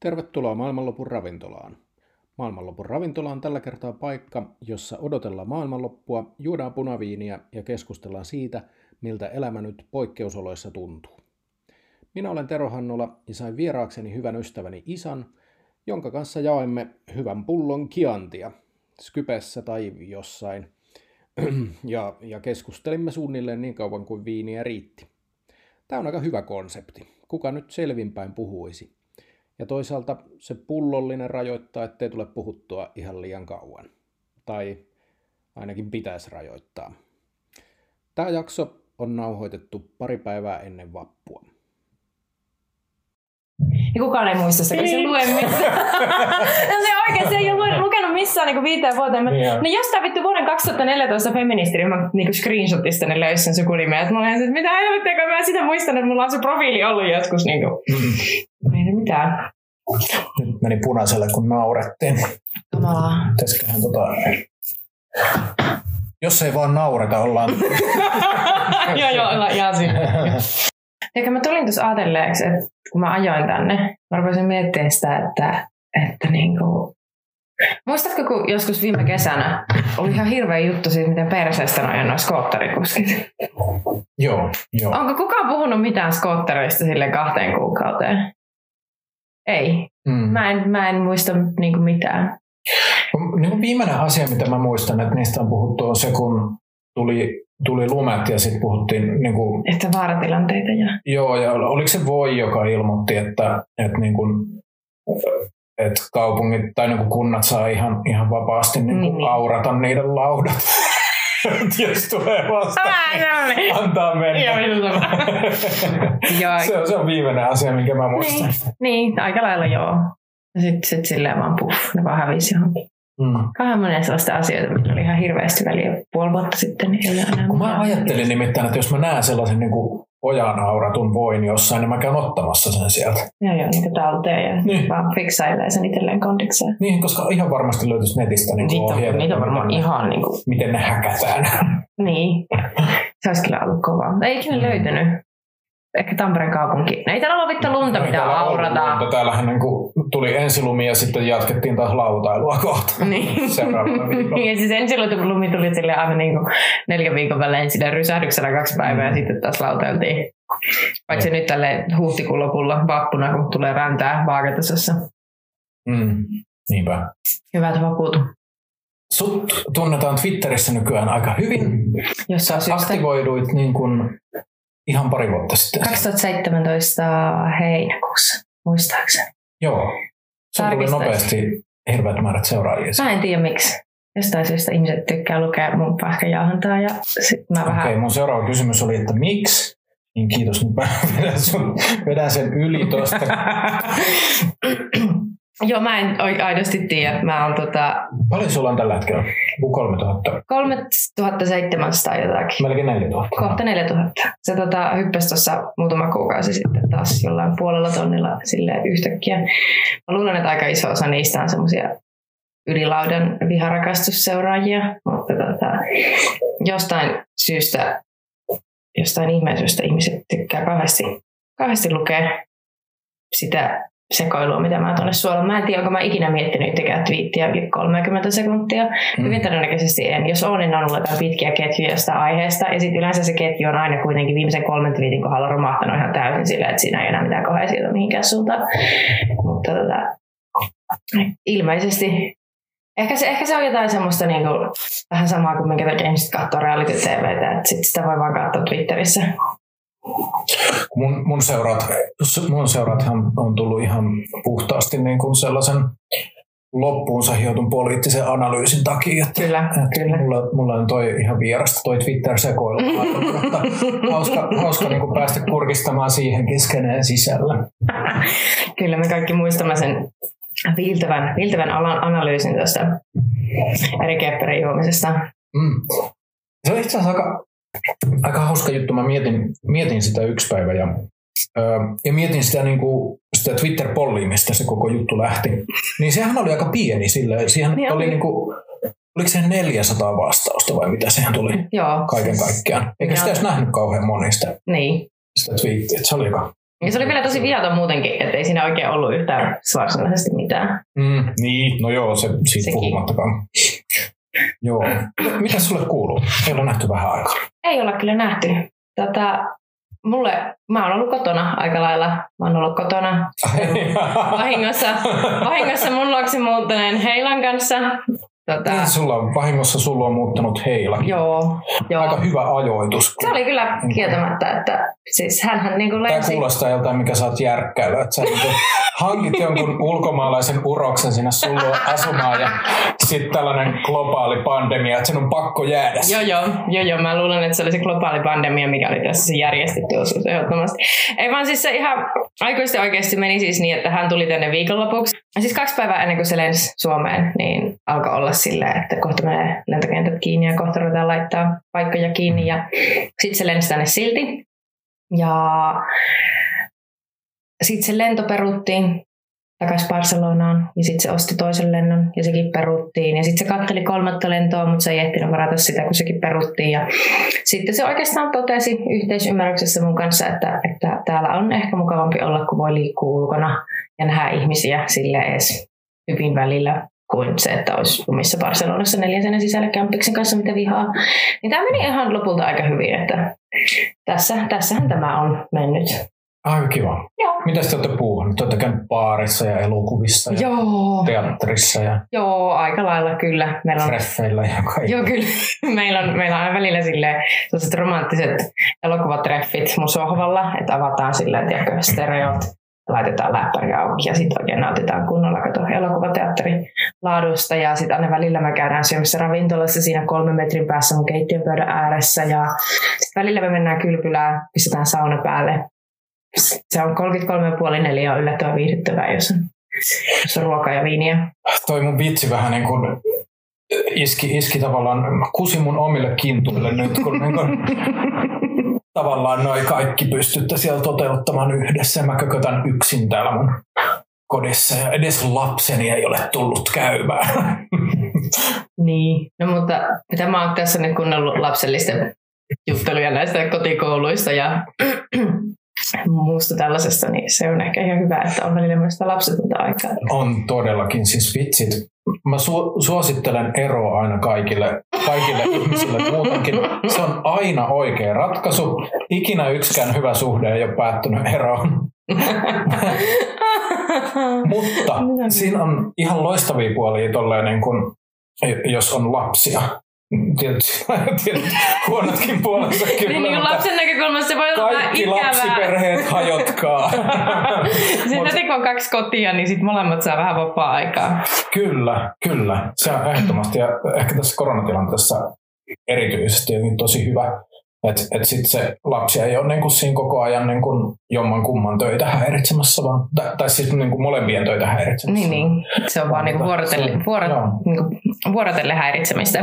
Tervetuloa Maailmanlopun ravintolaan. Maailmanlopun ravintola on tällä kertaa paikka, jossa odotellaan maailmanloppua, juodaan punaviiniä ja keskustellaan siitä, miltä elämä nyt poikkeusoloissa tuntuu. Minä olen Tero Hannola ja sain vieraakseni hyvän ystäväni Isan, jonka kanssa jaoimme hyvän pullon kiantia Skypessä tai jossain, ja, ja keskustelimme suunnilleen niin kauan kuin viiniä riitti. Tämä on aika hyvä konsepti. Kuka nyt selvinpäin puhuisi? Ja toisaalta se pullollinen rajoittaa, ettei tule puhuttua ihan liian kauan. Tai ainakin pitäisi rajoittaa. Tämä jakso on nauhoitettu pari päivää ennen vappua. Ja kukaan ei muista sitä, kun se lue missään. se oikein, se ei ole lukenut missään niin viiteen vuoteen. Mä, yeah. no jostain vittu vuoden 2014 feministiryhmän niin screenshotista ne löysi sen sukunimen. Että mä olin, että mitä helvettiä, kun mä sitä muistan, että mulla on se profiili ollut joskus. Niin kuin. Mitään. Nyt meni punaiselle, kun naurettiin. Kamalaa. Pitäisiköhän tota... Jos ei vaan naureta, ollaan... joo, joo, ollaan ihan siinä. Eikä mä tulin tuossa ajatelleeksi, että kun mä ajoin tänne, mä rupesin miettimään sitä, että, että niinku, Muistatko, kun joskus viime kesänä oli ihan hirveä juttu siitä, miten perseestä noin noin skootterikuskit? Joo, joo. Onko kukaan puhunut mitään skoottereista sille kahteen kuukauteen? Ei. Mm. Mä, en, mä en muista niinku mitään. Niin kuin viimeinen asia, mitä mä muistan, että niistä on puhuttu, on se, kun tuli, tuli lumet ja sitten puhuttiin... Niin kuin, että vaaratilanteita ja... Joo, ja oliko se Voi, joka ilmoitti, että, että, niin kuin, että kaupungit tai niin kuin kunnat saa ihan, ihan vapaasti niin kuin niin. aurata niiden laudat. Jos tulee vastaan, niin antaa mennä. joo, se, on, se on viimeinen asia, minkä mä muistan. Niin, niin aika lailla joo. Sitten sit silleen vaan puff, ne vaan hävisi johonkin. Mm. Kahden monen sellaista asioita, mitä oli ihan hirveästi väliä puoli vuotta sitten. Niin ei enää Kun mä ajattelin nimittäin, että jos mä näen sellaisen niin kuin ojan auratun voin jossain, niin mä käyn ottamassa sen sieltä. Joo, joo, niitä talteen ja niin. vaan fiksailee sen itselleen kondikseen. Niin, koska ihan varmasti löytyisi netistä niin niitä, ohjeita. Niitä on varmaan ihan niin kuin... Miten ne häkätään. Niin, se olisi kyllä ollut kovaa. Ei ikinä mm. löytynyt ehkä Tampereen kaupunki. No ei täällä ole vittu lunta, mitä aurataan. Mutta täällähän niin kuin tuli ensilumi ja sitten jatkettiin taas lautailua kohta. Niin. Seuraavana niin, siis ensilumi tuli sille aina niin kuin neljän viikon välein sille rysähdyksellä kaksi päivää mm. ja sitten taas lautailtiin. Paitsi ja. nyt tälle huhtikuun lopulla vappuna, kun tulee räntää vaakatasossa. Mm. Niinpä. Hyvät vaput. Sut tunnetaan Twitterissä nykyään aika hyvin. Jos Sä aktivoiduit niin kuin ihan pari vuotta sitten. 2017 heinäkuussa, muistaakseni. Joo. Se tuli nopeasti hirveät määrät seuraajia. Mä en tiedä miksi. Jostain syystä ihmiset tykkää lukea mun pähkäjauhantaa ja sit mä vähän... Okei, okay, mun seuraava kysymys oli, että miksi? Niin kiitos, nyt mä vedän, sun, vedän sen yli tuosta. Joo, mä en aidosti tiedä. Mä oon tota... Paljon sulla on tällä hetkellä? 3000? 3700 jotakin. Melkein 4000. Kohta 4000. Se tota, hyppäsi tuossa muutama kuukausi sitten taas jollain puolella tonnilla sille yhtäkkiä. Mä luulen, että aika iso osa niistä on semmoisia ylilaudan viharakastusseuraajia, mutta tota, jostain syystä, jostain ihmeisyystä ihmiset tykkää kauheasti, kauheasti lukea sitä sekoilua, mitä mä tuonne suolla. Mä en tiedä, onko mä ikinä miettinyt tekemään twiittiä yli 30 sekuntia. Mm. Hyvin todennäköisesti en. Jos on, niin on ollut jotain pitkiä ketjuja sitä aiheesta. Ja sitten yleensä se ketju on aina kuitenkin viimeisen kolmen twiitin kohdalla romahtanut ihan täysin sillä, että siinä ei enää mitään kohesiota mihinkään suuntaan. Mutta tota, ilmeisesti Ehkä se, ehkä se on jotain semmoista niin kuin, vähän samaa kuin minkä takia ihmiset katsoo reality TVtä, että sit sitä voi vaan katsoa Twitterissä. Mun, mun, seurat, mun seurathan on tullut ihan puhtaasti niin kuin sellaisen loppuunsa hiotun poliittisen analyysin takia. Että, kyllä, että kyllä. Mulla, mulla on toi ihan vierasta toi Twitter-sekoilu. mutta hauska, hauska niin kuin päästä kurkistamaan siihen keskeneen sisällä. kyllä me kaikki muistamme sen viiltävän, viiltävän alan analyysin tuosta eri juomisesta. Mm. Se on itse asiassa aika aika hauska juttu. Mä mietin, mietin sitä yksi päivä ja, ja mietin sitä, niin kuin, sitä Twitter-pollia, mistä se koko juttu lähti. Niin sehän oli aika pieni sillä. Siihen niin oli, oli. Niin kuin, oliko se 400 vastausta vai mitä siihen tuli Joo. kaiken kaikkiaan. Eikä sitä olisi nähnyt kauhean monista niin. sitä twiittiä. Se oli aika, Ja se oli vielä tosi viaton muutenkin, että ei siinä oikein ollut yhtään varsinaisesti mitään. Mm, niin, no joo, se siitä Sekin. puhumattakaan. Joo. Mitä sulle kuuluu? Ei ole nähty vähän aikaa. Ei olla kyllä nähty. Tota, mulle, mä oon ollut kotona aika lailla. Mä oon ollut kotona vahingossa, vahingossa mun luokse muuttuneen Heilan kanssa. Tota, Niin, sulla on vahingossa sulla on muuttanut heilakin. joo, joo. Aika hyvä ajoitus. Se oli kyllä kieltämättä, että siis hänhän niinku Tämä lensi. kuulostaa joltain, mikä saat järkkäillä. Että sä niinku hankit jonkun ulkomaalaisen uroksen sinne sulla asumaan ja sitten tällainen globaali pandemia, että sen on pakko jäädä. Joo, joo, joo, joo, mä luulen, että se oli se globaali pandemia, mikä oli tässä se järjestetty osuus ehdottomasti. Ei vaan siis se ihan aikuisesti oikeasti meni siis niin, että hän tuli tänne viikonlopuksi. Ja Siis kaksi päivää ennen kuin se lensi Suomeen, niin alkoi olla silleen, että kohta menee lentokentät kiinni ja kohta ruvetaan laittaa paikkoja kiinni. Ja sitten se lensi tänne silti. Ja sitten se lento peruttiin takaisin Barcelonaan ja sitten se osti toisen lennon ja sekin peruttiin. Ja sitten se katteli kolmatta lentoa, mutta se ei ehtinyt varata sitä, kun sekin peruttiin. Ja sitten se oikeastaan totesi yhteisymmärryksessä mun kanssa, että, että täällä on ehkä mukavampi olla, kun voi liikkua ulkona ja nähdä ihmisiä sille edes hyvin välillä kuin se, että olisi lumissa Barcelonassa neljäsenä sisällä kämpiksen kanssa, mitä vihaa. Niin tämä meni ihan lopulta aika hyvin, että tässä, tässähän tämä on mennyt. Aika kiva. Joo. Mitä te olette puhunut? Te olette käynyt baarissa ja elokuvissa ja Joo, teatterissa ja joo, aika lailla kyllä. Meillä on treffeillä ja kaikki. Joo, kyllä. Meillä on, meillä on aina välillä silleen, sellaiset romanttiset elokuvatreffit mun sohvalla, että avataan silleen, tiedätkö, stereot, laitetaan läppäri auki ja sitten oikein nautitaan kunnolla kato elokuvateatterin laadusta. Ja sitten aina välillä me käydään syömässä ravintolassa siinä kolmen metrin päässä mun keittiönpöydän ääressä. Ja sitten välillä me mennään kylpylään, pistetään sauna päälle. Se on 33,5 ja on yllättävän viihdyttävää, jos on, jos on ruokaa ja viiniä. Toi mun vitsi vähän niin kuin iski, iski tavallaan, kusi mun omille kintuille nyt, kun niin kuin, tavallaan noi kaikki pystytte siellä toteuttamaan yhdessä. Mä kökötän yksin täällä mun kodissa ja edes lapseni ei ole tullut käymään. Niin, no mutta mitä mä oon tässä nyt kuunnellut lapsellisten jutteluja näistä kotikouluista ja muusta tällaisesta, niin se on ehkä ihan hyvä, että on välillä myös sitä lapsetonta aikaa. On todellakin, siis vitsit. Mä su- suosittelen eroa aina kaikille, kaikille ihmisille muutenkin. Se on aina oikea ratkaisu. Ikinä yksikään hyvä suhde ei ole päättynyt eroon. Mutta siinä on ihan loistavia puolia tolleen niin kuin, jos on lapsia. Tietysti, tietysti huonotkin puolensa kyllä. niin, niin lapsen näkökulmasta se voi olla kaikki ikävää. lapsiperheet hajotkaa. Sitten Mut- kun on kaksi kotia, niin sitten molemmat saa vähän vapaa-aikaa. Kyllä, kyllä. Se on ehdottomasti ja ehkä tässä koronatilanteessa erityisesti on tosi hyvä. Että et sitten se lapsi ei ole niinku siinä koko ajan niinku jomman kumman töitä häiritsemässä, vaan, tai, tai siis niinku molempien töitä häiritsemässä. Niin, niin. Se on vaan niinku vuorotelle, vuoro, Joo. niinku vuorotelle häiritsemistä.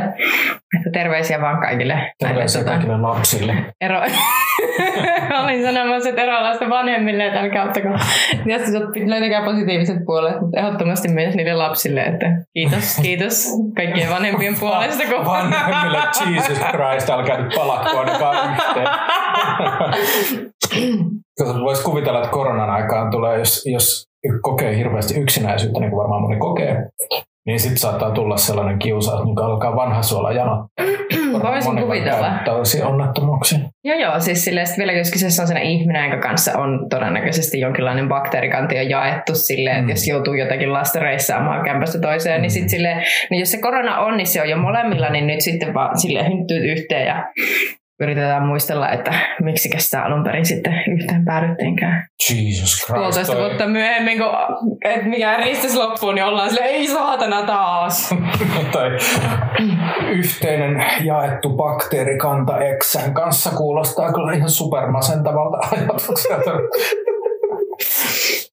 Että terveisiä vaan kaikille. näille, Terveisiä tota, kaikille lapsille. ero... Olin sanomassa, että erolaista vanhemmille, että älkää ottako. Tietysti sot- löytäkää positiiviset puolet, mutta ehdottomasti myös niille lapsille, että kiitos, kiitos kaikkien vanhempien puolesta. Kun... Vanhemmille Jesus Christ, älkää nyt palatko ainakaan yhteen. Voisi kuvitella, että koronan aikaan tulee, jos, jos kokee hirveästi yksinäisyyttä, niin kuin varmaan moni kokee, niin sitten saattaa tulla sellainen kiusaus, niin alkaa vanha suola janot. Voisin kuvitella. Tällaisia onnettomuuksia. Joo, joo, siis silleen, vielä jos kyseessä on sellainen ihminen, jonka kanssa on todennäköisesti jonkinlainen bakteerikanti on jaettu silleen, Mm. että jos joutuu jotakin lasta reissaamaan kämpästä toiseen, niin sitten silleen, niin jos se korona on, niin se on jo molemmilla, niin nyt sitten vaan silleen hynttyy yhteen ja yritetään muistella, että miksi sitä alun perin sitten yhteen päädyttiinkään. Jesus Christ. Puolitoista toi- vuotta myöhemmin, kun et mikään ristis loppuu, niin ollaan silleen, ei saatana taas. tai yhteinen jaettu bakteerikanta eksän kanssa kuulostaa kyllä ihan supermasentavalta ajatukselta.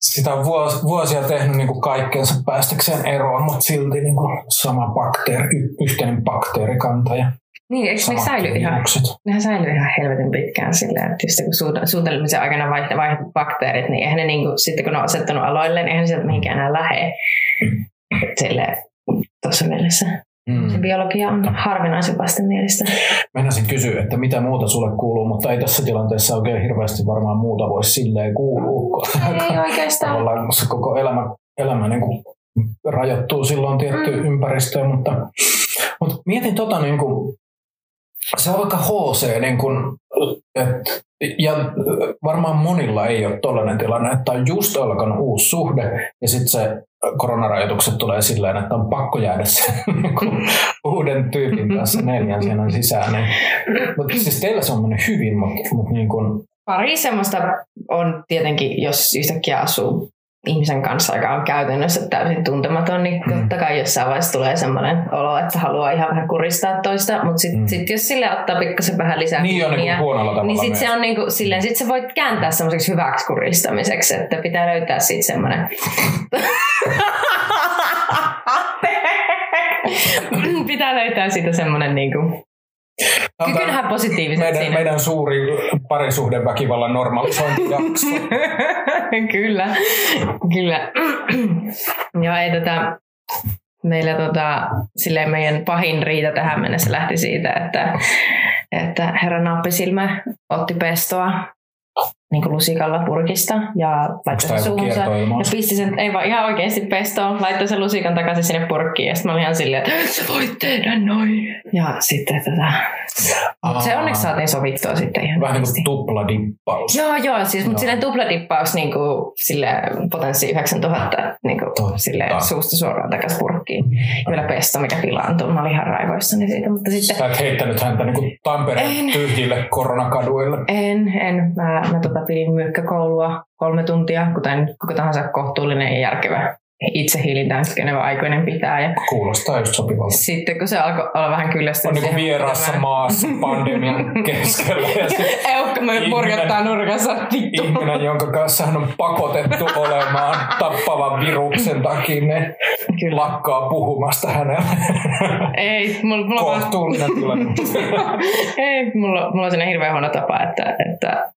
Sitä on vuos, vuosia tehnyt niin kuin kaikkeensa päästäkseen eroon, mutta silti niin kuin sama bakteeri, yhteinen bakteerikanta ja Niin, eikö ne säily ihan. Nehän säilyy ihan helvetin pitkään silleen, että just kun suuta- suutelemisen aikana vaihtuu vaihtuu bakteerit, niin eihän ne niinku, sitten kun ne on asettanut aloilleen, niin eihän ne sieltä mihinkään enää lähe. Silleen, tuossa mielessä. Mm. Se biologia on harvinaisen vastenmielistä. Meinasin kysyä, että mitä muuta sulle kuuluu, mutta ei tässä tilanteessa oikein hirveästi varmaan muuta voisi silleen kuulua. Ei oikeastaan. Tavallaan se koko elämä, elämä niin kuin rajoittuu silloin tiettyyn mm. ympäristöön, mutta, mutta mietin tota niin kuin, se on aika HC, niin kuin, että, ja varmaan monilla ei ole tollainen tilanne, että on just alkanut uusi suhde ja sitten se koronarajoitukset tulee silleen, että on pakko jäädä sen niin uuden tyypin kanssa neljän seinän sisään. Niin, mutta siis teillä se on mennyt hyvin, mutta, mutta niin kuin... Pari semmoista on tietenkin, jos yhtäkkiä asuu ihmisen kanssa, joka on käytännössä täysin tuntematon, niin mm. totta kai jossain vaiheessa tulee semmoinen olo, että haluaa ihan vähän kuristaa toista, mutta sitten mm. sit jos sille ottaa pikkasen vähän lisää niin, on niin, niin sitten se on niin kuin, silleen, sit se voit kääntää semmoiseksi hyväksi kuristamiseksi, että pitää löytää siitä semmoinen pitää löytää siitä semmoinen niin kuin, Kyky nähdä positiivisesti meidän, siinä. meidän suuri parisuhdeväkivallan normalisointijakso. kyllä, kyllä. Joo, ei tätä, meillä tota, silleen meidän pahin riita tähän mennessä lähti siitä, että, että herra Naappisilmä otti pestoa niin kuin lusikalla purkista ja laittoi sen suuhunsa. Ja pisti sen, ei vaan ihan oikeasti pestoon, laittoi sen lusikan takaisin sinne purkkiin. Ja sitten mä olin ihan silleen, että sä voit tehdä noin. Ja sitten tätä. Mutta se onneksi saatiin sovittua sitten ihan Vähän niin kuin tupladippaus. Joo, joo. Siis, mutta silleen tupladippaus niin kuin, sille potenssi 9000 niin kuin, sille suusta suoraan takaisin purkkiin. Ja vielä pesto, mikä pilaantui. Mä olin ihan raivoissani siitä. Mutta sitten... Sä et heittänyt häntä niin kuin Tampereen en. tyhjille koronakaduille. En, en. Mä, mä tota, pidin myykkäkoulua kolme tuntia, kuten kuka tahansa kohtuullinen ja järkevä itse hiilintään kykenevä aikuinen pitää. Ja Kuulostaa just sopivalta. Sitten kun se alkoi olla vähän kyllästynyt. On niin kuin vieraassa vähän... maassa pandemian keskellä. Ja Eukka me purjottaa nurkassa. Vittu. Ihminen, jonka kanssa hän on pakotettu olemaan tappavan viruksen takia, ne Kyllä. lakkaa puhumasta hänelle. Ei, mulla, mulla Kohtuullinen tilanne. Ei, mulla, mulla on sellainen hirveän huono tapa, että, että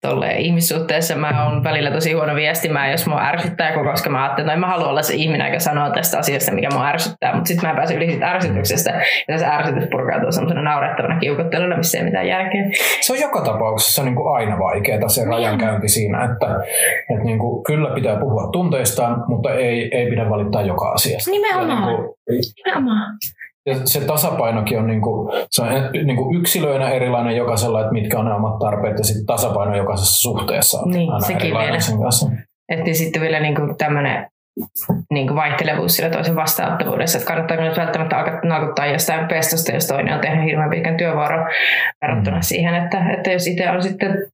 tolle ihmissuhteessa mä oon välillä tosi huono viestimään, jos mua ärsyttää joku, koska mä ajattelen, että mä haluan olla se ihminen, joka sanoo tästä asiasta, mikä mua ärsyttää, mutta sitten mä en pääse yli siitä ärsytyksestä, ja se ärsytys purkautuu semmoisena naurettavana kiukotteluna, missä ei mitään järkeä. Se on joka tapauksessa niin kuin aina vaikeaa se rajankäynti siinä, että, että niin kuin, kyllä pitää puhua tunteistaan, mutta ei, ei pidä valittaa joka asiasta. Nimenomaan. niin kuin, Nimenomaan. Ja se tasapainokin on, niinku, se on niinku yksilöinä erilainen jokaisella, että mitkä on ne omat tarpeet, ja sitten tasapaino jokaisessa suhteessa on niin, aina sekin vielä. sen kanssa. Että sitten vielä niinku tämmöinen niin vaihtelevuus sillä toisen vastaanottavuudessa, että kannattaa nyt välttämättä alkaa nalkuttaa jostain pestosta, jos toinen on tehnyt hirveän pitkän työvuoron verrattuna mm. siihen, että, että jos itse on sitten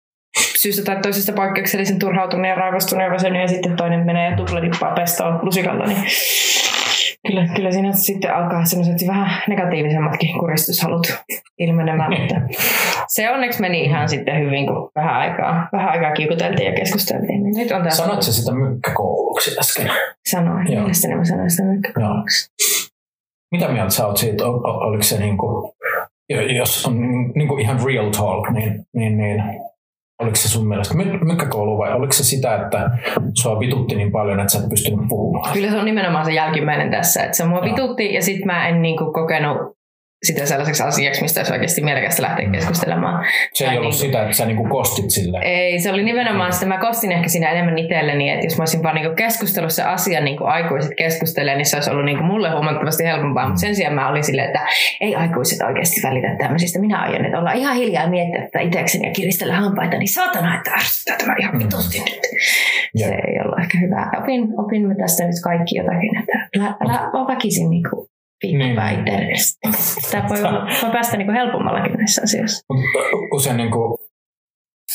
syystä tai toisesta poikkeuksellisen turhautunut ja väsynyt ja sitten toinen menee ja tupladippaa pestoon lusikalla, niin kyllä, kyllä siinä sitten alkaa sellaiset vähän negatiivisemmatkin kuristushalut ilmenemään, mutta se onneksi meni ihan sitten hyvin, kun vähän aikaa, vähän aikaa kiukuteltiin ja keskusteltiin. Niin nyt on taas Sanoit sä sitä mykkäkouluksi äsken? Sanoin, Joo. mielestäni mä sanoin sitä mykkäkouluksi. Mitä mieltä sä oot siitä? Ol- ol- Oliko se niinku, jos on niinku ihan real talk, niin, niin, niin oliko se sun mielestä my- mykkäkoulu vai oliko se sitä, että sua vitutti niin paljon, että sä et pystynyt puhumaan? Kyllä se on nimenomaan se jälkimmäinen tässä, että se mua Joo. vitutti ja sitten mä en niinku kokenut sitä sellaiseksi asiaksi, mistä olisi oikeasti mielekästä lähteä keskustelemaan. Se ei Tai ollut niinku- sitä, että sä niinku kostit silleen. Ei, se oli nimenomaan sitä. Mä kostin ehkä siinä enemmän itselleni, että jos mä olisin vaan niinku keskustellut se asia niin kuin aikuiset keskustelee, niin se olisi ollut niinku mulle huomattavasti helpompaa. Mutta sen sijaan mä olin silleen, että ei aikuiset oikeasti välitä tämmöisistä. Minä aion nyt olla ihan hiljaa ja miettiä tätä itsekseni ja kiristellä hampaita, niin saatana, että ärsyttää tämä ihan Mm. vitusti nyt. Jep. Se ei ollut ehkä hyvä. Opin, opin me tästä nyt kaikki jotakin, että älä, älä väkisin niinku viittopää Niin. Tämä voi, voi päästä niinku helpommallakin näissä asioissa. Usein niin kuin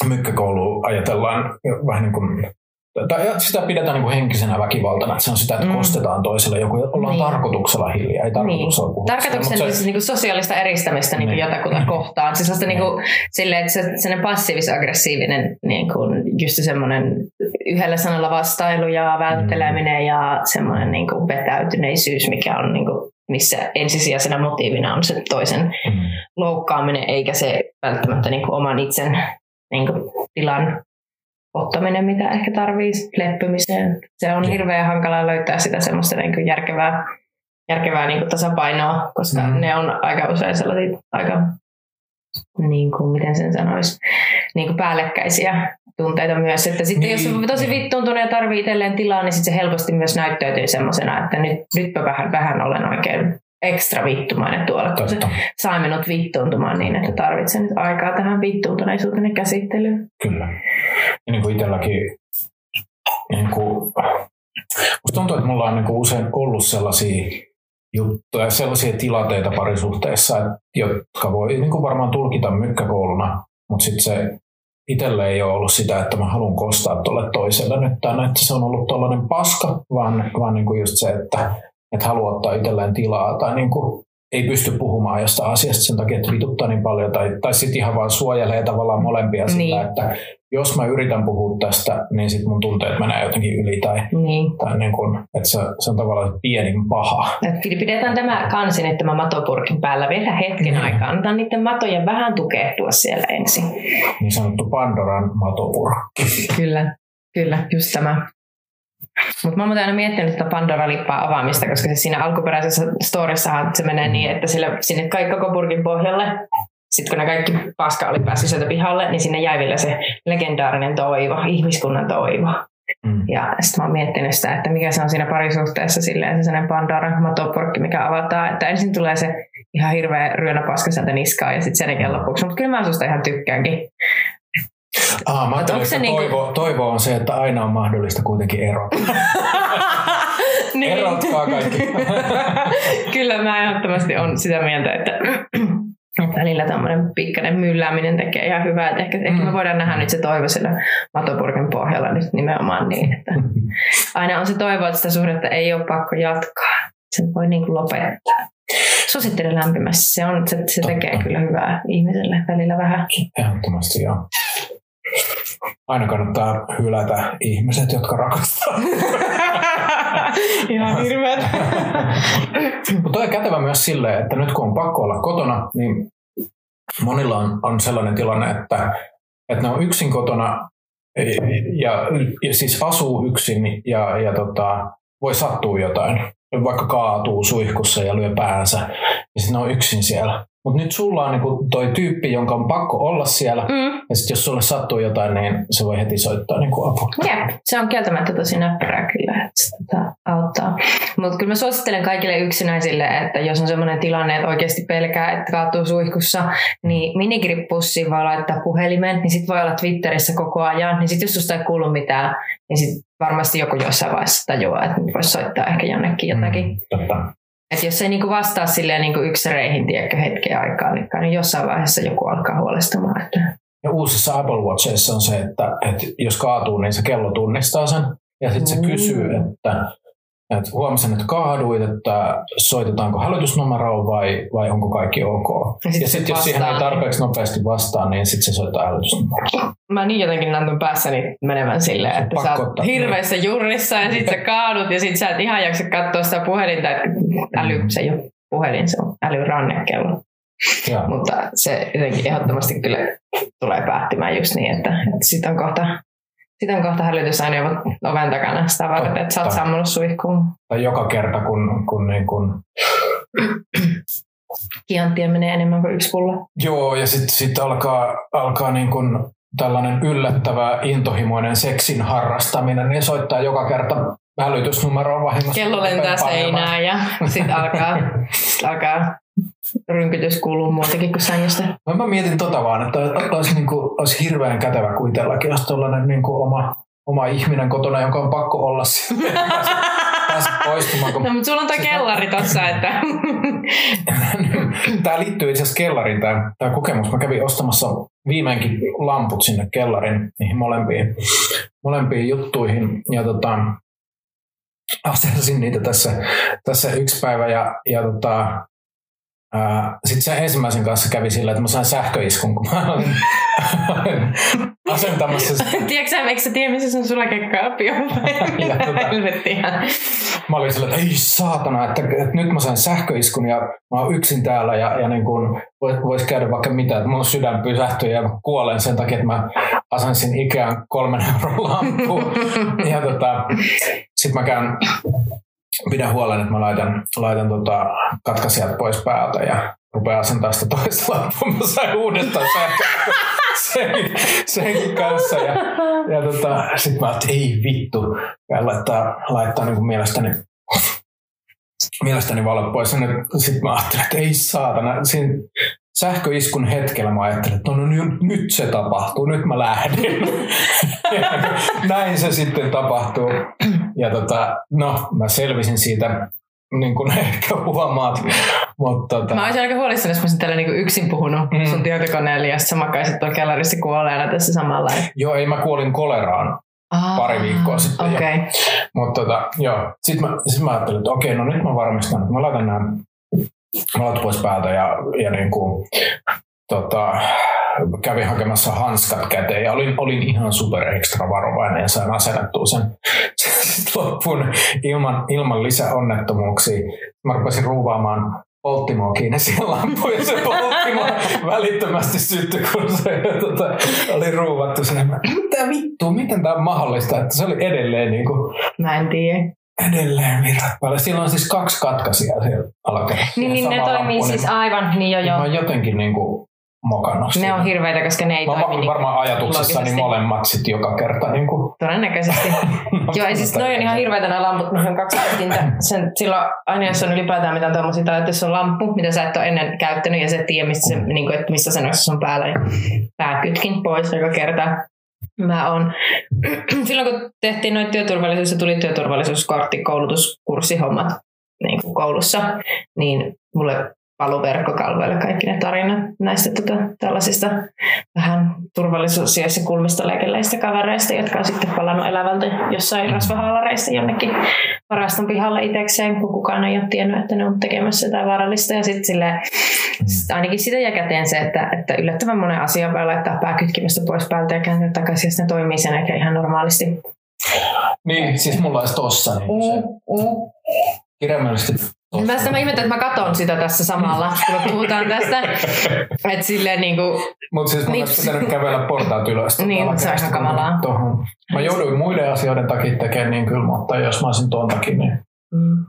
mykkäkoulu ajatellaan vähän niin kuin, tai sitä pidetään niin kuin henkisenä väkivaltana, että se on sitä, että Mm. mm. kostetaan toiselle joku, ollaan Niin. niin. tarkoituksella hiljaa, ei tarkoituksella niin. puhua. Tarkoituksena Mutta siis niinku sosiaalista eristämistä niinku Niin. jotakuta kohtaan. Siis sellaista niinku, silleen, että se, passiivis-aggressiivinen niinku, just semmoinen yhdellä sanalla vastailu ja vältteleminen ja semmoinen niinku vetäytyneisyys, mikä on niinku, missä ensisijaisena motiivina on se toisen Mm. loukkaaminen, eikä se välttämättä niinku oman itsen niinku, tilan ottaminen, mitä ehkä tarvii leppymiseen. Se on hirveän hankalaa löytää sitä semmoista niinku järkevää järkevää niin kuin tasapainoa, koska mm. ne on aika usein sellaisia aika, niin kuin, miten sen sanoisi, niin kuin päällekkäisiä tunteita myös. Että sitten Niin, jos on tosi vittuuntunut ja tarvii itselleen tilaa, niin sitten se helposti myös näyttäytyy semmoisena, että nyt, nytpä vähän, vähän olen oikein ekstra vittumainen tuolla, kun se saa minut vittuuntumaan niin, että tarvitsen nyt aikaa tähän vittuuntuneisuuteni käsittelyyn. kyllä. Ja niin kuin itselläkin, niin kuin, musta tuntuu, että mulla on niin kuin usein ollut sellaisia juttuja, sellaisia tilanteita parisuhteessa, jotka voi niin kuin varmaan tulkita mykkäkouluna, mutta sitten se itselle ei ole ollut sitä, että mä haluan kostaa tuolle toiselle nyt tänne, että se on ollut tuollainen paska, vaan, vaan niin kuin just se, että, että haluaa ottaa itselleen tilaa tai niin kuin ei pysty puhumaan jostain asiasta sen takia, että vituttaa niin paljon, tai, tai sitten ihan vaan suojelee tavallaan molempia sillä, Niin. että jos mä yritän puhua tästä, niin sitten mun tunteet menee jotenkin yli, tai, Niin. tai niin kuin, että se, se on tavallaan pienin paha. Et Pidetään tämä kansi nyt tämä matopurkin päällä vielä hetken Mm. aikaa. Annetaan niiden matojen vähän tukehtua siellä ensin. Niin sanottu Pandoran matopurkki. Kyllä, kyllä, just tämä. Mutta mä oon aina miettinyt tätä Pandora-lippaa avaamista, koska se siinä alkuperäisessä storissahan se menee niin, että sille, sinne kaikki koko purkin pohjalle, sitten kun ne kaikki paska oli päässyt sieltä pihalle, niin sinne jäi vielä se legendaarinen toivo, ihmiskunnan toivo. Mm. Ja sitten mä oon miettinyt sitä, että mikä se on siinä parisuhteessa silleen se sellainen Pandora matopurkki, mikä avataan. Että ensin tulee se ihan hirveä ryönäpaska sieltä niskaan ja sitten sen jälkeen lopuksi. Mutta kyllä mä susta ihan tykkäänkin. Ah, mä ajattelin, että niinku- toivo, toivo on se, että aina on mahdollista kuitenkin erota. niin. Erotkaa kaikki. kyllä mä ehdottomasti on sitä mieltä, että että välillä tämmöinen pikkainen myllääminen tekee ihan hyvää. Että ehkä, ehkä me Mm. voidaan nähdä nyt se toivo siellä matopurkin pohjalla nyt nimenomaan niin, että aina on se toivo, että sitä suhdetta ei ole pakko jatkaa. Sen voi niin kuin lopettaa. Suosittelen lämpimästi. Se, on, se, se tekee kyllä hyvää ihmiselle välillä vähän. Ehdottomasti joo. Aina kannattaa hylätä ihmiset, jotka rakastaa. Ihan hirveet. Mutta on kätevä myös silleen, että nyt kun on pakko olla kotona, niin monilla on, on sellainen tilanne, että, että ne on yksin kotona ja, ja siis asuu yksin ja, ja tota, voi sattua jotain. Vaikka kaatuu suihkussa ja lyö päänsä, ja sitten ne on yksin siellä. Mutta nyt sulla on niinku toi tyyppi, jonka on pakko olla siellä, Mm. ja sitten jos sulle sattuu jotain, niin se voi heti soittaa niinku apua. Jep, se on kieltämättä tosi näppärää kyllä, että se tota, auttaa. Mutta kyllä mä suosittelen kaikille yksinäisille, että jos on sellainen tilanne, että oikeasti pelkää, että kaatuu suihkussa, niin minigripussiin voi laittaa puhelimen, niin sitten voi olla Twitterissä koko ajan. Niin sitten jos susta ei kuulu mitään, niin sitten varmasti joku jossain vaiheessa tajuaa, että nyt voisi soittaa ehkä jonnekin jotakin. Mm, totta. Että jos ei niinku vastaa silleen niinku yksäreihin, tiedätkö, hetken aikaa, niin jossain vaiheessa joku alkaa huolestumaan. Että Ja uusissa Apple Watcheissa on se, että, että jos kaatuu, niin se kello tunnistaa sen. Ja sitten se Mm. kysyy, että, että huomasin, että kaaduit, että soitetaanko hälytysnumeroon vai, vai onko kaikki ok. Ja sit sitten jos siihen ei tarpeeksi nopeasti vastaa, niin sitten se soittaa hälytysnumeroon. mä niin jotenkin näytän päässäni menevän silleen, että sä oot hirveässä jurissa ja sit sä kaadut ja sit sä et ihan jaksa katsoa sitä puhelinta, että äly, se ei ole puhelin, se on älyrannekello. Mutta se jotenkin ehdottomasti kyllä tulee päättymään just niin, että, että sit on kohta sit on kohta hälytysajoneuvot oven takana sitä varten, että sä oot sammunut suihkuun. tai joka kerta, kun, kun, niin kun Kianttia menee enemmän kuin yksi pullo. Joo, ja sitten sit alkaa, alkaa niin kun tällainen yllättävä intohimoinen seksin harrastaminen, niin soittaa joka kerta hälytysnumeroon vahingossa. Kello lentää seinään ja sitten alkaa, sit alkaa rynkytys kuuluu muutenkin kuin sängystä. Mä, mä mietin tota vaan, että olisi, niin kuin, olisi hirveän kätevä kuitenkin, jos tällainen niin kuin oma, oma ihminen kotona, jonka on pakko olla. Pääse poistumaan. Kun... No, mutta sulla on toi kellari tossa, että tämä liittyy itse asiassa kellariin, tämä, tämä kokemus. Mä kävin ostamassa viimeinkin lamput sinne kellarin, niihin molempiin, molempiin juttuihin. Ja tota, asensin niitä tässä, tässä yksi päivä ja, ja tota, sitten sen ensimmäisen kanssa kävi sillä, että mä sain sähköiskun, kun mä olin, asentamassa sitä. tiedätkö sä, eikö sä tiedä, missä sun sulakekkaappi on? Ja tota-. Mä olin sillä, että ei saatana, että, että nyt mä sain sähköiskun ja mä oon yksin täällä ja, ja niin kun vois, vois käydä vaikka mitä, että mun sydän pysähtyy ja mä kuolen sen takia, että mä asensin ikään kolmen euron lampuun. ja tota, sit mä käyn pidän huolen, että mä laitan, laitan tota katkaisijat pois päältä ja rupeaa asentaa sitä toista lampua. Mä sain uudestaan sähköä sen, senkin kanssa. Ja, ja tota, sitten mä ajattelin, ei vittu. Ja laittaa, laittaa niin kuin mielestäni mielestäni valot pois. Sitten mä ajattelin, että ei saatana. Siinä sähköiskun hetkellä mä ajattelin, että no, no nyt, nyt se tapahtuu, nyt mä lähden. näin se sitten tapahtuu. Ja tota, no, mä selvisin siitä niin kuin ehkä huomaat. Mutta, tota... Mä olisin aika huolissani, jos mä olisin tällä niin yksin puhunut mm. sun tietokoneelle ja sä makaisit tuolla kellarissa kuolleena tässä samalla. Joo, ei mä kuolin koleraan ah, pari viikkoa sitten. Okay. Mutta tota, joo, sitten mä, sit mä ajattelin, että okei, no nyt mä varmistan, että mä laitan nämä valot pois päältä ja, ja niin kuin, tota, kävin hakemassa hanskat käteen ja olin, olin ihan super ekstra varovainen ja sain asennettua sen loppuun ilman, ilman lisäonnettomuuksia. Mä rupesin ruuvaamaan polttimoa kiinni siihen lampuun ja se polttimo välittömästi syttyi, kun se tota, oli ruuvattu sinne. Mitä vittua, miten tämä on mahdollista, että se oli edelleen niin kuin, Mä en tiedä. Edelleen virrat paljon. Sillä on siis kaksi katkaisia siellä alakerrassa. Niin, niin ne toimii lampu, siis niin, aivan, niin jo jo. Mä jotenkin niin kuin mokannut. Ne on hirveitä, koska ne ei mä toimi. Niin varmaan ajatuksessani molemmat sit joka kerta. Niin kuin. Todennäköisesti. Joo, ei siis noin on ihan hirveitä nämä lamput, mihin on kaksi kettintä. Sen, silloin aina jos on ylipäätään mitään tuommoisia, tai että jos on lamppu, mitä sä et ole ennen käyttänyt ja sä tiedä, mistä se, mm. niin kuin, että missä se on päällä, niin pääkytkin pois joka kerta. Mä on, silloin kun tehtiin noita työturvallisuus ja tuli työturvallisuuskortti, koulutuskurssihommat niin kuin koulussa, niin mulle paluverkkokalvoille kaikki ne tarinat näistä tota, tällaisista vähän turvallisuusiassa kulmista leikelleistä kavereista, jotka on sitten palannut elävältä jossain mm. rasvahaalareista jonnekin varaston pihalle itsekseen, kun kukaan ei ole tiennyt, että ne on tekemässä jotain vaarallista. Ja sitten sille, ainakin sitä jää käteen se, että, että yllättävän monen asian voi laittaa pääkytkimestä pois päältä ja kääntää takaisin, ja ne toimii sen eikä ihan normaalisti. Niin, siis mulla olisi tossa. Niin se, mm, mm. kirjaimellisesti Mä sitä mä ihmettelen, että mä katon sitä tässä samalla, kun me puhutaan tästä. Että silleen niin kuin... Mutta siis mun olisi pitänyt kävellä portaat ylös. Niin, se on ihan kamalaa. Tohon. Mä jouduin muiden asioiden takia tekemään niin kyllä, mutta jos mä olisin tuon takia, niin... Mm.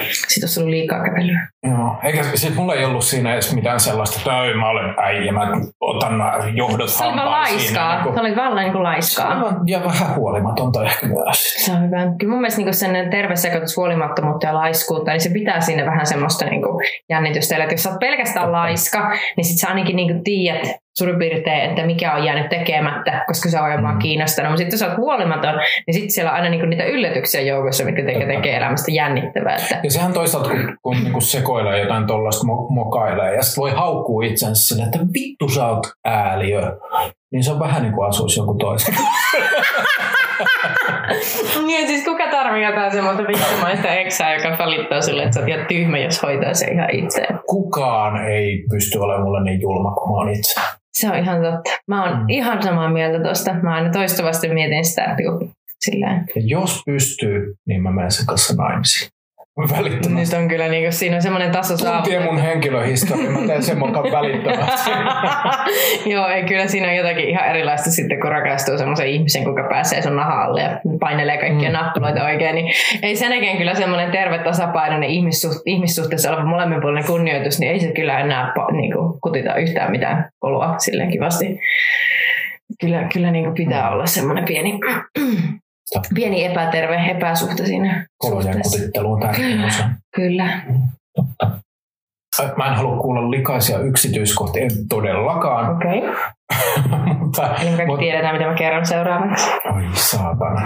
Sitten olisi ollut liikaa kävelyä. Joo, eikä siis mulla ei ollut siinä edes mitään sellaista, että ei, mä olen äijä, mä otan johdot Se oli vaan laiskaa. Niin kuin... Se oli vaan niin laiskaa. Ja vähän huolimatonta ehkä myös. Se on hyvä. Kyllä mun mielestä niin sen terve sekoitus huolimattomuutta ja laiskuutta, niin se pitää sinne vähän semmoista niin jännitystä. Eli jos sä oot pelkästään Totta. laiska, niin sit sä ainakin niin tiedät, suurin piirtein, että mikä on jäänyt tekemättä, koska se on vaan mm. kiinnostanut. Mutta sitten jos olet huolimaton, niin sitten siellä on aina niinku niitä yllätyksiä joukossa, mitkä tekee, tekee elämästä jännittävää. Että... Ja sehän toisaalta, kun, kun niinku sekoilee jotain tuollaista mo- mokailee, ja sitten voi haukkua itsensä sille, että vittu sä oot ääliö, niin se on vähän niin kuin asuisi joku toisen. niin, siis kuka tarvii jotain semmoista vittumaista eksää, joka valittaa sulle, että sä oot ihan tyhmä, jos hoitaa se ihan itse. Kukaan ei pysty olemaan mulle niin julma kuin mä oon itse. Se on ihan totta. Mä oon mm. ihan samaa mieltä tosta. Mä aina toistuvasti mietin sitä, että silleen. Ja jos pystyy, niin mä menen sen kanssa naimisiin. Välittömästi. Nyt on kyllä niin kuin, siinä on semmoinen taso Tuntien mun henkilöhistoria, mä teen sen mukaan välittömästi. Joo, ei kyllä siinä on jotakin ihan erilaista sitten, kun rakastuu semmoisen ihmisen, kuka pääsee sun naha alle ja painelee kaikkia mm. nappuloita oikein. Niin ei sen jälkeen kyllä semmoinen terve tasapainoinen ihmissuht, ihmissuhteessa oleva molemminpuolinen kunnioitus, niin ei se kyllä enää niin kuin, kutita yhtään mitään oloa silleen kivasti. Kyllä, kyllä niin kuin pitää olla semmoinen pieni Pieni epäterve epäsuhta siinä. Kolojen kutittelu on tärkeä osa. Kyllä. Totta. Mä en halua kuulla likaisia yksityiskohtia, en todellakaan. Okei. Okay. mutta, Eli me kaikki tiedetään, mitä mä kerron seuraavaksi. Oi saatana.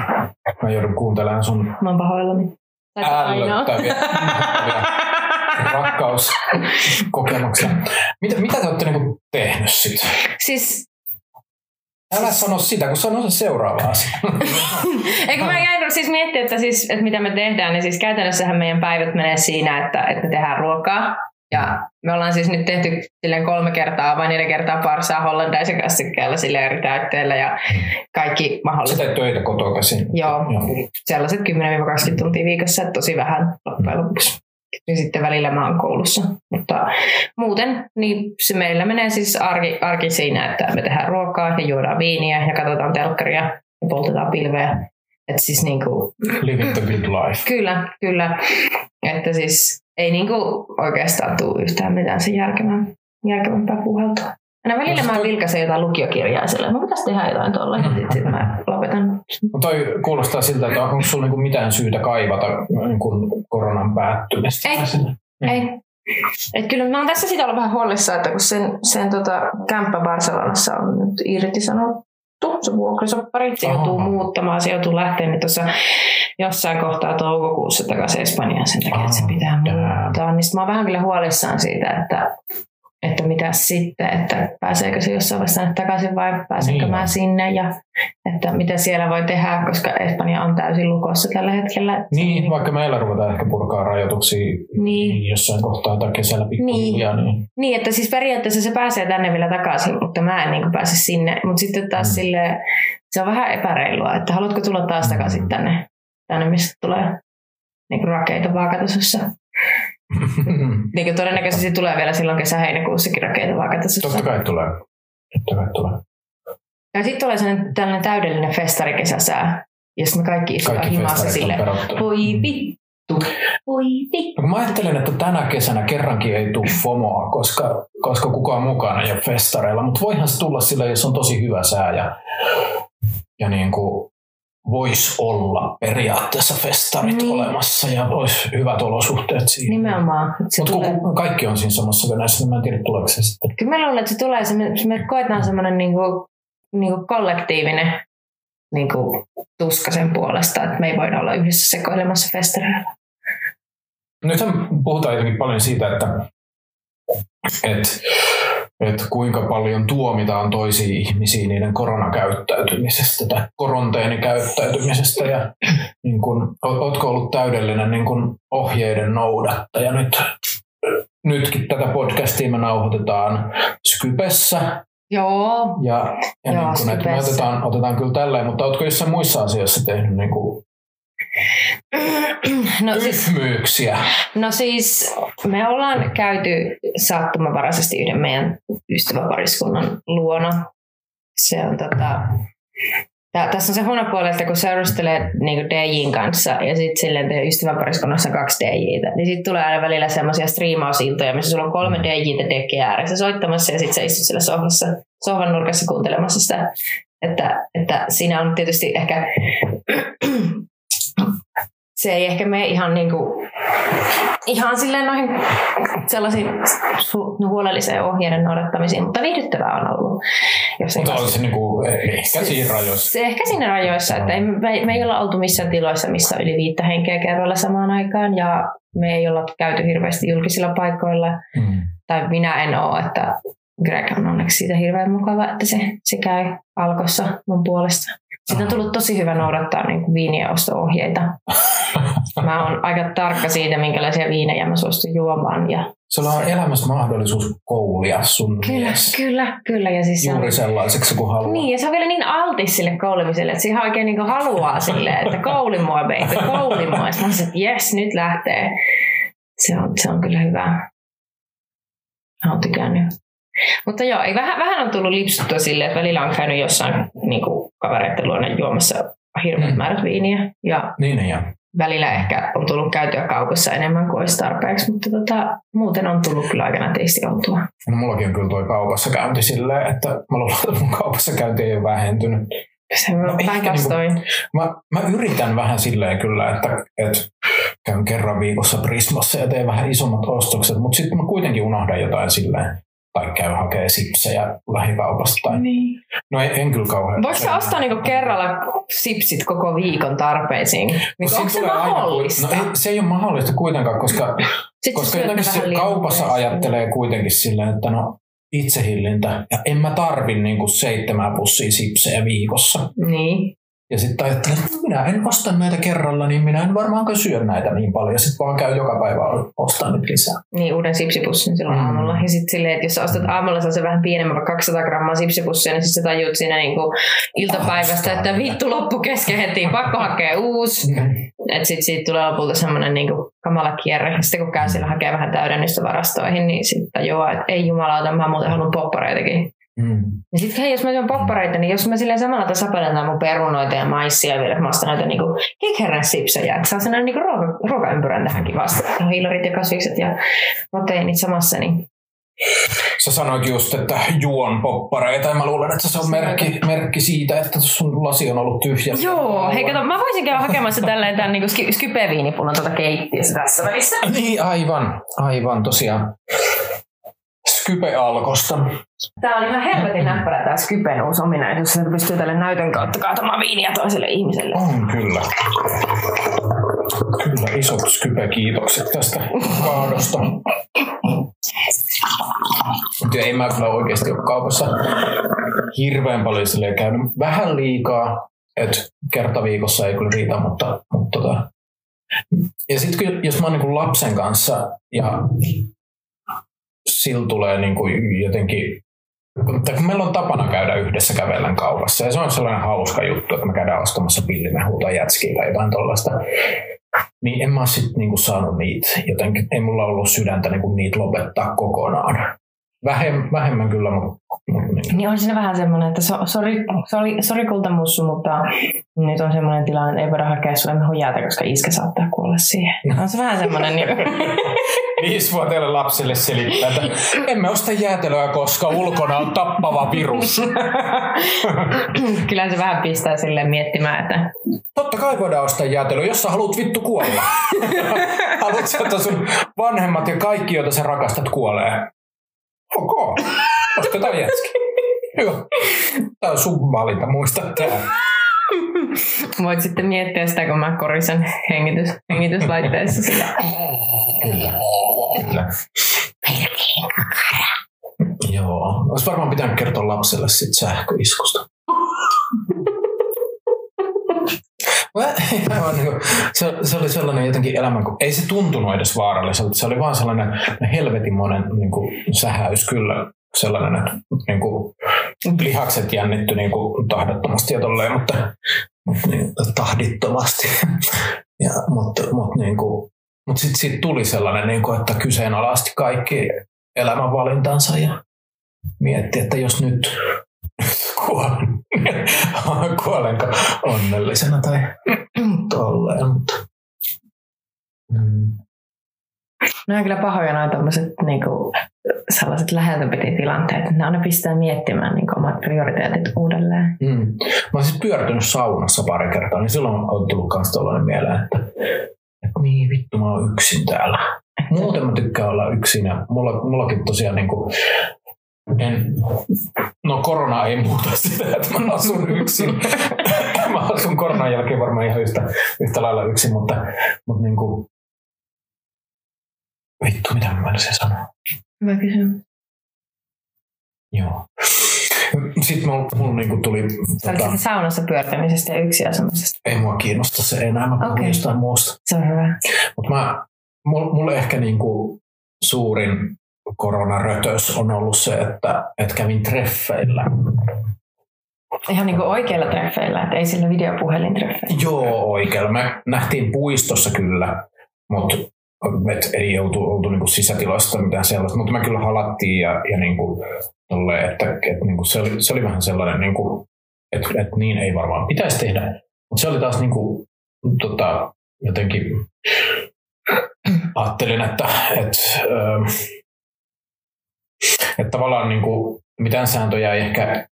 Mä joudun kuuntelemaan sun mä oon pahoillani. ällöttäviä rakkauskokemuksia. Mitä, mitä te olette niinku tehnyt sitten? Siis Älä sano sitä, kun sano se seuraava asia. Eikö mä jäin siis miettiä, että, siis, että mitä me tehdään, niin siis käytännössähän meidän päivät menee siinä, että, että me tehdään ruokaa. Ja me ollaan siis nyt tehty silleen kolme kertaa vai neljä kertaa parsaa hollandaisen kassikkeella sille eri täytteellä ja kaikki mahdolliset. Teet töitä kotoa käsin. Joo, Joo. sellaiset 10-20 tuntia viikossa, että tosi vähän loppujen lopuksi ja sitten välillä mä oon koulussa. Mutta muuten niin se meillä menee siis arki, arki siinä, että me tehdään ruokaa ja juodaan viiniä ja katsotaan telkkaria ja poltetaan pilveä että siis niinku, Living the good life. kyllä, kyllä. Että siis ei niinku oikeastaan tule yhtään mitään sen järkevän, järkevämpää puheltua. Aina välillä No mä vilkaisen jotain lukiokirjaa sille. Mä pitäisi tehdä jotain tuolla ja sitten sit mä lopetan. Mutta toi kuulostaa siltä, että onko sulla niinku mitään syytä kaivata niinku koronan päättymistä? Ei. sillä? Mm. Ei. Et kyllä mä oon tässä siitä ollut vähän huolissaan, että kun sen, sen tota, kämppä Barcelonassa on nyt irtisanottu, se vuokrasoppari, se joutuu muuttamaan, se joutuu lähteä nyt tuossa jossain kohtaa toukokuussa takaisin Espanjaan sen takia, että se pitää muuttaa. Niin mä oon vähän kyllä huolissaan siitä, että, että mitä sitten, että pääseekö se jossain vaiheessa takaisin vai pääsenkö Niin. mä sinne ja että mitä siellä voi tehdä, koska Espanja on täysin lukossa tällä hetkellä. On Niin, vaikka meillä ruvetaan ehkä purkaa rajoituksia Niin. jossain kohtaa tai kesällä pikkuhiljaa, niin. Niin, että siis periaatteessa se pääsee tänne vielä takaisin, mutta mä en niin pääse sinne. Mutta sitten taas Mm. sille, se on vähän epäreilua, että haluatko tulla taas takaisin Mm. tänne, tänne missä tulee niin rakeita vaakatasossa. Niin kuin todennäköisesti tulee vielä silloin kesä-heinäkuussakin rakeita vaakatasossa. Totta kai tulee. Totta kai tulee. Ja sitten tulee sellainen tällainen täydellinen festarikesäsää, jos me kaikki istutaan Kaikki himassa sille. Voi vittu, voi vittu. No, mä ajattelen, että tänä kesänä kerrankin ei tule FOMOa, koska, koska kukaan mukana ei ole festareilla, mutta voihan se tulla sillä, jos on tosi hyvä sää ja, ja niin kuin voisi olla periaatteessa festarit Niin. olemassa ja olisi hyvät olosuhteet siihen. Nimenomaan. Mutta tulee. kun kaikki on siinä samassa veneessä, niin mä en tiedä tuleeko se sitten. Kyllä mä luulen, että se tulee, se me, me koetaan semmoinen niinku, niinku kollektiivinen niinku, tuska sen puolesta, että me ei voida olla yhdessä sekoilemassa festareilla. Nythän puhutaan jotenkin paljon siitä, että, että, että kuinka paljon tuomitaan toisia ihmisiä niiden koronakäyttäytymisestä tai koronteenikäyttäytymisestä. Ja niin kun, ootko ollut täydellinen niin kun ohjeiden noudattaja nyt? Nytkin tätä podcastia me nauhoitetaan Skypessä Joo. ja, ja Joo, niin kun, että me otetaan, otetaan kyllä tälleen, mutta ootko jossain muissa asioissa tehnyt niin kuin No siis, no siis me ollaan käyty sattumanvaraisesti yhden meidän ystäväpariskunnan luona. Se on tota, Tää, tässä on se huono puoli, että kun seurustelee niin DJin kanssa ja sitten silleen teidän ystäväpariskunnassa kaksi DJitä, niin sitten tulee aina välillä semmoisia striimausiltoja, missä sulla on kolme DJitä dekki ääressä soittamassa ja sitten sä istut siellä sohvassa, sohvan nurkassa kuuntelemassa sitä. Että, että siinä on tietysti ehkä, se ei ehkä mene ihan niin kuin, ihan silleen noihin sellaisiin no, huolelliseen ohjeiden noudattamisiin, mutta viihdyttävää on ollut. Jos Mutta on se niin kuin, ehkä siinä rajoissa. se ehkä siinä rajoissa, että ei, me, me ei olla oltu missään tiloissa, missä on yli viittä henkeä kerralla samaan aikaan ja me ei olla käyty hirveästi julkisilla paikoilla. Mm. Tai minä en ole, että Greg on onneksi siitä hirveän mukava, että se, se käy alkossa mun puolesta. Siitä on tullut tosi hyvä noudattaa niin kuin viinien osto-ohjeita. Mä oon aika tarkka siitä, minkälaisia viinejä mä suostun juomaan. Ja Sulla on elämässä mahdollisuus koulia sun kyllä, mies kyllä, kyllä. Ja siis se on, juuri sellaiseksi kuin haluaa. Niin, ja se on vielä niin altis sille koulimiselle, että siihen oikein niin haluaa silleen, että kouli mua baby, kouli mua. Sitten mä olisin, että jes, nyt lähtee. Se on, se on kyllä hyvä. Mä oon tykännyt. Mutta joo, ei, vähän, vähän on tullut lipsuttua silleen, että välillä on käynyt jossain niin kuin kavereiden luona juomassa hirveät Mm. määrät viiniä. Ja Niin ja. välillä ehkä on tullut käytyä kaupassa enemmän kuin olisi tarpeeksi, mutta tota, muuten on tullut kyllä aika nätisti oltua. No mullakin on kyllä toi kaupassa käynti silleen, että mä luulen, että mun kaupassa käynti ei ole vähentynyt. Se on No no, ehkä päinvastoin. Mä, mä yritän vähän silleen kyllä, että, että käyn kerran viikossa Prismassa ja teen vähän isommat ostokset, mutta sitten mä kuitenkin unohdan jotain silleen, tai käy hakee sipsejä lähikaupasta. Tai... Niin. No en, en kyllä kauhean. Voiko sä ostaa niinku kerralla sipsit koko viikon tarpeisiin? Niin siinä onko se tulee aina- mahdollista? no se ei ole mahdollista kuitenkaan, koska, Sitten koska jotenkin se liian kaupassa nopeasti. ajattelee kuitenkin silleen, että no itsehillintä, ja en mä tarvi niinku seitsemän pussia sipsejä viikossa. Niin. Ja sitten ajattelen, että minä en osta näitä kerralla, niin minä en varmaankaan syö näitä niin paljon. Ja sitten vaan käy joka päivä ostaa nyt lisää. niin, uuden sipsipussin silloin Mm. mm. aamulla. Ja sitten silleen, että jos sä ostat aamulla se vähän pienemmän, vaikka 200 grammaa sipsipussia, niin sitten sä tajuut siinä niinku iltapäivästä, että vittu loppu kesken heti, pakko hakea uusi. Että sitten siitä tulee lopulta semmoinen niinku kamala kierre. Sitten kun käy siellä hakee vähän täydennystä varastoihin, niin sitten tajuaa, että ei jumalauta, mä muuten haluan poppareitakin. Mm. Ja sitten hei, jos mä syön poppareita, niin jos mä silleen samalla tasapainotan mun perunoita ja maissia vielä, mä ostan näitä niinku kekherän-sipsejä, että saa sellainen niinku ruoka, ruokaympyrän tähänkin vasta. Hiilarit ja kasvikset ja proteiinit samassa, niin Sä sanoit just, että juon poppareita ja mä luulen, että se on merkki, merkki siitä, että sun lasi on ollut tyhjä. Joo, hei kato, mä voisin käydä hakemassa tälleen tämän niinku sky- skypeviinipullon tuota keittiössä tässä välissä. Niin, aivan, aivan tosiaan. Skype-alkosta. Tää on ihan helvetin näppärä tää Skypen uusi ominaisuus, että pystyy tälle näytön kautta kaatamaan viiniä toiselle ihmiselle. On kyllä. Kyllä, isot Skype-kiitokset tästä kaadosta. Mutta ei mä kyllä oikeasti ole kaupassa hirveän paljon silleen käynyt. Vähän liikaa, että kerta viikossa ei kyllä riitä, mutta, mutta tota. Ja sitten jos mä oon niin lapsen kanssa ja sillä tulee niin kuin jotenkin meillä on tapana käydä yhdessä kävellen kaupassa ja se on sellainen hauska juttu, että me käydään ostamassa pillimehua tai jätskiä tai jotain tuollaista, niin en mä sit niinku saanut niitä jotenkin, ei mulla ollut sydäntä niinku niitä lopettaa kokonaan. Vähem, vähemmän kyllä, mutta mut, niin. Niin on siinä vähän semmoinen, että so, sori, sori, sori kultamussu, mutta nyt on semmoinen tilanne, että ei voida hakea sulle mehujäätä, koska iskä saattaa kuolla siihen. On se vähän semmoinen. Niin... Viisivuotiaille lapsille selittää, että emme osta jäätelöä, koska ulkona on tappava virus. Kyllä se vähän pistää sille miettimään, että Totta kai voidaan ostaa jäätelöä, jos sä haluat vittu kuolla. haluat sä, että sun vanhemmat ja kaikki, joita sä rakastat, kuolee. Ok, ostetaan jätski. Hyvä. Tämä on sun valinta, muista tää. voit sitten miettiä sitä, kun mä korisen hengitys, hengityslaitteessa sillä. Kyllä. Joo. Olisi varmaan pitänyt kertoa lapselle sit sähköiskusta. Niin kuin- se, se, oli sellainen jotenkin elämän, kun ei se tuntunut edes vaaralliselta. Se oli vaan sellainen helvetin monen niin kuin, sähäys kyllä. Sellainen, että niin kuin, lihakset jännitty niin kuin, tahdottomasti ja tolleen, mutta, mutta niin, tahdittomasti. ja, mutta mutta, niin kuin, mutta sitten siitä tuli sellainen, niin kuin, että kyseenalaisti kaikki elämänvalintansa ja mietti, että jos nyt kuolen, kuolenko onnellisena tai tolleen. Mutta, mm. Ne on kyllä pahoja noin tommoset niinku, sellaiset läheltä piti tilanteet. Ne aina pistää miettimään niinku, omat prioriteetit uudelleen. Mm. Mä oon siis pyöritynyt saunassa pari kertaa, niin silloin on tullut myös tällainen mieleen, että, että niin vittu mä oon yksin täällä. Muuten mä tykkään olla yksin ja mulla, mullakin tosiaan niin kuin, en, no korona ei muuta sitä, että mä asun yksin. mä asun koronan jälkeen varmaan ihan yhtä, yhtä lailla yksin, mutta, mutta niin kuin, vittu mitä mä menisin sanoa. Hyvä kysymys. Joo. Sitten mulla, mulla niin tuli, tota, saunassa pyörtämisestä ja yksi asumisesta. ei mua kiinnosta se enää, mä puhun Okei. jostain muusta. Se on hyvä. Mutta mä, mulle, mulle ehkä niinku suurin koronarötös on ollut se, että, että kävin treffeillä. Ihan niinku oikeilla treffeillä, että ei sillä videopuhelintreffeillä. Joo, oikealla. Me nähtiin puistossa kyllä, mutta et ei oltu, oltu niinku sisätiloissa tai mitään sellaista, mutta me kyllä halattiin ja, ja niinku, tolleen, että, että niinku se, oli, se oli vähän sellainen, niinku, että, että niin ei varmaan pitäisi tehdä. Mutta se oli taas niinku, tota, jotenkin ajattelin, että, että, ö, että tavallaan niinku, mitään sääntöjä ei ehkä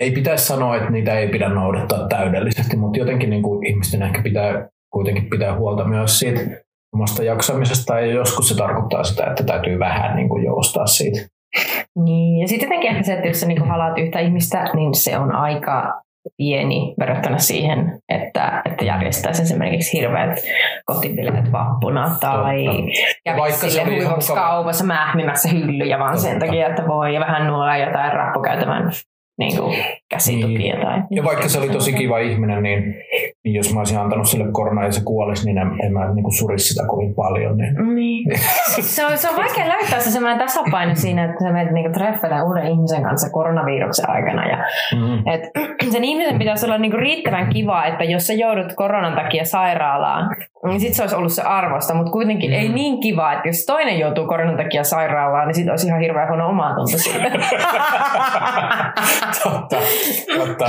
ei pitäisi sanoa, että niitä ei pidä noudattaa täydellisesti, mutta jotenkin niin kuin ihmisten ehkä pitää kuitenkin pitää huolta myös siitä omasta jaksamisesta ja joskus se tarkoittaa sitä, että täytyy vähän niin kuin joustaa siitä. Niin, ja sitten jotenkin ehkä se, että jos sä niinku halaat yhtä ihmistä, niin se on aika pieni verrattuna siihen, että, että järjestäisi esimerkiksi hirveät kotibileet vappuna tai kävisi Vaikka se sille mukava. kaupassa mähmimässä hyllyjä vaan sen Totta. takia, että voi vähän nuolla jotain rappukäytävän niin kuin käsitukia. Tai, Ja vaikka se oli tosi kiva ihminen, niin niin jos mä olisin antanut sille koronaa ja se kuolisi, niin en, en mä niin kuin surisi sitä kovin paljon. Niin. Niin. se, on, se on vaikea löytää se semmoinen tasapaino siinä, että sä menet niinku treffeille uuden ihmisen kanssa koronaviruksen aikana. Ja, Mm. et, sen ihmisen pitäisi olla niinku riittävän kiva, että jos sä joudut koronan takia sairaalaan, niin sit se olisi ollut se arvosta, mutta kuitenkin Mm. ei niin kiva, että jos toinen joutuu koronan takia sairaalaan, niin sit olisi ihan hirveän huono omatunto siitä. totta, totta.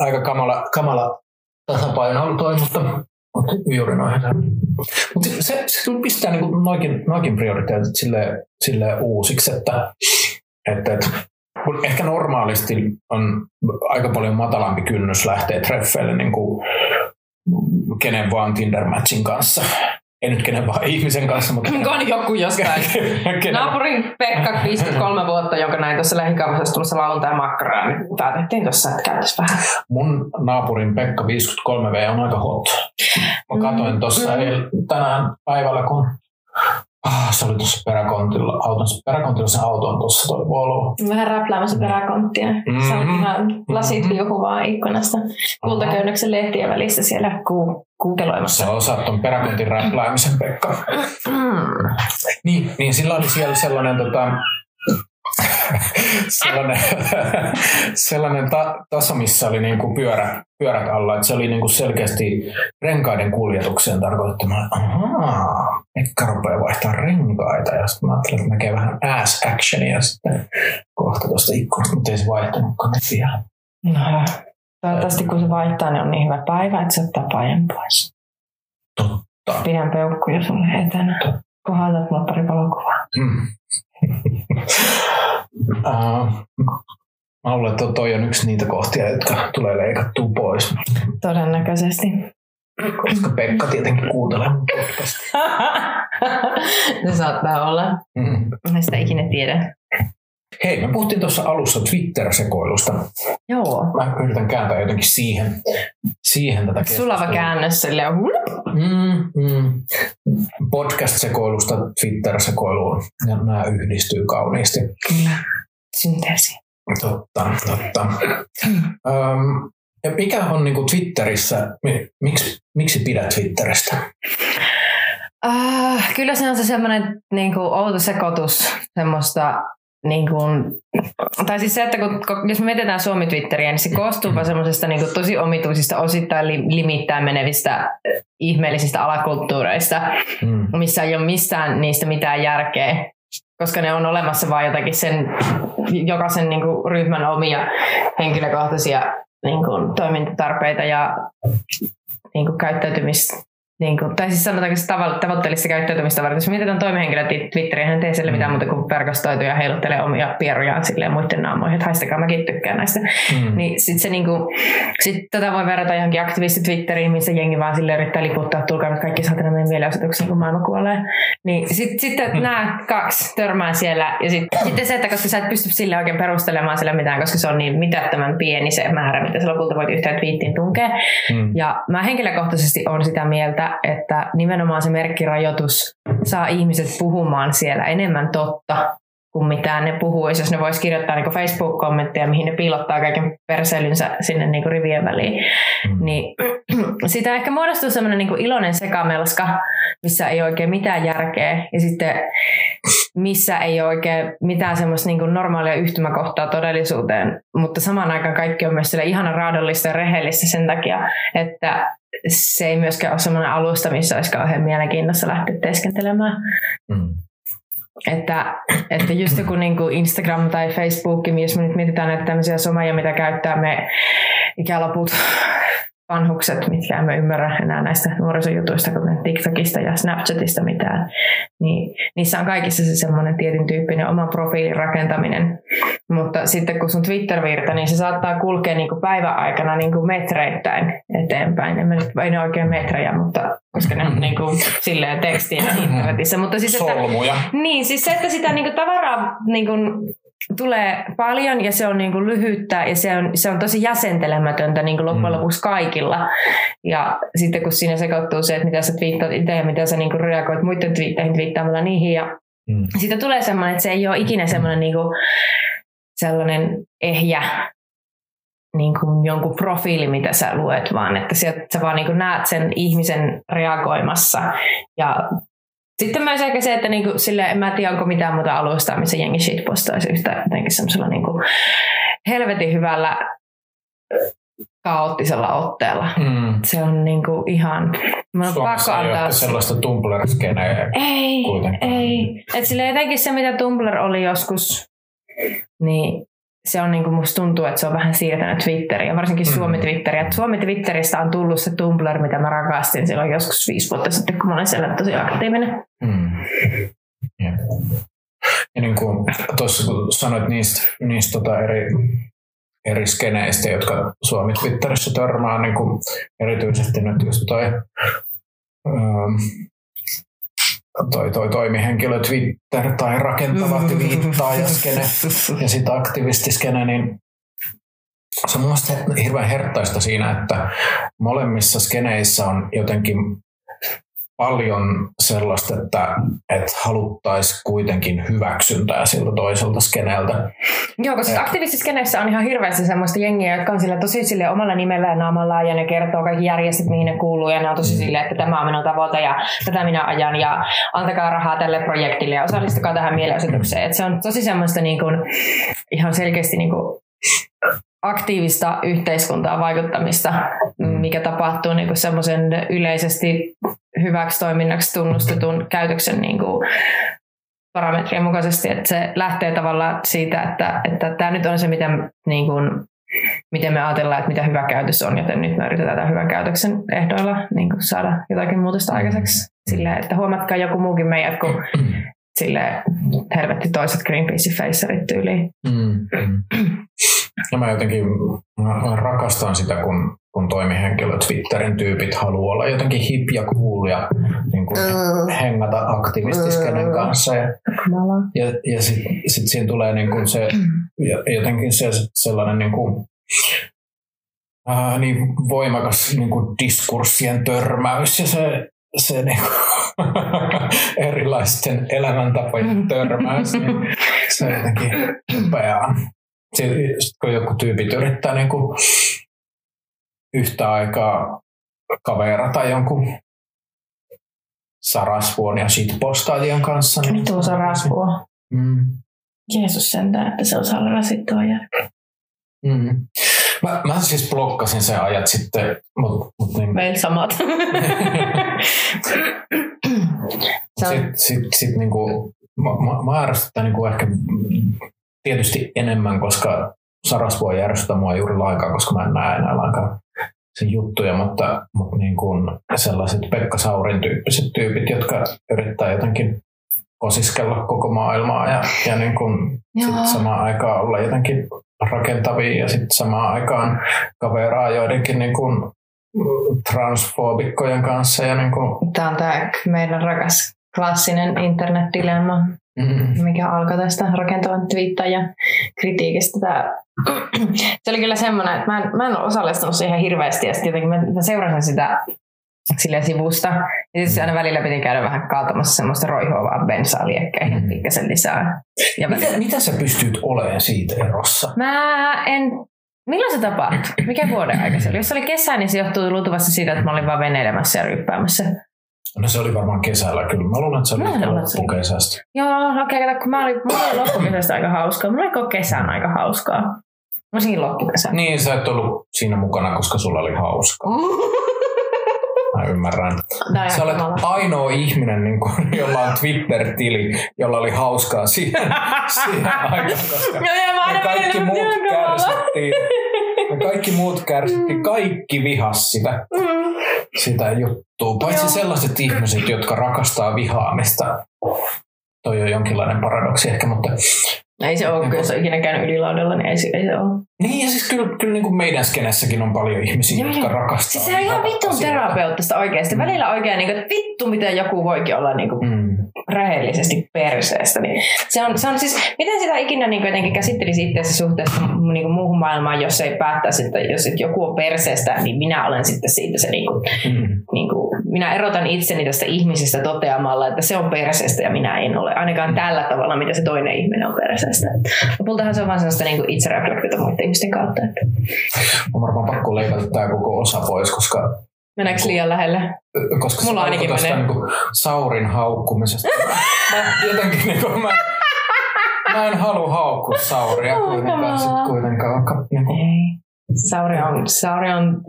Aika kamala, kamala tasapaino on toi, mutta, juuri noin. Mutta se, se pistää niin noikin, noikin prioriteetit sille, sille uusiksi, että, että, että kun ehkä normaalisti on aika paljon matalampi kynnys lähteä treffeille niin kuin kenen vaan Tinder-matchin kanssa. Ei nyt kenen vaan ihmisen kanssa, mutta kenen, on joku jostain. kenen, Naapurin Pekka, 53 vuotta, jonka näin tuossa lähikaupassa tulossa lauantai makkaraa, niin päätettiin tuossa, että käytäisiin vähän. Mun naapurin Pekka 53V on aika hot. Mä katsoin tuossa Mm. tänään päivällä, kun ah, se oli tuossa peräkontilla, auton, peräkontilla se auto on tuossa toi Volvo. Vähän räpläämässä peräkonttia. Se on ihan lasit Mhm. liuhuvaa ikkunasta. Kultaköynnöksen lehtien välissä siellä ku, kuukeloimassa. Sä osaat ton peräkontin räpläämisen Pekka. Niin, niin sillä oli siellä sellainen tota, sellainen, sellainen ta- taso, missä oli niinku pyörä, pyörät alla. Että se oli niinku selkeästi renkaiden kuljetukseen tarkoittama. Ahaa, Pekka rupeaa vaihtaa renkaita. Ja sitten mä ajattelin, että näkee vähän ass actionia sitten kohta tuosta ikkunasta, mutta ei se vaihtanutkaan nyt vielä. No, toivottavasti kun se vaihtaa, niin on niin hyvä päivä, että se ottaa pajan pois. Totta. Pidän peukkuja sulle etänä. Kohdatat mulle pari valokuvaa. Mm. uh, mä luulen, että toi on yksi niitä kohtia, jotka tulee leikattua pois. Todennäköisesti. Koska Pekka tietenkin kuuntelee mun podcastia. se saattaa olla. Mm. Mä sitä ikinä tiedä. Hei, me puhuttiin tuossa alussa Twitter-sekoilusta. Joo. Mä yritän kääntää jotenkin siihen, siihen tätä Sulava käännös silleen. Mm, mm. Podcast-sekoilusta Twitter-sekoiluun. Ja nämä yhdistyy kauniisti. Kyllä. Synteesi. Totta, totta. Öm, ja mikä on niin kuin Twitterissä, mi- miksi, miksi pidät Twitteristä? Uh, kyllä se on se semmoinen niin kuin, outo sekoitus semmoista niin kuin, tai siis se, että kun, jos me mietitään Suomi-Twitteriä, niin se koostuu vaan semmoisesta niin tosi omituisista, osittain li, limittäin menevistä eh, ihmeellisistä alakulttuureista, Mm. missä ei ole missään niistä mitään järkeä, koska ne on olemassa vain jotakin sen, jokaisen niin kuin, ryhmän omia henkilökohtaisia niin kuin, toimintatarpeita ja niin kuin, käyttäytymistä. Niin kuin, tai siis sanotaanko se tavo- tavoitteellista käyttäytymistä varten. Jos mietitään toimihenkilö Twitteriä, hän tee sille mitään muuta kuin verkostoituu ja heiluttelee omia pierujaan silleen muiden naamoihin, että haistakaa mäkin tykkään näistä. Mm. Niin sit se niinku, sit tätä voi verrata johonkin aktivisti Twitteriin, missä jengi vaan sille yrittää liputtaa, että tulkaa nyt kaikki saatana meidän mielenosoituksiin, kun maailma kuolee. Niin sit, sitten Mm. nämä kaksi törmää siellä. Ja sit, sitten se, että koska sä et pysty sille oikein perustelemaan sille mitään, koska se on niin mitättömän pieni se määrä, mitä sä lopulta voit yhteen twiittiin tunkea. Mm. Ja mä henkilökohtaisesti on sitä mieltä, että nimenomaan se merkkirajoitus saa ihmiset puhumaan siellä enemmän totta kuin mitä ne puhuisi, jos ne vois kirjoittaa niin Facebook-kommentteja, mihin ne piilottaa kaiken perseilynsä sinne niin rivien väliin. Mm. Niin sitä ehkä muodostuu semmoinen niin iloinen sekamelska, missä ei oikein mitään järkeä. Ja sitten missä ei ole oikein mitään semmoista niin normaalia yhtymäkohtaa todellisuuteen. Mutta samaan aikaan kaikki on myös sille ihana raadollista ja rehellistä sen takia, että se ei myöskään ole semmoinen alusta, missä olisi kauhean mielenkiinnossa lähteä teeskentelemään. Mm. Että, että just joku niin kuin Instagram tai Facebook, jos me nyt mietitään näitä tämmöisiä someja, mitä käyttää me ikäloput vanhukset, mitkä emme ymmärrä enää näistä nuorisojutuista, kuten TikTokista ja Snapchatista mitään, niin niissä on kaikissa se semmoinen tietyn tyyppinen oma profiilin rakentaminen. Mutta sitten kun sun Twitter-virta, niin se saattaa kulkea niin kuin päivän aikana niin kuin metreittäin eteenpäin. En mä nyt, ei ne oikein metrejä, mutta koska ne on niin kuin silleen tekstiin internetissä. Mutta siis, että, Solmuja. niin, siis se, että sitä niinku tavaraa niinku tulee paljon ja se on niinku lyhyttä ja se on, se on tosi jäsentelemätöntä niinku loppujen Mm. lopuksi kaikilla. Ja sitten kun siinä sekoittuu se, että mitä sä twiittaat itse ja mitä sä niinku reagoit muiden twiitteihin twiittaamalla niihin ja Mm. siitä tulee semmoinen, että se ei ole ikinä semmoinen niinku, sellainen ehjä niin kuin jonkun profiili, mitä sä luet, vaan että sieltä sä vaan niin kuin näet sen ihmisen reagoimassa. Ja sitten myös ehkä se, että niinku, sille, en mä tiedä, onko mitään muuta alusta, missä jengi shitpostaisi yhtä jotenkin semmoisella niinku helvetin hyvällä kaoottisella otteella. Mm. Se on niinku ihan... Mä on pakko antaa... sellaista tumblr Ei, kuitenkaan. ei. Et sille jotenkin se, mitä Tumblr oli joskus, niin se on niin kuin musta tuntuu, että se on vähän siirtänyt Twitteriä, varsinkin mm. Suomi-Twitteriä. Suomi-Twitteristä on tullut se Tumblr, mitä mä rakastin silloin joskus viisi vuotta sitten, kun mä olin siellä tosi aktiivinen. Mm. Ja. ja niin kuin tuossa kun sanoit niistä, niistä tota eri, eri skeneistä, jotka Suomi-Twitterissä törmää, niin kuin erityisesti nyt just toi ähm, toi, toi toimihenkilö Twitter tai rakentava skene ja sitten aktivistiskene, niin se on mun hirveän herttaista siinä, että molemmissa skeneissä on jotenkin paljon sellaista, että, että haluttaisiin kuitenkin hyväksyntää siltä toiselta skeneeltä. Joo, koska aktiivisissa on ihan hirveästi semmoista jengiä, jotka on sille tosi sille omalla nimellä ja naamalla ja ne kertoo kaikki järjestöt, mihin ne kuuluu ja ne on tosi mm. sille, että tämä on minun tavoite ja tätä minä ajan ja antakaa rahaa tälle projektille ja osallistukaa tähän mielenosoitukseen. Et se on tosi semmoista niin kuin, ihan selkeästi niin kuin, aktiivista yhteiskuntaa vaikuttamista, mm. mikä tapahtuu niin semmoisen yleisesti hyväksi toiminnaksi tunnustetun käytöksen niin kuin parametrien mukaisesti, että se lähtee tavallaan siitä, että, että tämä nyt on se, miten, niin kuin, miten me ajatellaan, että mitä hyvä käytös on, joten nyt me yritetään tämän hyvän käytöksen ehdoilla niin kuin saada jotakin muutosta aikaiseksi. Silleen, että huomatkaa joku muukin meidät, kun sille helvetti toiset Greenpeace-facerit tyyliin. Mm. Ja mä jotenkin mä rakastan sitä, kun, kun toimihenkilö Twitterin tyypit haluaa olla jotenkin hip ja cool ja niin kuin mm. hengata aktivistiskenen mm. kanssa. Ja, ja, ja sitten sit siinä tulee niin kuin se, jotenkin se sellainen niin kuin, äh, niin voimakas niin kuin diskurssien törmäys ja se, se niin kuin, erilaisten elämäntapojen törmäys, niin se on jotenkin upeaa kun joku tyypit yrittää niin kuin yhtä aikaa kaverata jonkun Sarasvuon ja shitpostailijan kanssa. Niin... Mitä on Sarasvuo? Mm. Jeesus sentään, että se osaa olla rasittava jälkeen. Mm. Mä, mä siis blokkasin sen ajat sitten. Mut, mut niin... Meillä samat. sitten sit, sit, niinku, mä, mä, ärsyttää niinku ehkä tietysti enemmän, koska Sarasvuo ei järjestä mua juuri lainkaan, koska mä en näe enää lainkaan sen juttuja, mutta, mutta niin kuin sellaiset Pekka Saurin tyyppiset tyypit, jotka yrittää jotenkin kosiskella koko maailmaa ja, ja niin kuin sit samaan aikaan olla jotenkin rakentavia ja sitten samaan aikaan kaveraa joidenkin niin kuin transfoobikkojen kanssa. Ja niin kuin... Tämä on tämä meidän rakas klassinen internetdilemma. Mm-hmm. mikä alkoi tästä rakentavan twiittajan kritiikistä. Tämä, se oli kyllä semmoinen, että mä en, mä en ole osallistunut siihen hirveästi ja sitten jotenkin mä, mä seurasin sitä sille sivusta. Ja sitten aina välillä piti käydä vähän kaatamassa semmoista roihuavaa bensaa liekkeihin, mm. pikkasen lisää. Ja mitä, välillä... mitä sä pystyt olemaan siitä erossa? Mä en Milloin se tapahtui? Mikä vuoden aika se oli? Jos se oli kesä, niin se johtuu luultavasti siitä, että mä olin vaan veneilemässä ja ryppäämässä. No se oli varmaan kesällä kyllä. Mä luulen, että se oli loppukesästä. Joo, okei, okay, kun mä olin, olin loppukesästä aika hauskaa. Mulla oli koko kesän aika hauskaa. Mä siinä loppukesän. Niin, sä et ollut siinä mukana, koska sulla oli hauskaa. Mä ymmärrän. Näin Sä olet ainoa ihminen, niin kuin, jolla on Twitter-tili, jolla oli hauskaa siihen, siihen aikaan, koska me kaikki muut kärsittiin. Me kaikki muut kärsittiin, kaikki vihas sitä. Mm sitä juttua. Paitsi Joo. sellaiset ihmiset, jotka rakastaa vihaamista. Toi on jonkinlainen paradoksi ehkä, mutta... Ei se ole, niin kun on ikinä käynyt ylilaudella, niin ei, ei se ole. Niin, ja siis kyllä, kyllä niin kuin meidän skenessäkin on paljon ihmisiä, Joo, jotka rakastaa. Siis se on ihan vittun terapeuttista oikeasti. Mm. Välillä oikein, niin kuin, että vittu, miten joku voikin olla niin kuin, mm. rehellisesti perseestä. Niin se, on, se on siis, miten sitä ikinä niin kuin, jotenkin käsittelisi itseäsi suhteessa niin kuin, muuhun maailmaan, jos ei päättäisi, että jos et joku on perseestä, niin minä olen sitten siitä se niin kuin, mm. niin kuin, minä erotan itseni tästä ihmisestä toteamalla, että se on perseestä ja minä en ole. Ainakaan tällä tavalla, mitä se toinen ihminen on perseestä. Lopultahan se on vain sellaista niin itsereflektiota muiden ihmisten kautta. Että. On varmaan pakko leikata tämä koko osa pois, koska Meneekö liian lähelle? koska Mulla se ainakin alkoi tästä menee. Niin Saurin haukkumisesta. mä jotenkin niin kuin, mä, mä en halua haukkua Sauria Oh, kuitenkaan, sit kuitenkaan vaikka, niin kuin, Ei. Sauri on, Sauri on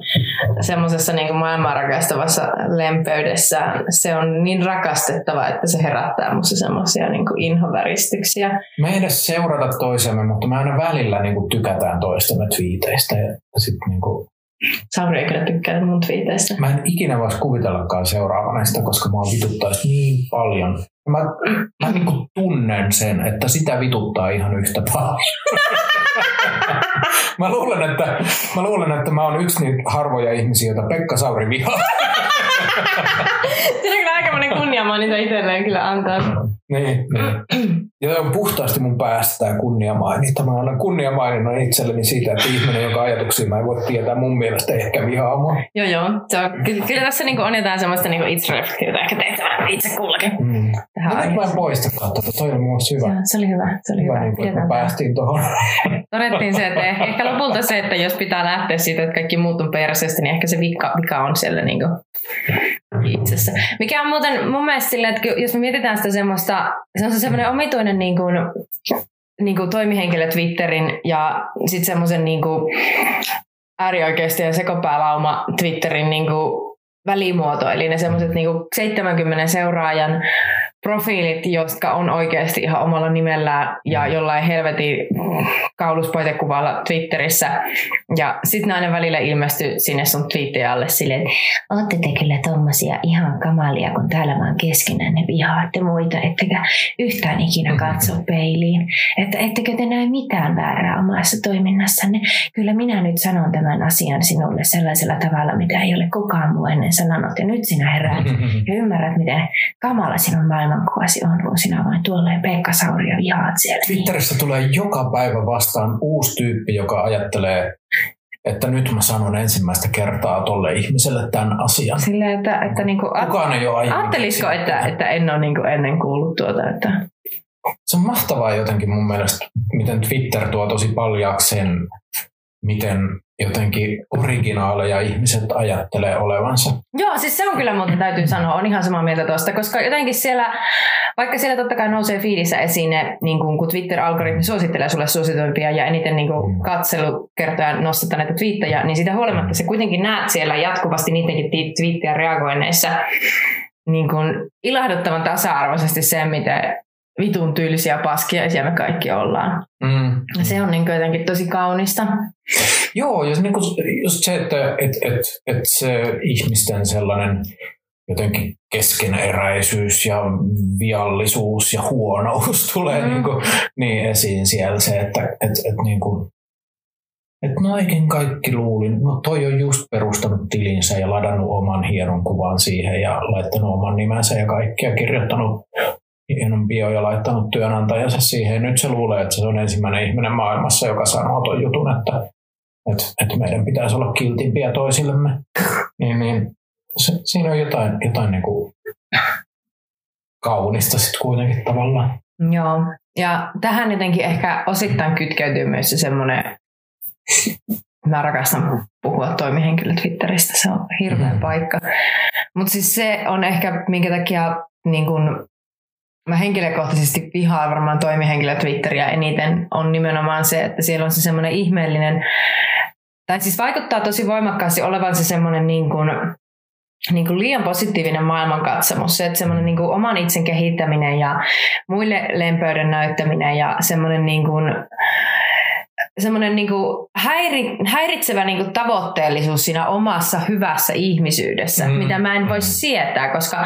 semmoisessa niin maailmaa rakastavassa lempeydessä. Se on niin rakastettava, että se herättää musta semmoisia niin inhoväristyksiä. me ei edes seurata toisemme, mutta me aina välillä niin kuin, tykätään toistemme twiiteistä. Ja sit, niin kuin, Sauri ei kyllä tykkää mun twiiteistä. mä en ikinä voisi kuvitellakaan seuraavana sitä, koska mua vituttaisi niin paljon. Mä, mä niin kuin tunnen sen, että sitä vituttaa ihan yhtä paljon. mä, luulen, että, mä luulen, että mä oon yksi niitä harvoja ihmisiä, joita Pekka Sauri vihaa. Siinä on kyllä aika monen kunniamaininta itselleen kyllä antaa. niin, niin. Ja on puhtaasti mun päästä tämä kunniamaininta. Mä annan kunniamaininnan itselleni siitä, että ihminen, joka ajatuksia mä en voi tietää, mun mielestä ehkä vihaa mua. Joo, joo. Se on, kyllä, kyllä tässä niinku on jotain semmoista niinku itsereflektiota ehkä tehtävä itse kullakin. Mm. Tähän mä en poistakaan tätä. Toi on mun hyvä. Se, se oli hyvä. Se oli Hyvä, hyvä. niin kuin, että me päästiin tuohon. Todettiin se, että ehkä lopulta se, että jos pitää lähteä siitä, että kaikki muut on perseestä, niin ehkä se vika, vika on siellä niin itsessä. Mikä on muuten mun mielestä silleen, että jos me mietitään sitä semmoista, se on se semmoinen omituinen niin kuin, niin kuin toimihenkilö Twitterin ja sitten semmoisen niin kuin äärioikeistien sekopäälauma Twitterin niin kuin välimuoto, eli ne semmoiset niin 70 seuraajan profiilit, jotka on oikeasti ihan omalla nimellään ja jollain helvetin kauluspoitekuvalla Twitterissä. Ja sitten aina välillä ilmestyy sinne sun twiittejä alle silleen, että ootte te kyllä tommosia ihan kamalia, kun täällä vaan keskenään ne vihaatte muita, ettekä yhtään ikinä katso peiliin. Että ettekö te näe mitään väärää omassa toiminnassanne. Kyllä minä nyt sanon tämän asian sinulle sellaisella tavalla, mitä ei ole kukaan muu ennen sanonut. Ja nyt sinä heräät ja ymmärrät, miten kamala sinun maailmankuvasi on, kun sinä vain tuolleen Pekka Sauria vihaat siellä. Twitterissä tulee joka päivä vastaan uusi tyyppi, joka ajattelee, että nyt mä sanon ensimmäistä kertaa tolle ihmiselle tämän asian. Silleen, että, että niinku, Kukaan ei ole ajattelisiko, että, että en ole niinku ennen kuullut tuota, että Se on mahtavaa jotenkin mun mielestä, miten Twitter tuo tosi paljaaksi sen, miten jotenkin originaaleja ihmiset ajattelee olevansa. Joo, siis se on kyllä muuten täytyy sanoa, on ihan samaa mieltä tuosta, koska jotenkin siellä, vaikka siellä totta kai nousee fiidissä esiin ne, niin kun, kun Twitter-algoritmi suosittelee sulle suosituimpia ja eniten niin kun, katselukertoja nostata näitä twiittejä, niin sitä huolimatta se kuitenkin näet siellä jatkuvasti niidenkin twiittejä reagoinneissa niin kun, ilahduttavan tasa-arvoisesti sen, miten vitun tyylisiä paskiaisia me kaikki ollaan. Mm. Se on niin jotenkin tosi kaunista. Joo, ja niin kuin, just se, että et, et, et se ihmisten sellainen jotenkin keskeneräisyys ja viallisuus ja huonous tulee Mm. niin, kuin, niin esiin siellä se, että et, et, niin kuin, et noikin kaikki luulin, no toi on just perustanut tilinsä ja ladannut oman hienon kuvan siihen ja laittanut oman nimensä ja kaikkea, kirjoittanut hienon bio ja laittanut työnantajansa siihen. Nyt se luulee, että se on ensimmäinen ihminen maailmassa, joka sanoo ton jutun, että, että, että meidän pitäisi olla kiltimpiä toisillemme. Niin, niin se, siinä on jotain, jotain niin kuin kaunista sitten kuitenkin tavallaan. Joo. Ja tähän jotenkin ehkä osittain kytkeytyy myös se semmoinen, mä rakastan puhua toimihenkilö Twitteristä, se on hirveä Mm. paikka. Mutta siis se on ehkä, minkä takia niin kun, mä henkilökohtaisesti vihaan varmaan toimihenkilö Twitteriä eniten, on nimenomaan se, että siellä on se semmoinen ihmeellinen, tai siis vaikuttaa tosi voimakkaasti olevan se semmoinen niin kuin, niin kuin liian positiivinen maailmankatsomus, se, että semmoinen niin kuin oman itsen kehittäminen ja muille lempöyden näyttäminen ja semmoinen niin kuin, semmoinen niin kuin häiri, häiritsevä niin kuin tavoitteellisuus siinä omassa hyvässä ihmisyydessä, mm. Mitä mä en voi sietää, koska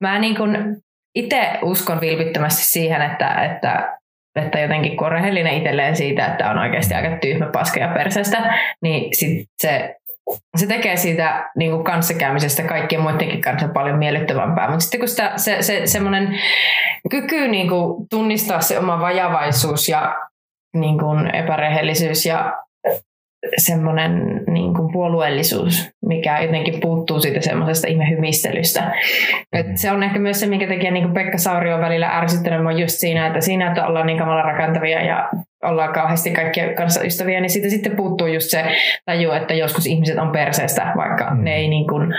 mä niin kuin itse uskon vilpittömästi siihen, että, että että jotenkin kun on rehellinen itselleen siitä, että on oikeasti aika tyhmä paska ja perseestä, niin sit se, se tekee siitä niin kuin kanssakäymisestä kaikkien muidenkin kanssa paljon miellyttävämpää. Mutta sitten kun sitä, se, se semmoinen kyky niin kuin tunnistaa se oma vajavaisuus ja niin kuin epärehellisyys ja semmoinen niin kuin puolueellisuus, mikä jotenkin puuttuu siitä semmoisesta ihmehymistelystä. Et se on ehkä myös se, minkä takia niin kuin Pekka Sauri on välillä ärsyttänyt on just siinä, että siinä, että ollaan niin kamala rakentavia ja ollaan kauheasti kaikkia kanssa ystäviä, niin siitä sitten puuttuu just se taju, että joskus ihmiset on perseestä, vaikka mm. ne ei niin kuin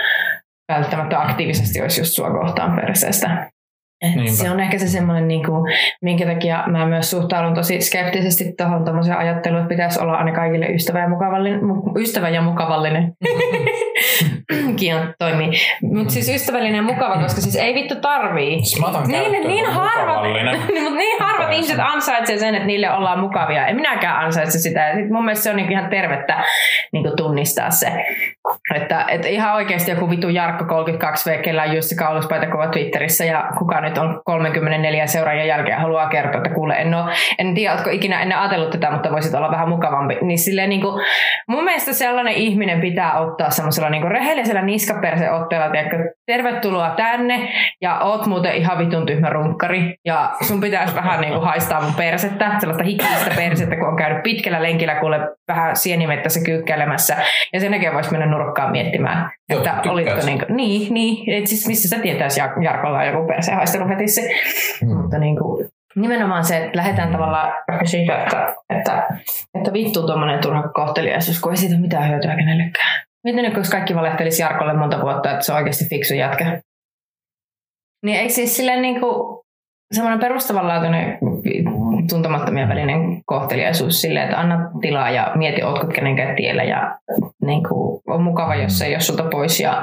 välttämättä aktiivisesti olisi just sua kohtaan perseestä. Se on ehkä se semmoinen, niin kuin, minkä takia mä myös suhtaudun tosi skeptisesti tuohon ajatteluun, että pitäisi olla aina kaikille ystävä ja mukavallinen. Ystävä ja mukavallinen. Kion toimii. Mutta siis ystävällinen ja mukava, koska siis ei vittu tarvii. Siis niin, niin, niin harvat, mutta niin harvat ihmiset ansaitsee sen, että niille ollaan mukavia. En minäkään ansaitse sitä. Ja sit mun mielestä se on niinku ihan tervettä niinku tunnistaa se. Että, että ihan oikeasti joku vitu Jarkko 32V, kellä on Jussi Kauluspaita kova Twitterissä ja kuka nyt on 34 seuraajan jälkeen haluaa kertoa, että kuule, en, ole, en tiedä, oletko ikinä ennen ajatellut tätä, mutta voisit olla vähän mukavampi. Niin silleen niin kuin, mun mielestä sellainen ihminen pitää ottaa semmoisella niin rehellisellä niskaperseotteella, että tervetuloa tänne ja oot muuten ihan vitun tyhmä runkkari. Ja sun pitäisi vähän niin kuin haistaa mun persettä, sellaista hikistä persettä, kun on käynyt pitkällä lenkillä kuule vähän sienimettässä kyykkäilemässä. Ja sen jälkeen voisi mennä nurkkaan miettimään, Joo, että olitko niin kuin, niin, niin, et siis missä sä tietäisi Jarkolla on joku haistelu heti se, mm. mutta niin kuin, nimenomaan se, että lähdetään tavallaan siitä, että, että, että vittu tuommoinen turha kohteliaisuus, kun ei siitä mitään hyötyä kenellekään. Miten nyt, jos kaikki valehtelisi Jarkolle monta vuotta, että se on oikeasti fiksu jätkä? Niin ei siis silleen niin kuin, semmoinen perustavanlaatuinen tuntemattomien välinen kohteliaisuus silleen, että anna tilaa ja mieti, ootko kenenkään tiellä ja niin kuin, on mukava, jos se ei ole sulta pois ja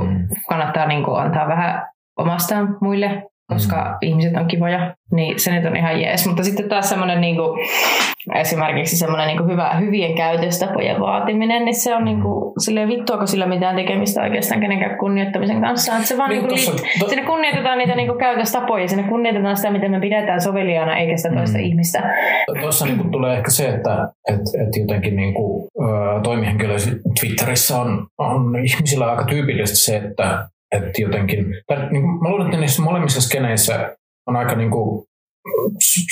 mm. kannattaa niin kuin, antaa vähän omastaan muille koska mm. ihmiset on kivoja, niin se nyt on ihan jees. Mutta sitten taas semmoinen niin kuin, esimerkiksi semmoinen niin kuin hyvä, hyvien käytöstapojen vaatiminen, niin se on niin kuin, silleen vittuako sillä mitään tekemistä oikeastaan kenenkään kunnioittamisen kanssa. Että se vaan niin, niin kuin, tossa, to... sinne kunnioitetaan niitä niin kuin käytöstapoja, sinne kunnioitetaan sitä, miten me pidetään soveliaana, eikä sitä toista mm. ihmistä. Tuossa niin kuin tulee ehkä se, että et, et jotenkin niin kuin, toimihenkilö Twitterissä on, on ihmisillä aika tyypillisesti se, että että jotenkin, tai niin kuin, mä luulen, että niissä molemmissa skeneissä on aika niin kuin,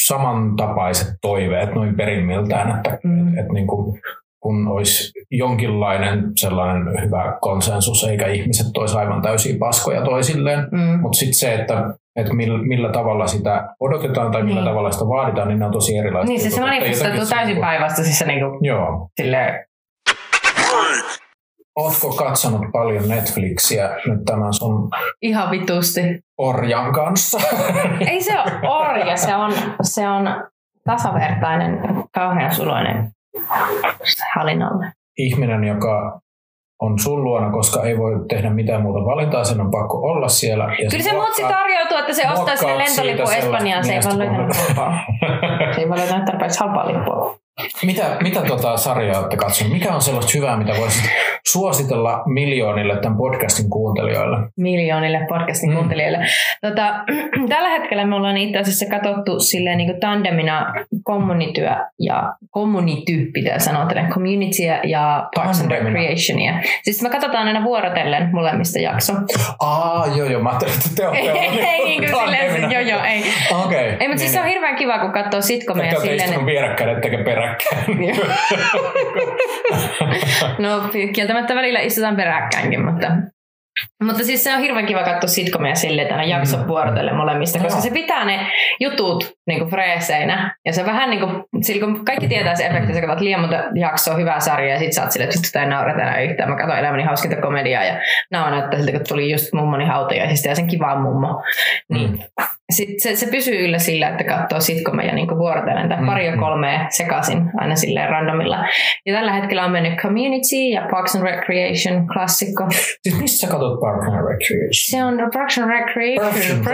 samantapaiset toiveet noin perimmiltään, että mm. et, et, niin kuin, kun olisi jonkinlainen sellainen hyvä konsensus, eikä ihmiset toisi aivan täysiä paskoja toisilleen. Mm. Mutta sitten se, että, että millä, millä tavalla sitä odotetaan tai millä niin. tavalla sitä vaaditaan, niin ne on tosi erilaiset. Niin, se, se manifestoituu täysin päinvastaisissa niin kuin, Joo. Silleen, Ootko katsonut paljon Netflixiä nyt tämän sun Ihan vitusti. orjan kanssa? Ei se ole orja, se on, se on tasavertainen, kauhean suloinen hallinnolle. Ihminen, joka on sun luona, koska ei voi tehdä mitään muuta valintaa, sen on pakko olla siellä. Ja Kyllä se mutsi tarjoutuu, että se ostaa sen lentolipun Espanjaan, se ei voi löytää halpaa. se ei voi löytää tarpeeksi halpaa lippua. Mitä, mitä tota sarjaa olette katsoneet? Mikä on sellaista hyvää, mitä voisit suositella miljoonille tämän podcastin kuuntelijoille? Miljoonille podcastin mm. kuuntelijoille. Tota, tällä hetkellä me ollaan itse asiassa katsottu silleen niin tandemina communityä ja community pitää sanoa, communitya ja Parks and Recreationia. Siis me katsotaan aina vuorotellen molemmista jakso. Aa, joo joo, mä ajattelin, että te olette Ei, ei niin kuin silleen, joo joo, ei. Okay, ei, mutta niin, siis se on niin. hirveän kiva, kun katsoo sitcomeja silleen. Te olette vierekkäin, ettekä peräkkäin. no kieltämättä välillä istutaan peräkkäinkin, mutta mutta siis se on hirveän kiva katsoa sitcomia silleen, että jakso mm. vuorotelle molemmista, koska se pitää ne jutut niin kuin freeseinä. Ja se vähän niin kuin, kun kaikki tietää se efekti, että sä katsot liian monta jaksoa, hyvää sarjaa, ja sit sä oot silleen, että sitä ei naureta enää yhtään. Mä katsoin elämäni hauskinta komediaa, ja naama näyttää siltä, kun tuli just mummoni hautajaisista, ja sen kiva mummo. Niin mm sit se, se pysyy yllä sillä, että katsoo sitcomeja niin vuorotellen tai pari mm-hmm. kolmea sekaisin aina silleen randomilla. Ja tällä hetkellä on mennyt Community ja Parks and Recreation klassikko. Siis missä katsot Parks and Recreation? Se on Parks and Recreation. Parks and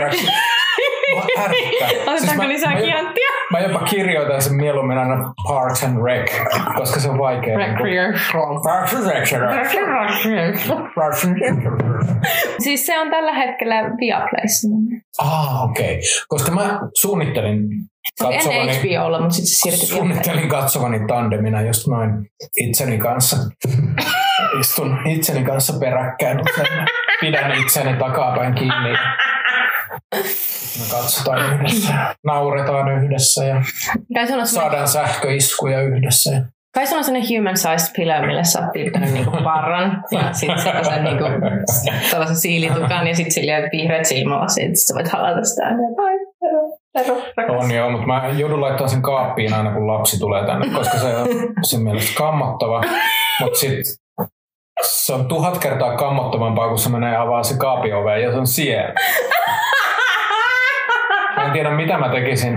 Otetaanko siis lisää kianttia? Mä jopa kirjoitan sen mieluummin aina Parks and Rec, koska se on vaikea. Recreation. Parks and Recreation. Siis se on tällä hetkellä Viaplayssa. Ah, okei. Okay. Koska mä suunnittelin katsovani, ennen HBOlla, mutta sitten siirtyi Suunnittelin katsovani tandemina just noin itseni kanssa. Istun itseni kanssa peräkkäin. Pidän itseni takapäin kiinni. Me katsotaan yhdessä, nauretaan yhdessä ja saadaan sähköiskuja yhdessä. Kai sulla on sellainen human sized pillow, millä sä oot piirtänyt niinku parran ja sitten sellaisen niinku, sellaisen siilitukan ja sitten sillä vihreät silmälasit. Sitten sä voit halata sitä. Ja bye. On joo, mutta mä joudun laittamaan sen kaappiin aina kun lapsi tulee tänne, koska se on sen mielestä kammottava. Mutta sitten se on tuhat kertaa kammottavampaa, kun se menee avaa se kaapin oveen ja se on siellä. Mä en tiedä mitä mä tekisin.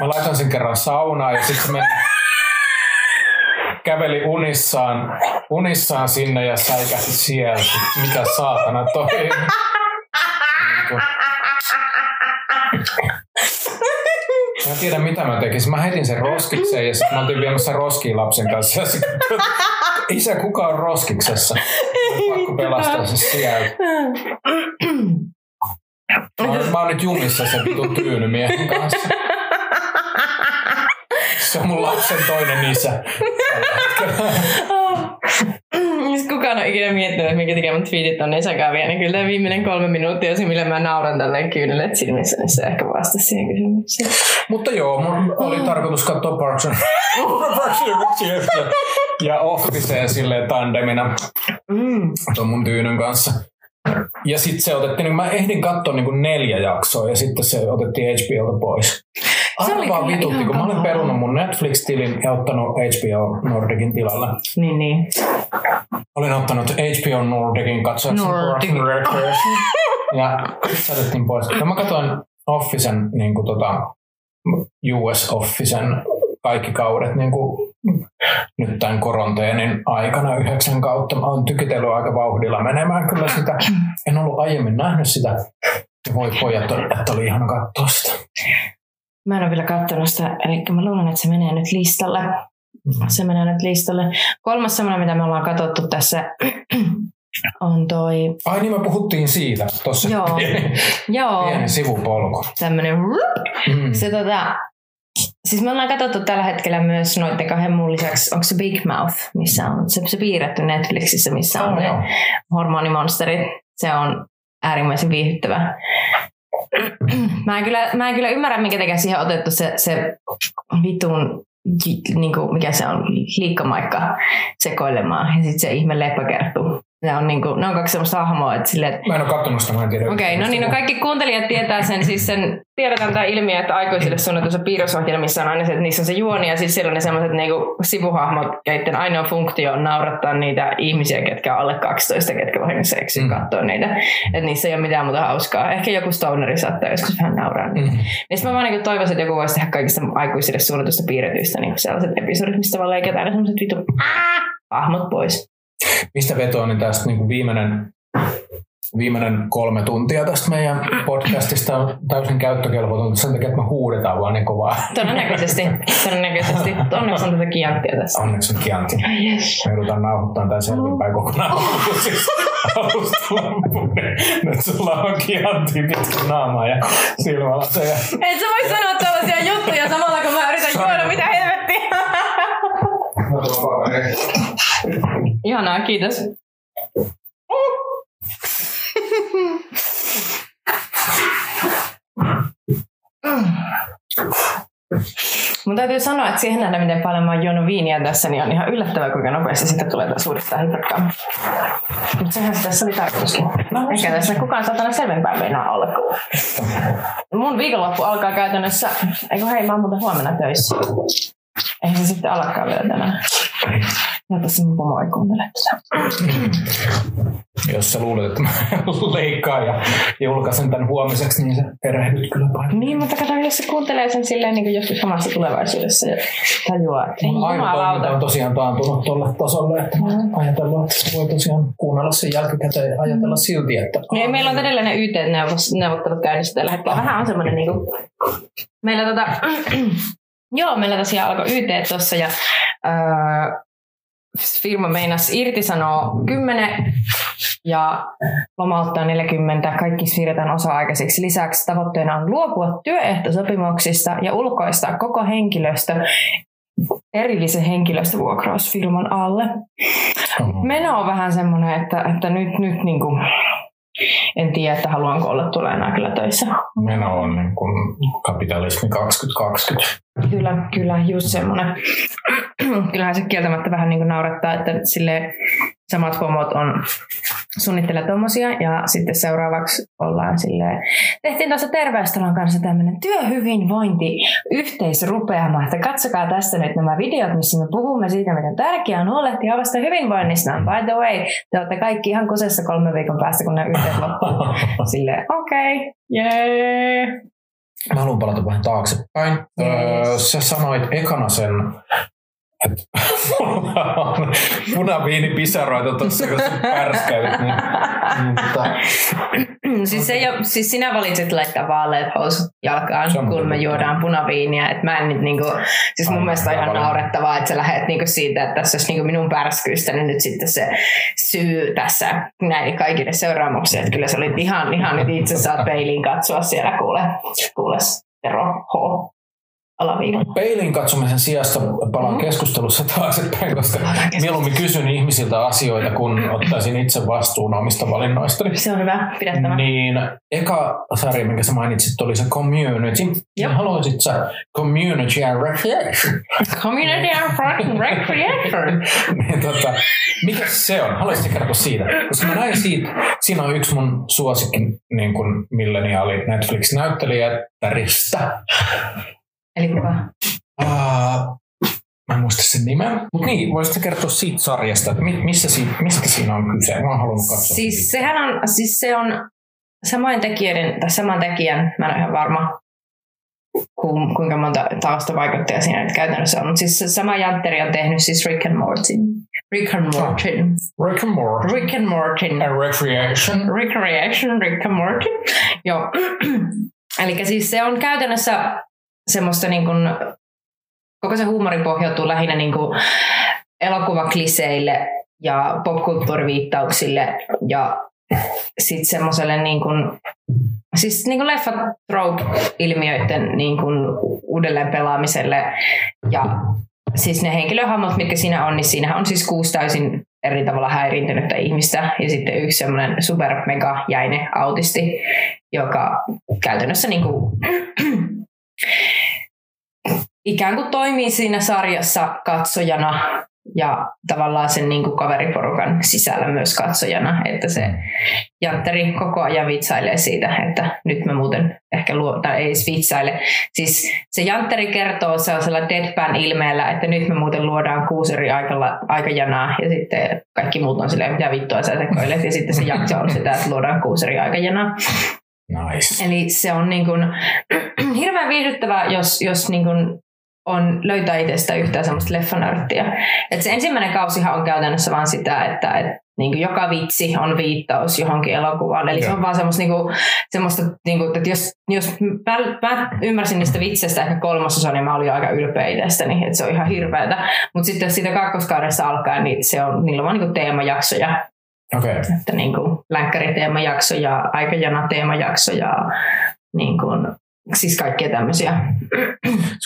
Mä laitan sen kerran saunaan ja sitten meni, käveli unissaan, unissaan sinne ja säikähti siellä. Mitä saatana toi? Mä en tiedä mitä mä tekisin. Mä heitin sen roskikseen ja sitten mä oltiin viemässä roskiin lapsen kanssa. Isä, kuka on roskiksessa? Pakko pelastaa se sieltä. Mä oon, mä oon nyt jumissa sen vitun tyynymiehen kanssa. Se on mun lapsen toinen isä. Jos kukaan on ikinä miettinyt, että minkä takia mun tweetit on isäkään vielä, niin kyllä tämä viimeinen kolme minuuttia on se, millä mä nauran tälleen kyynelet silmissä, niin se ehkä vastasi siihen kysymykseen. Mutta joo, mun oli tarkoitus katsoa Parks and ja Officea silleen tandemina Mm. tuon mun tyynyn kanssa. Ja sitten se otettiin, niin mä ehdin katsoa niin kuin neljä jaksoa ja sitten se otettiin HBOlta pois. Kyllä vitutti, kun mä olin kamalaa. perunut mun Netflix-tilin ja ottanut HBO Nordicin tilalle. Niin, niin. Olin ottanut HBO Nordicin katsoakseni Nordic. Ja se otettiin pois. Ja mä katsoin Officen, niin kuin tota, US Officen kaikki kaudet niin kuin nyt tämän koronteenin aikana yhdeksän kautta. Mä oon tykitellyt aika vauhdilla menemään kyllä sitä. En ollut aiemmin nähnyt sitä. Ja voi pojat, että oli ihana katsoa sitä. Mä en ole vielä katsonut sitä, eli mä luulen, että se menee nyt listalle. Se menee nyt listalle. Kolmas semmoinen, mitä me ollaan katsottu tässä, on toi, Ai niin, me puhuttiin siitä. Tuossa Joo. pieni, joo, pieni sivupolku. tämmöinen, Mm. se tota, siis me ollaan katsottu tällä hetkellä myös noiden kahden muun lisäksi, onko se Big Mouth, missä on se, se piirretty Netflixissä, missä on Oh, ne joo. hormonimonsterit. Se on äärimmäisen viihdyttävä. Mä en kyllä, mä en kyllä ymmärrä, minkä takia siihen on otettu se, se vitun, niin kuin, mikä se on, liikkamaikka sekoilemaan. Ja sitten se ihme leppäkerttu. Ne on, niin kuin, ne on kaksi semmoista hahmoa, että silleen, että Mä en ole katsonut sitä, mä en tiedä. Okei, no niin, no kaikki kuuntelijat tietää sen, siis sen, tiedetään tämä ilmiö, että aikuisille suunnatussa piirrosohjelmissa on aina se, että niissä on se juoni ja siis siellä on ne sellaiset niinku sivuhahmot, joiden ainoa funktio on naurattaa niitä ihmisiä, ketkä on alle 12, ketkä vahingossa eksy Mm. katsoa niitä. Että niissä ei ole mitään muuta hauskaa. Ehkä joku stoneri saattaa joskus vähän nauraa. Mm. Mm. Niin mä vaan niinku toivoisin, että joku voisi tehdä kaikista aikuisille suunnatusta piirretyistä niin sellaiset episodit, mistä vaan leiketään ne sellaiset vitu "Aa!" hahmot pois. Mistä vetoa, niin tästä niin kuin viimeinen, viimeinen kolme tuntia tästä meidän podcastista on täysin käyttökelvotonta sen takia, että me huudetaan vaan niin kovaa. Todennäköisesti, todennäköisesti. Onneksi on tätä kianttia tässä. Onneksi on kianti. Ai yes. Me joudutaan nauhoittamaan tämän selvinpäin kokonaan siis alusta loppuun. Nyt sulla on kianti pitkin naamaa ja silmälaseja. Et sä voi sanoa tällaisia juttuja samalla kun mä yritän juoda, mitä helvettiä. Ihanaa, kiitos. Mun täytyy sanoa, että siihen nähdä, miten paljon mä oon juonut viiniä tässä, niin on ihan yllättävää, kuinka nopeasti siitä tulee taas uudestaan hiprakkaa. Mutta sehän se tässä oli tarkoituskin. Eikä tässä kukaan satana selvempää meinaa olla mun viikonloppu alkaa käytännössä, eikö hei, mä oon muuten huomenna töissä. Eihän se sitten alakaan vielä tänään. Ja tässä mun pomo ei kuuntele tätä. Jos sä luulet, että mä leikkaan ja julkaisen tämän huomiseksi, niin sä erehdyt kyllä paljon. Niin, mutta kato, jos se kuuntelee sen silleen niin kuin joskus samassa tulevaisuudessa ja tajuaa, että ei toiminta on jumalauta. tosiaan taantunut tuolle tasolle, että Mm. ajatellaan, että voi tosiaan kuunnella sen jälkikäteen ja ajatella silti, että Niin, meillä on edelleen ne YT-neuvottelut käynnissä tällä hetkellä. Vähän on semmoinen niin kuin, meillä tota, joo, meillä tosiaan alkoi YT tuossa ja öö, firma meinasi irtisanoa 10 ja lomauttaa 40. Kaikki siirretään osa-aikaiseksi. Lisäksi tavoitteena on luopua työehtosopimuksista ja ulkoistaa koko henkilöstö erillisen henkilöstövuokrausfirman alle. Meno on vähän semmoinen, että, että nyt, nyt niin kuin en tiedä, että haluanko olla tuolla enää kyllä töissä. Meno on niin kuin kapitalismi 2020. Kyllä, kyllä, just semmoinen. Kyllähän se kieltämättä vähän niin kuin naurattaa, että sille samat pomot on suunnittelee tommosia ja sitten seuraavaksi ollaan silleen, tehtiin tuossa terveystalon kanssa tämmöinen työhyvinvointi yhteisrupeama, että katsokaa tässä nyt nämä videot, missä me puhumme siitä, miten tärkeää on huolehtia omasta hyvinvoinnista. By the way, te olette kaikki ihan kusessa kolme viikon päästä, kun ne yhteet loppuu. Silleen, okei, okay, jee. Mä haluan palata vähän taaksepäin. Yes. Öö, sä sanoit ekana sen mulla on punaviinipisaroita tuossa, kun sä. Niin, niin, tota... siis, se ole, siis sinä valitsit laittaa vaaleat housut jalkaan, kun me juodaan punaviiniä. Et mä en nyt niinku, siis mun Aina, mielestä on ihan naurettavaa, että sä lähdet niinku siitä, että tässä olisi niinku minun pärskyistä, niin nyt sitten se syy tässä näin kaikille seuraamuksille. Että kyllä se oli ihan, ihan nyt itse saat peiliin katsoa siellä kuule, kuule Tero H alaviivalla. Peilin katsomisen sijasta palaan mm. keskustelussa taaksepäin, koska mieluummin kysyn ihmisiltä asioita, kun ottaisin itse vastuun omista valinnoista. Se on hyvä, pidättävä. Niin, eka sarja, minkä sä mainitsit, oli se Community. Ja haluaisit sä Community and Recreation? Community and Recreation. niin, tota, mikä se on? Haluaisitko kertoa siitä? Koska mä näin siitä, siinä on yksi mun suosikki niin kuin milleniaali Netflix-näyttelijä, Eli kuka? Uh, mä en muista sen nimen. Mutta niin, voisitko kertoa siitä sarjasta, että missä siitä, mistä siinä on kyse? Mä oon halunnut katsoa. Siis, sehän on, siis se on samoin tekijöiden, tai saman tekijän, mä en ole ihan varma, kuinka monta taustavaikuttajaa siinä nyt käytännössä on. Mutta siis sama Jantteri on tehnyt siis Rick and Morty. Rick and Morty. Rick and Morty. Rick and Morty. And recreation. Recreation, Rick and Morty. Joo. Eli siis se on käytännössä semmoista niin kuin, koko se huumori pohjautuu lähinnä niin kuin elokuvakliseille ja popkulttuuriviittauksille ja sitten semmoiselle niin kuin, siis niin kuin leffa trope-ilmiöiden niin kuin uudelleen pelaamiselle. Ja siis ne henkilöhahmot, mitkä siinä on, niin siinä on siis kuusi täysin eri tavalla häiriintynyttä ihmistä. Ja sitten yksi semmoinen super mega jäine autisti, joka käytännössä niin kuin ikään kuin toimii siinä sarjassa katsojana ja tavallaan sen niin kuin kaveriporukan sisällä myös katsojana, että se Jantteri koko ajan vitsailee siitä, että nyt me muuten ehkä luo, tai ei vitsaile. Siis se Jantteri kertoo sellaisella deadpan ilmeellä, että nyt me muuten luodaan kuusi eri aikalla, aikajanaa ja sitten kaikki muut on silleen, mitä vittua sä tekoilet ja sitten se jakso on sitä, että luodaan kuusi eri aikajanaa. Nice. Eli se on niin kuin, hirveän viihdyttävää, jos, jos niin kuin on löytää itsestä yhtään semmoista leffanörttiä. Et se ensimmäinen kausihan on käytännössä vain sitä, että et, niin kuin joka vitsi on viittaus johonkin elokuvaan. Eli ja. se on vaan semmoista, niin kuin, semmoista niin kuin, että jos, jos mä, mä, ymmärsin niistä vitseistä ehkä kolmasosa, niin mä olin aika ylpeä itsestäni, että se on ihan hirveätä. Mutta sitten siitä kakkoskaudessa alkaen, niin se on, niillä on vaan niin kuin teemajaksoja. Okay. Että niin kuin länkkäriteemajakso ja aikajana teemajakso ja niin kuin, siis kaikkea tämmöisiä.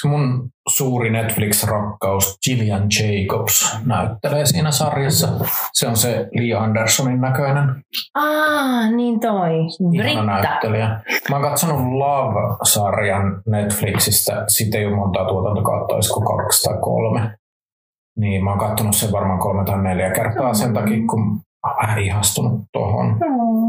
Mun suuri Netflix-rakkaus Gillian Jacobs näyttelee siinä sarjassa. Se on se Lee Andersonin näköinen. Ah, niin toi. Britta. näyttelijä. Mä oon katsonut Love-sarjan Netflixistä. Siitä ei ole montaa tuotantokautta, olisiko kaksi tai kolme. Niin mä oon katsonut sen varmaan kolme tai neljä kertaa sen takia, kun vähän ihastunut tuohon. Mm.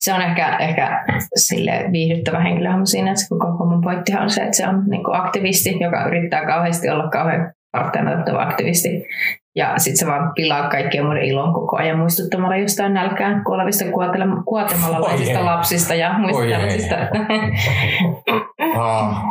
Se on ehkä, ehkä sille viihdyttävä henkilöhahmo siinä, että koko mun pointtihan on se, että se on niin aktivisti, joka yrittää kauheasti olla kauhean varteenotettava aktivisti. Ja sitten se vaan pilaa kaikkien muiden ilon koko ajan muistuttamalla jostain nälkään kuolevista kuotemalalaisista lapsista ja muista tällaisista. ah,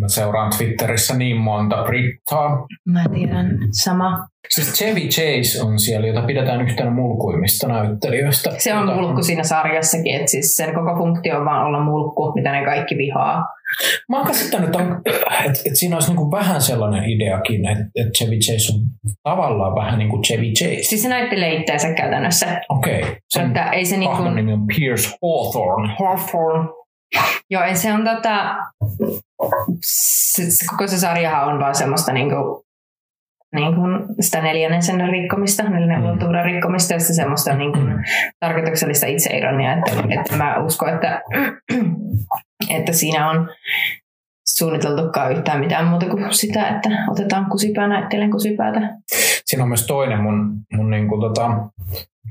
mä seuraan Twitterissä niin monta Brittaa. Mä tiedän, sama. Siis Chevy Chase on siellä, jota pidetään yhtenä mulkuimmista näyttelijöistä. Se on jota... mulkku siinä sarjassakin, että siis sen koko funktio on vaan olla mulkku, mitä ne kaikki vihaa. Mä oon käsittänyt, että, että, että siinä olisi niin vähän sellainen ideakin, että, että Chevy Chase on tavallaan vähän niin kuin Chevy Chase. Siis se näyttelee itseänsä käytännössä. Okei. Okay. Sen että ei se niin kuin... nimi on Pierce Hawthorne. Hawthorne. Joo, ei se on tota... Se, koko se sarjahan on vaan semmoista niinku niin kuin sitä neljännen rikkomista, neljännen Mm. ulottuvuuden rikkomista ja semmoista niin kuin tarkoituksellista itseironiaa, että, että mä uskon, että, että siinä on suunniteltukaan yhtään mitään muuta kuin sitä, että otetaan kusipää näyttelen kusipäätä. Siinä on myös toinen mun, mun niinku tota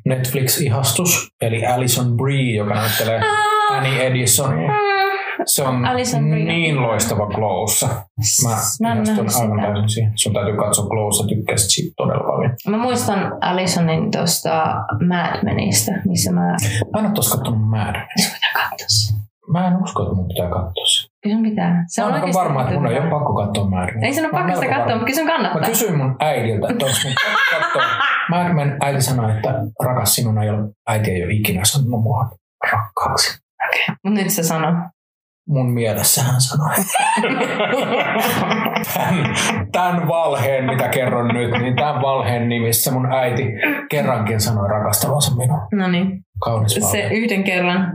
Netflix-ihastus, eli Alison Brie, joka näyttelee Annie Edisonia. Se on Alison Brie. niin loistava Glowssa. Mä Mä ihastun aivan täysin siihen. Sun täytyy katsoa Glowssa, tykkäsit siitä todella paljon. Mä muistan Alisonin tuosta Mad Menistä, missä mä... Mä en ole tuossa kattonut Mad Men. Sun pitää katsoa. Mä en usko, että mun pitää katsoa se. Kyllä sun pitää. Se Mä on oikeasti varma, että mun ei ole pakko katsoa Men. Ei ole Mä oon pakko sitä katsoa, mutta kyllä sun kannattaa. Mä kysyin mun äidiltä, että onko mun pakko katsoa. Mad äiti sanoi, että rakas sinun ei ole, äiti ei ole ikinä sanonut mua rakkaaksi. Mut nyt se sano. Mun mielessä hän sanoi. tämän, tämän valheen, mitä kerron nyt, niin tämän valheen nimissä mun äiti kerrankin sanoi rakastavansa minua. No niin. Kaunis Se valhe. yhden kerran.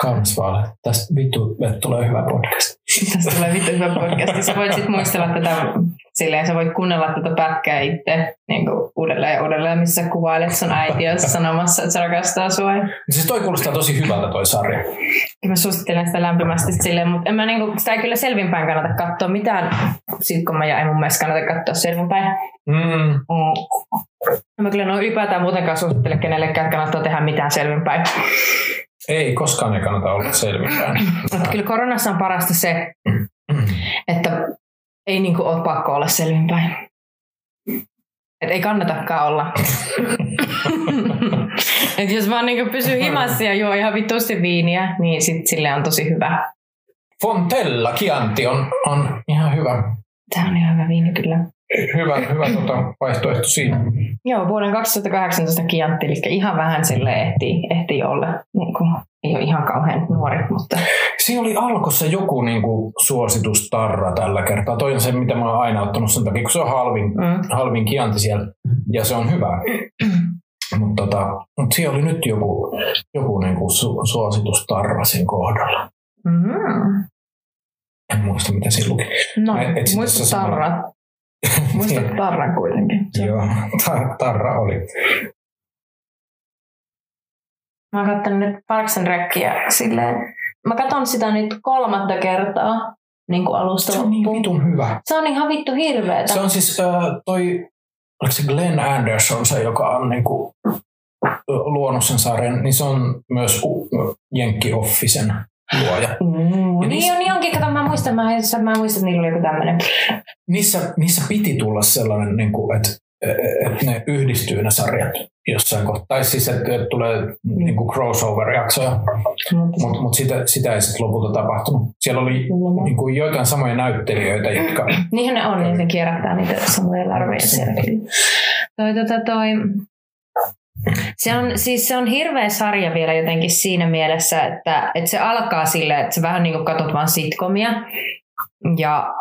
Kaunis valhe. Tästä vittu, että tulee hyvä podcast. Tästä tulee vittu hyvä podcast. Sä voit sit muistella tätä, silleen sä voit kuunnella tätä pätkää itse niin uudelleen ja uudelleen, missä sä kuvailet sun äitiä sanomassa, että se rakastaa sua. Siis toi kuulostaa tosi hyvältä toi sarja. Mä suosittelen sitä lämpimästi silleen, mutta en mä niinku, sitä ei kyllä selvinpäin kannata katsoa. Mitään sitcomeja ei mun mielestä kannata katsoa selvinpäin. Mm. Mm. Mä kyllä no ylipäätään muutenkaan suosittele kenellekään, että kannattaa tehdä mitään selvinpäin. Ei, koskaan ei kannata olla selvinpäin. Mutta kyllä koronassa on parasta se, että ei niinku ole pakko olla selvinpäin. Et ei kannatakaan olla. Et jos vaan niinku pysyy himassa ja juo ihan vitusti viiniä, niin sit sille on tosi hyvä. Fontella Chianti on, on ihan hyvä, Tämä on ihan hyvä viini kyllä. Hyvä, hyvä tota, vaihtoehto siinä. Joo, vuoden 2018 Chianti, eli ihan vähän sille ehtii, ehtii olla. Niin kuin, ei ole ihan kauhean nuori, mutta Siinä oli alkossa joku niin kuin, suositustarra tällä kertaa. Toi on se, mitä mä oon aina ottanut sen takia, kun se on halvin, mm. halvin kianti siellä ja se on hyvä. Mutta tota, mut siellä oli nyt joku, joku niin kuin su, suositustarra siinä kohdalla. Mm. En muista, mitä siinä luki. No, Mä muista. Muista tarran kuitenkin. Joo, tar- tarra oli. Mä oon kattonut nyt Parks and Recia silleen. Mä katson sitä nyt kolmatta kertaa niin kuin alusta Se on niin vitun hyvä. Se on ihan vittu hirveetä. Se on siis äh, toi, oliko se Glenn Anderson se, joka on niin kuin, luonut sen sarjan, niin se on myös u- Jenkki Officen luoja. Mm, Ja niin, niissä- on, niin onkin, kato, mä muistan, mä, mä muistan, että niillä oli joku tämmönen. Niissä, niissä piti tulla sellainen, niin kuin, että, että ne yhdistyy ne sarjat jossain kohtaa. Tai siis, että, tulee niin kuin crossover-jaksoja, mutta mut sitä, sitä ei sitten lopulta tapahtunut. Siellä oli niin kuin joitain samoja näyttelijöitä, jotka... Niinhän ne on, niin se kierrättää niitä samoja larveja siellä kyllä. Toi, tota, toi, se on, siis se on hirveä sarja vielä jotenkin siinä mielessä, että, että se alkaa silleen, että sä vähän niin kuin katsot vaan sitcomia ja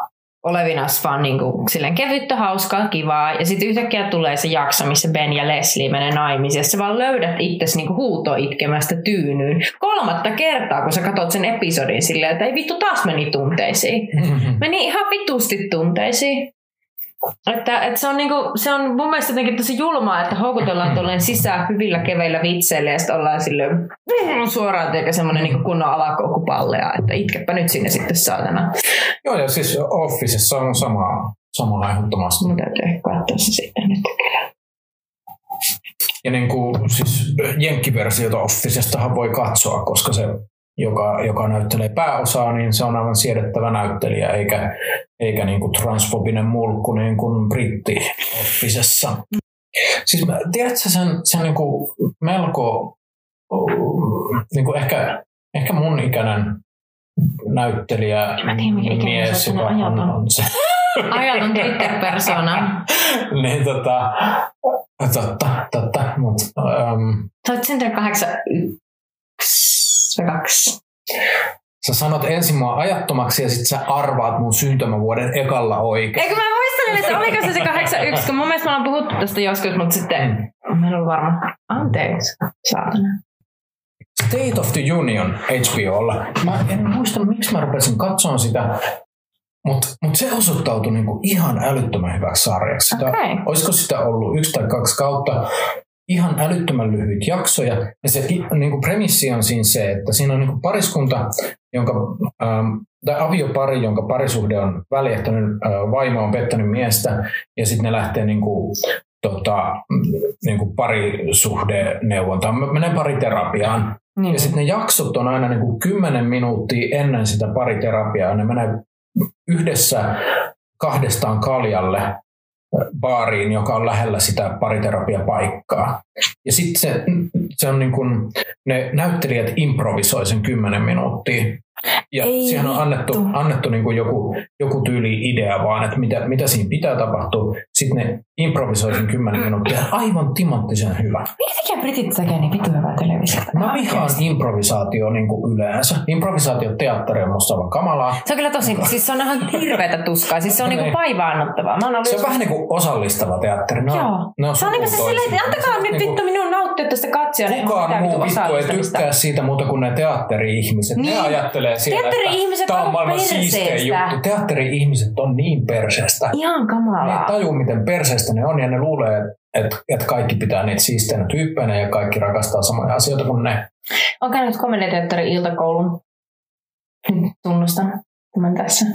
olevinas vaan niin kuin, silleen kevyttä, hauskaa, kivaa. Ja sitten yhtäkkiä tulee se jakso, missä Ben ja Leslie menee naimisiin. Ja sä vaan löydät itsesi niin huuto itkemästä tyynyyn. Kolmatta kertaa, kun sä katsot sen episodin silleen, että ei vittu taas meni tunteisiin meni ihan vitusti tunteisiin. Että, että se, on niinku, se on mun mielestä jotenkin tosi julmaa, että houkutellaan tuolleen sisään hyvillä keveillä vitseillä ja sitten ollaan silleen mm, suoraan eikä semmoinen niinku kunnon alakoukupallea, että itkepä nyt sinne sitten saatana. Joo, ja siis Officessa on sama, sama ehdottomasti. Mun täytyy ehkä katsoa se sitten nyt kyllä. Ja niin kuin, siis jenkkiversiota Officestahan voi katsoa, koska se, joka, joka näyttelee pääosaa, niin se on aivan siedettävä näyttelijä, eikä, eikä niin kuin transfobinen mulkku niin kuin britti Officessa. Siis mä- tiedätkö sen, sen niin kuin melko niin kuin ehkä, ehkä mun ikäinen näyttelijä mä mies, joka on, on se, Ajaton Twitter-persona. niin tota, totta, totta, mutta um, Sä oot syntynyt 81 vai kaksi. sä sanot ensin mua ajattomaksi ja sit sä arvaat mun syntymävuoden ekalla oikein. Eikö mä muistelin, että oliko se se 81, kun mun mielestä me ollaan puhuttu tästä joskus, mutta sitten mä en ollut varma. Anteeksi, saatana. State of the Union HBOlla. Mä en muista, miksi mä rupesin katsomaan sitä, Mutta mut se osoittautui niinku ihan älyttömän hyväksi sarjaksi. Sitä, Okei. Olisiko sitä ollut yksi tai kaksi kautta? Ihan älyttömän lyhyitä jaksoja. Ja se i- niinku premissi on siinä se, että siinä on niinku pariskunta, jonka, ähm, tai aviopari, jonka parisuhde on väljähtänyt, äh, vaimo on pettänyt miestä, ja sitten ne lähtee niinku, tota, mm, niinku parisuhdeneuvontaan, menee pariterapiaan. Niin. Ja sitten ne jaksot on aina niinku 10 minuuttia ennen sitä pariterapiaa. Ne menee yhdessä kahdestaan kaljalle baariin, joka on lähellä sitä pariterapiapaikkaa. Ja sitten se, se on niin kuin, ne näyttelijät improvisoi sen 10 minuuttia. Ja Ei siihen on annettu, annettu niin kuin joku, joku tyyli idea vaan, että mitä, mitä siinä pitää tapahtua. Sitten ne improvisoi sen 10 minuuttia. Aivan timanttisen hyvä. Minkä takia britit tekee niin vittu hyvää televisiota? Mä vihaan improvisaatio niin kuin yleensä. Improvisaatioteatteri on musta aivan kamalaa. Se on kyllä tosi, siis se on ihan hirveätä tuskaa, siis se on niinku Niin. vaivaannuttavaa. Mä ollut Se on vähän niin kuin osallistava teatteri. Ne on, Joo. ne on Se on niinku se sukuun silleen, että antakaa Se nyt niinku- vittu minun nauttia tästä katsojana. ilman Kukaan muu vittu ei tykkää siitä muuta kuin ne teatteri-ihmiset. Niin. Ne ajattelee siellä, Teatteri-ihmiset että tämä on maailman siistein juttu. Teatteri-ihmiset on niin perseestä. Ihan Ne ei kamalaa. Miten perseestä ne on ja ne luulee, että et kaikki pitää niitä siisteinä tyyppeinä ja kaikki rakastaa samoja asioita kuin ne. Olen käynyt komediateatterin iltakoulun. Tunnustan tämän tässä.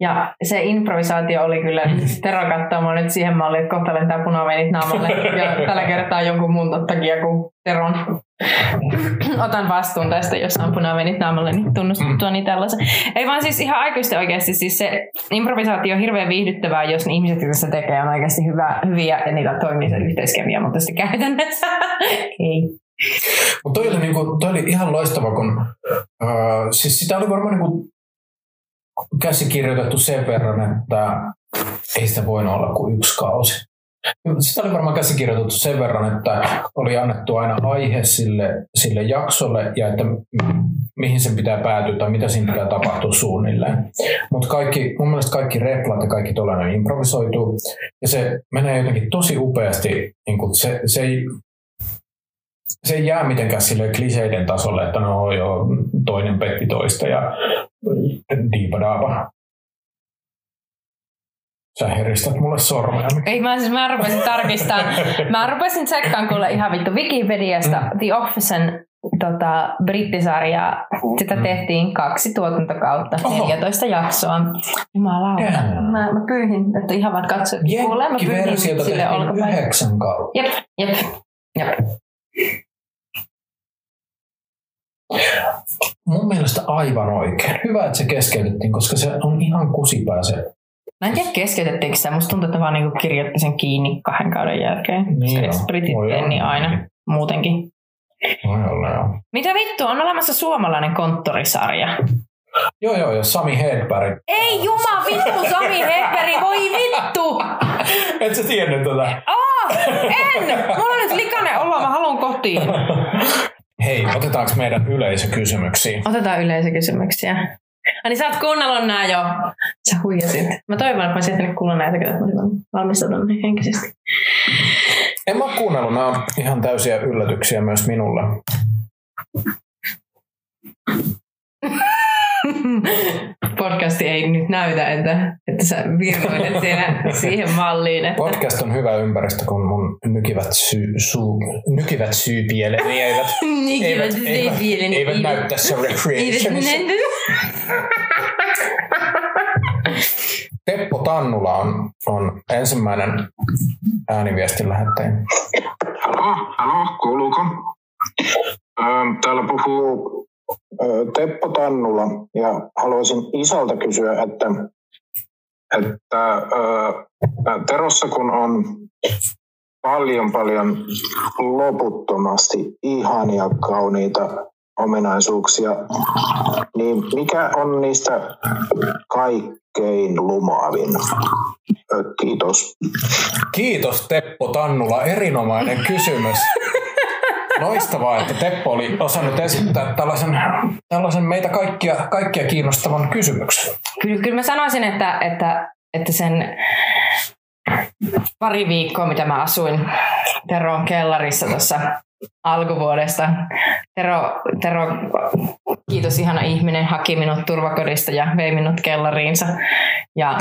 Ja se improvisaatio oli kyllä, Tero katsoo mua nyt siihen malliin, että kohta lentää punaveinit naamalle. Ja tällä kertaa jonkun muun takia kuin Teron. Otan vastuun tästä, jos on punaveinit naamalle, niin tunnustettua niin tällaisen. Ei vaan siis ihan aikuisten oikeasti, siis se improvisaatio on hirveän viihdyttävää, jos ne ihmiset, jotka sitä tekee, on oikeasti hyvä, hyviä ja niillä toimii se yhteiskemia, mutta sitten käytännössä ei. Mutta toi, oli niinku, toi oli ihan loistava, kun äh, siis sitä oli varmaan niinku käsikirjoitettu sen verran, että ei sitä voinut olla kuin yksi kausi. Sitä oli varmaan käsikirjoitettu sen verran, että oli annettu aina aihe sille, sille jaksolle ja että mihin sen pitää päätyä tai mitä siinä pitää tapahtua suunnilleen. Mutta kaikki, mun mielestä kaikki replat ja kaikki tuollainen improvisoituu ja se menee jotenkin tosi upeasti. Niin kuin se, se, ei, se ei jää mitenkään sille kliseiden tasolle, että no joo, toinen petti toista ja diipadaapa. Sä heristät mulle sormea. Ei mä siis, mä rupesin tarkistamaan. Mä rupesin tsekkaan kuule ihan vittu Wikipediasta Mm. The Officen tota, brittisarjaa. Sitä Mm. tehtiin kaksi tuotantokautta, Oho. 14 jaksoa. Jumalauta. Jaa. Mä, mä pyyhin, että ihan vaan katso. Kuule, mä pyyhin sille olkapäin. yhdeksän kautta. Jep, jep, jep. Mun mielestä aivan oikein. Hyvä, että se keskeytettiin, koska se on ihan kusipää se. Mä en tiedä keskeytettiinkö sitä. Musta tuntuu, että vaan niinku kirjoitti sen kiinni kahden kauden jälkeen. Niin joo. jos britit niin aina muutenkin. Voi olla, joo. Mitä vittu, on olemassa suomalainen konttorisarja. Joo, joo, ja Sami Hedberg. Ei juma vittu Sami Hedberg, voi vittu! Et sä tiennyt tota? Oh, en! Mulla on nyt likainen olo, mä haluan kotiin. Hei, otetaanko meidän yleisökysymyksiä? Otetaan yleisökysymyksiä. Ai niin sä oot kuunnellut nää jo. Sä huijasit. Mä toivon, että mä ehtinyt kuulla näitä, että mä olisin valmistautunut niihin henkisesti. En mä oo kuunnellut, nämä on ihan täysiä yllätyksiä myös minulle. Podcasti ei nyt näytä, että, että sä virvoilet siellä siihen malliin. Että... Podcast on hyvä ympäristö, kun mun nykivät, syy, suu, nykivät syypieleni eivät, eivät, eivät, eivät näy tässä recreationissa. Teppo Tannula on, on ensimmäinen ääniviestin lähettäjä. Halo, halo, kuuluuko? Ö, Täällä puhuu Teppo Tannula ja haluaisin isältä kysyä, että, että ö, Terossa kun on paljon paljon loputtomasti ihania kauniita ominaisuuksia, niin mikä on niistä kaikkein lumaavin? Ö, Kiitos. Kiitos Teppo Tannula, erinomainen kysymys. Loistavaa, että Teppo oli osannut esittää tällaisen, tällaisen meitä kaikkia, kaikkia kiinnostavan kysymyksen. Kyllä, kyllä mä sanoisin, että, että, että sen pari viikkoa, mitä mä asuin Teron kellarissa tuossa alkuvuodesta. Tero, Tero kiitos ihana ihminen, haki minut turvakodista ja vei minut kellariinsa. Ja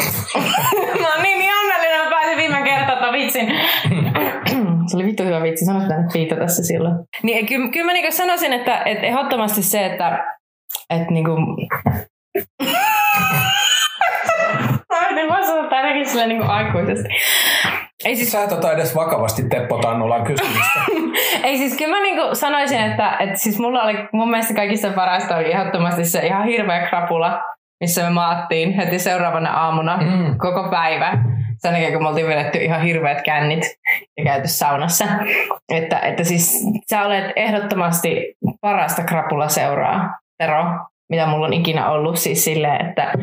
mä oon niin onnellinen, että pääsin viime kertaa vitsin. se oli vittu hyvä vitsi, sanoit tänne Piita tässä silloin. Niin, kyllä, kyllä mä niin sanoisin, että, että ehdottomasti se, että, että niin kuin... mä yritin vastata ainakin sille niin kuin aikuisesti. Ei siis... Sä et ota edes vakavasti Teppo Tannulan kysymystä. Ei siis kyllä mä niinku sanoisin, että, että siis mulla oli mun mielestä kaikista parasta oli ehdottomasti se ihan hirveä krapula, missä me maattiin heti seuraavana aamuna mm. koko päivä. Sen jälkeen, kun me oltiin vedetty ihan hirveät kännit ja käyty saunassa. Että, että siis sä olet ehdottomasti parasta krapula seuraa, Tero mitä mulla on ikinä ollut siis silleen, että,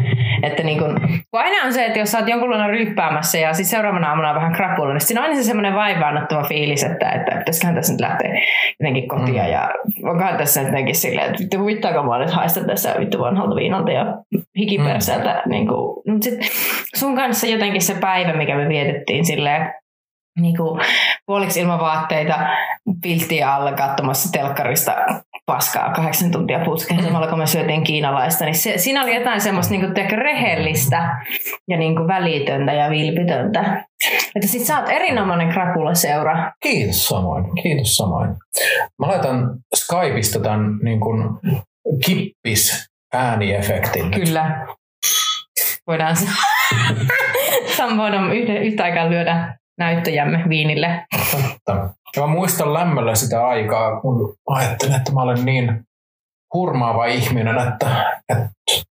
että niin kun, kun aina on se, että jos sä oot jonkunlainen ryppäämässä ja sitten seuraavana aamuna on vähän krapulla, niin siinä on aina se semmoinen vaivaannuttava fiilis, että, että pitäisiköhän tässä nyt lähteä jotenkin kotia mm. ja onkohan tässä nyt jotenkin silleen, että vittu huvittaako mua nyt haista tässä vittu vanhalta viinalta ja hikipersäältä. Mm. Niin kuin, sit sun kanssa jotenkin se päivä, mikä me vietettiin silleen, niin kuin, puoliksi ilman vaatteita, pilttiä alla katsomassa telkkarista paskaa kahdeksan tuntia putkeen samalla kun me syötiin kiinalaista, niin se, siinä oli jotain semmoista niin kuin, rehellistä ja niin kuin, välitöntä ja vilpitöntä. Että sit sä oot erinomainen krapula-seura. Kiitos samoin, kiitos samoin. Mä laitan Skypeista tämän niin kuin, kippis ääniefektin. Kyllä. Voidaan yhtä, yhtä aikaa lyödä näyttöjämme viinille. Totta. Ja mä muistan lämmöllä sitä aikaa, kun ajattelin, että mä olen niin hurmaava ihminen, että, että,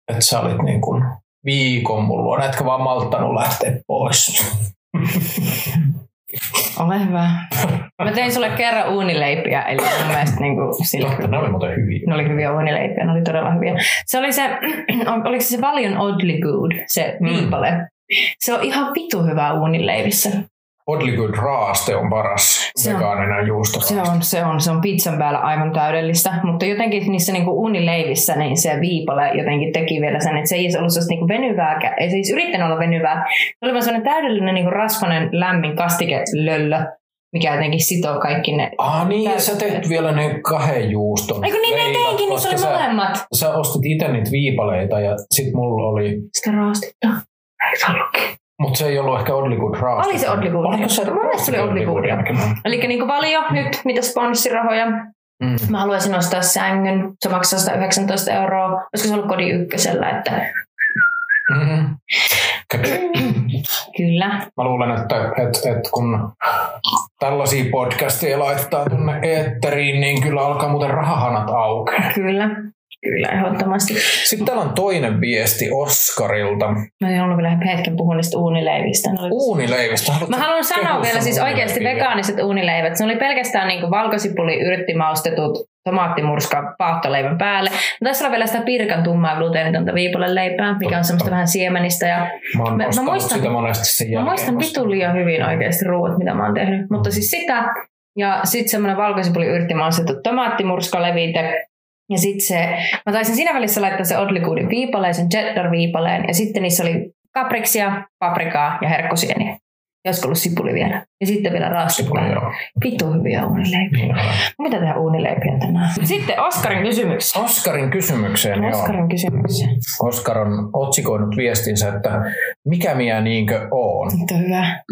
että sä olit niin kuin viikon mulla, etkö vaan malttanut lähteä pois. Ole hyvä. Mä tein sulle kerran uunileipiä, eli mun mielestä niin kuin, sillä, Totta, ne oli muuten hyviä. Ne oli hyviä uunileipiä, ne oli todella hyviä. Se oli se, oliko se Valion Oddly Good, se mm. viipale. Mm. Se on ihan vitu hyvä uunileivissä. Oddly Good raaste on paras se vegaaninen juusto. Se on, se on, se on pizzan päällä aivan täydellistä, mutta jotenkin niissä niinku unileivissä niin se viipale jotenkin teki vielä sen, että se ei ollut sellaista niinku venyvää, ei se yrittänyt olla venyvää. Se oli vaan sellainen täydellinen niinku rasvanen lämmin kastikelöllö, mikä jotenkin sitoo kaikki ne. Ah niin, ja sä teet vielä ne kahden juuston. Eikö niin ne teinkin, niin se oli molemmat. Sä ostit itse niitä viipaleita ja sit mulla oli... Sitä raastetta. Eikö mutta se ei ollut ehkä Oddly Good Raasta. Oli se Oddly Good. Oliko se? Mun mielestä oli Oddly Good. Eli niin kuin valio nyt, mitä sponssirahoja. Mm. Mä haluaisin ostaa sängyn. Se maksaa 119 euroa. Olisiko se ollut kodin ykkösellä, että Mm-hmm. Kyllä. Mä luulen, että, että, että kun tällaisia podcasteja laittaa tuonne eetteriin, niin kyllä alkaa muuten rahahanat auki. Kyllä. Kyllä, ehdottomasti. Sitten täällä on toinen viesti Oskarilta. Mä en ollut vielä hetken puhua niistä uunileivistä. Uunileivistä? Mä haluan sanoa vielä siis oikeasti vegaaniset uunileivät. Se oli pelkästään niin valkosipuli yrttimaustetut tomaattimurska paahtoleivän päälle. Mutta tässä on vielä sitä pirkan tummaa gluteenitonta viipulle leipää, mikä on semmoista vähän siemenistä. Ja mä, mä, mä muistan, sitä monesti sen Mä muistan vitun liian hyvin oikeasti ruuat, mitä mä oon tehnyt. Mutta siis sitä, ja sitten semmoinen valkosipuli yrttimaustettu tomaattimurska-levite, ja sitten se, mä taisin siinä välissä laittaa se Oddly Goodin viipaleen, sen cheddar-viipaleen, ja sitten niissä oli kapriksia, paprikaa ja herkkosieniä. Josko ollut sipuli vielä. Ja sitten vielä raastipää. Vittu hyviä uunileipiä. Niin Mitä tehdään uunileipiä tänään? Sitten Oskarin kysymykseen. Oskarin kysymykseen, Oskarin joo. kysymykseen. Oskar on otsikoinut viestinsä, että mikä minä niinkö oon? Mitä hyvä.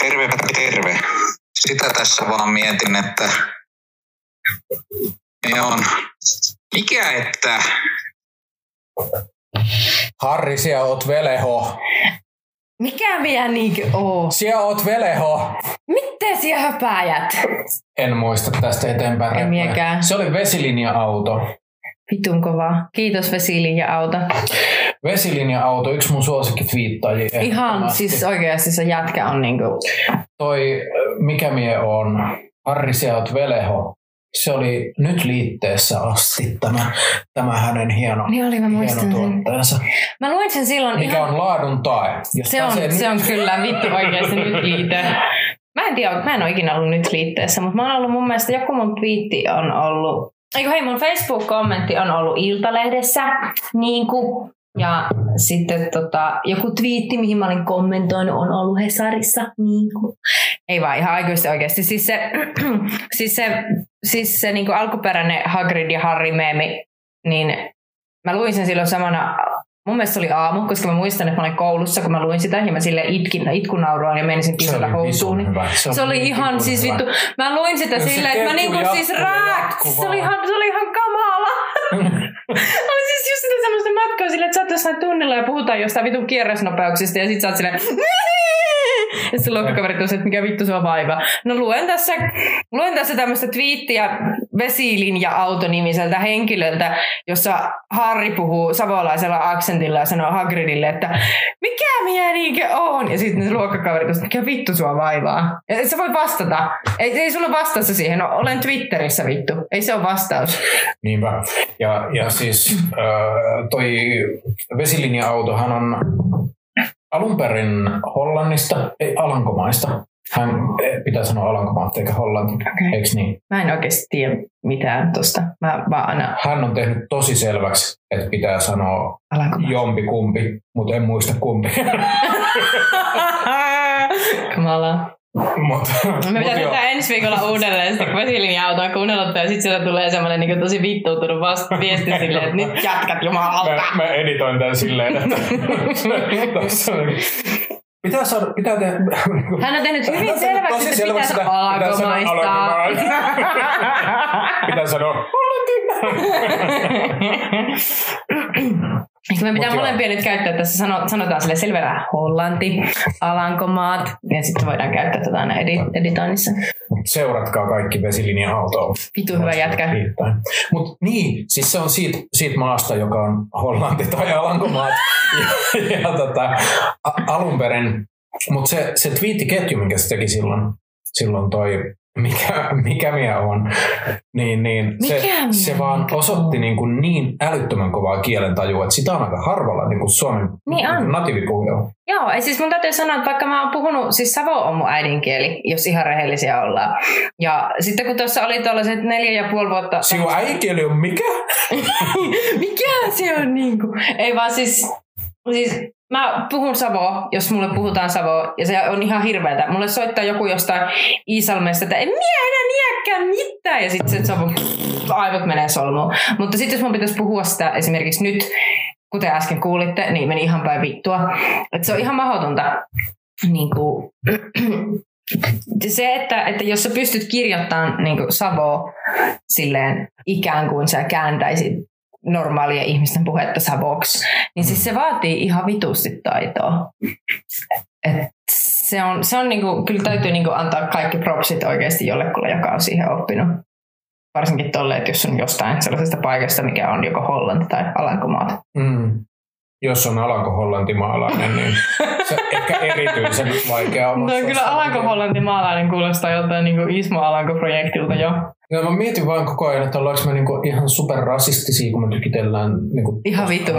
Terve, terve. Sitä tässä vaan mietin, että ne on. Mikä että? Harri, siellä oot veleho. Mikä vielä niinkö oo? Siellä oot veleho. Miten siellä höpääjät? En muista tästä eteenpäin. En miekään. Se oli vesilinja-auto. Vitun kova. Kiitos vesilinja-auto. Vesilinja-auto, yksi mun suosikkitviittajia. Ihan siis oikeasti se jätkä on niinku... Toi, mikä mie on? Harri, siellä oot veleho se oli nyt liitteessä asti tämä, tämä hänen hieno, niin oli, mä hieno tuotteensa. Mä luin sen silloin Mikä ihan... on laadun tae. Jos se, on, se on kyllä vittu oikeasti nyt liite. Mä en tiedä, mä en ole ikinä ollut nyt liitteessä, mutta mä oon ollut mun mielestä, joku mun twiitti on ollut, eikö hei mun Facebook-kommentti on ollut Iltalehdessä, niin kuin ja sitten tota, joku twiitti, mihin mä olin kommentoinut, on ollut Hesarissa. Niin kuin. Ei vaan ihan aikuisesti oikeasti. Siis se, siis se, siis se niin kuin alkuperäinen Hagrid ja Harry meemi, niin mä luin sen silloin samana Mun mielestä se oli aamu, koska mä muistan, että mä olin koulussa, kun mä luin sitä, ja mä sille itkin, itkunauroin ja menisin pisata housuun. Niin se, se oli ihan siis vittu, mä luin sitä silleen, että mä niinku siis raak, se oli ihan, se oli ihan kamala. Oli siis just sitä semmoista matkaa silleen, että sä oot jossain tunnilla ja puhutaan jostain vitun kierrosnopeuksista ja sit sä oot silleen ja sitten luokkakaverit on että mikä vittu sua vaivaa. No luen tässä, luen tässä tämmöistä twiittiä Vesilinja-autonimiseltä henkilöltä, jossa Harri puhuu savolaisella aksentilla ja sanoo Hagridille, että mikä minä niinkö on? Ja sitten luokkakaverit on, mikä vittu sua vaivaa? Ja sä voi vastata. Ei, ei sulla vastausta siihen. No, olen Twitterissä vittu. Ei se ole vastaus. Niinpä. Ja, ja siis toi vesilinja-autohan on alun perin Hollannista, ei Alankomaista. Hän eh, pitää sanoa Alankomaat eikä Hollanti, okay. eikö niin? Mä en oikeasti tiedä mitään tosta. Mä vaan aina... Hän on tehnyt tosi selväksi, että pitää sanoa jompi kumpi, mutta en muista kumpi. Kamala. Mut, Me pitää tehdä ensi viikolla uudelleen, sitten kun vesilinja auto on kuunnellut, ja sitten sieltä tulee semmoinen niin tosi vittuutunut vasta viesti silleen, että nyt jatkat jumalauta. Mä, mä editoin tämän silleen, että Pitää saada, pitää tehdä... Hän on tehnyt hyvin selväksi, että pitää sanoa alkomaista. Pitää sanoa Ehkä me pitää molempia nyt käyttää tässä, sano, sanotaan sille selvällä Hollanti, Alankomaat, ja sitten voidaan käyttää tätä aina edi- editoinnissa. Seuratkaa kaikki vesilinja-autoa. Vitu hyvä jätkä. Mutta niin, siis se on siitä, siitä maasta, joka on Hollanti tai Alankomaat. ja, ja tota, a- alun perin, mutta se, se twiittiketju, minkä se teki silloin, silloin toi mikä, mikä minä on, niin, niin mikä se, se vaan osoitti niin, kuin niin älyttömän kovaa kielen tajua, että sitä on aika harvalla niin kuin suomen niin on. natiivipuhujalla. Joo, ei siis mun täytyy sanoa, että vaikka mä oon puhunut, siis Savo on mun äidinkieli, jos ihan rehellisiä ollaan. Ja sitten kun tuossa oli tuollaiset neljä ja puoli vuotta... Sinun äidinkieli on mikä? mikä se on niin kuin? Ei vaan siis, siis Mä puhun Savoa, jos mulle puhutaan Savoa, ja se on ihan hirveätä. Mulle soittaa joku jostain Iisalmesta, että en minä enää niäkään mitään, ja sitten se Savo, aivot menee solmuun. Mutta sitten jos mun pitäisi puhua sitä esimerkiksi nyt, kuten äsken kuulitte, niin meni ihan päin vittua. Että se on ihan mahdotonta. Niin kuin, se, että, että jos sä pystyt kirjoittamaan niin Savoa silleen ikään kuin sä kääntäisit normaalia ihmisten puhetta savoksi, niin siis se vaatii ihan vitusti taitoa. Et se on, se on niinku, kyllä täytyy niinku antaa kaikki propsit oikeasti jollekulle, joka on siihen oppinut. Varsinkin tolle, että jos on jostain sellaisesta paikasta, mikä on joko Hollanti tai Alankomaat. Mm. Jos on alanko-hollantimaalainen, niin se ehkä erityisen vaikea on. No kyllä alanko-hollantimaalainen kuulostaa joltain niin kuin Ismo Alanko-projektilta jo. Ja mä mietin vaan koko ajan, että ollaanko me niinku ihan superrasistisia, kun me tykitellään... Niinku, ihan vitu.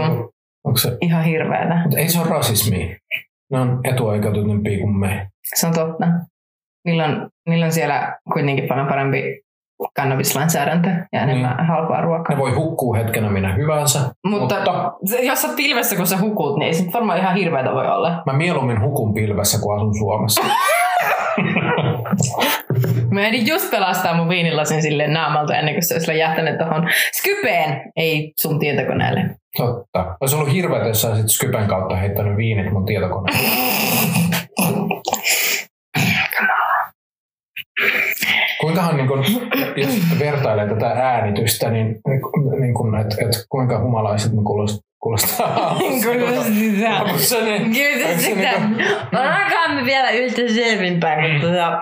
Onko se? Ihan hirveätä. Mutta ei se ole rasismi. Ne on etuoikeutetumpia kuin me. Se on totta. Niillä on, niillä on siellä kuitenkin paljon parempi kannabislainsäädäntö ja enemmän niin. halpaa ruokaa. Ne voi hukkua hetkenä minä hyvänsä. Mutta, mutta... jos sä pilvessä, kun sä hukut, niin se varmaan ihan hirveätä voi olla. Mä mieluummin hukun pilvessä, kun asun Suomessa. Mä ehdin just pelastaa mun viinilasin silleen naamalta ennen kuin se olisi jähtänyt tuohon Skypeen, ei sun tietokoneelle. Totta. Olisi ollut hirveä, jos sä olisit Skypen kautta heittänyt viinit mun tietokoneelle. Kuinkahan, niin kun, jos vertailee tätä äänitystä, niin, niin kun, et, et, kuinka humalaiset me kuulostaa? Kuulostaa Kuulostaa sitä. Olkaamme vielä yhtä selvinpäin, mutta tota,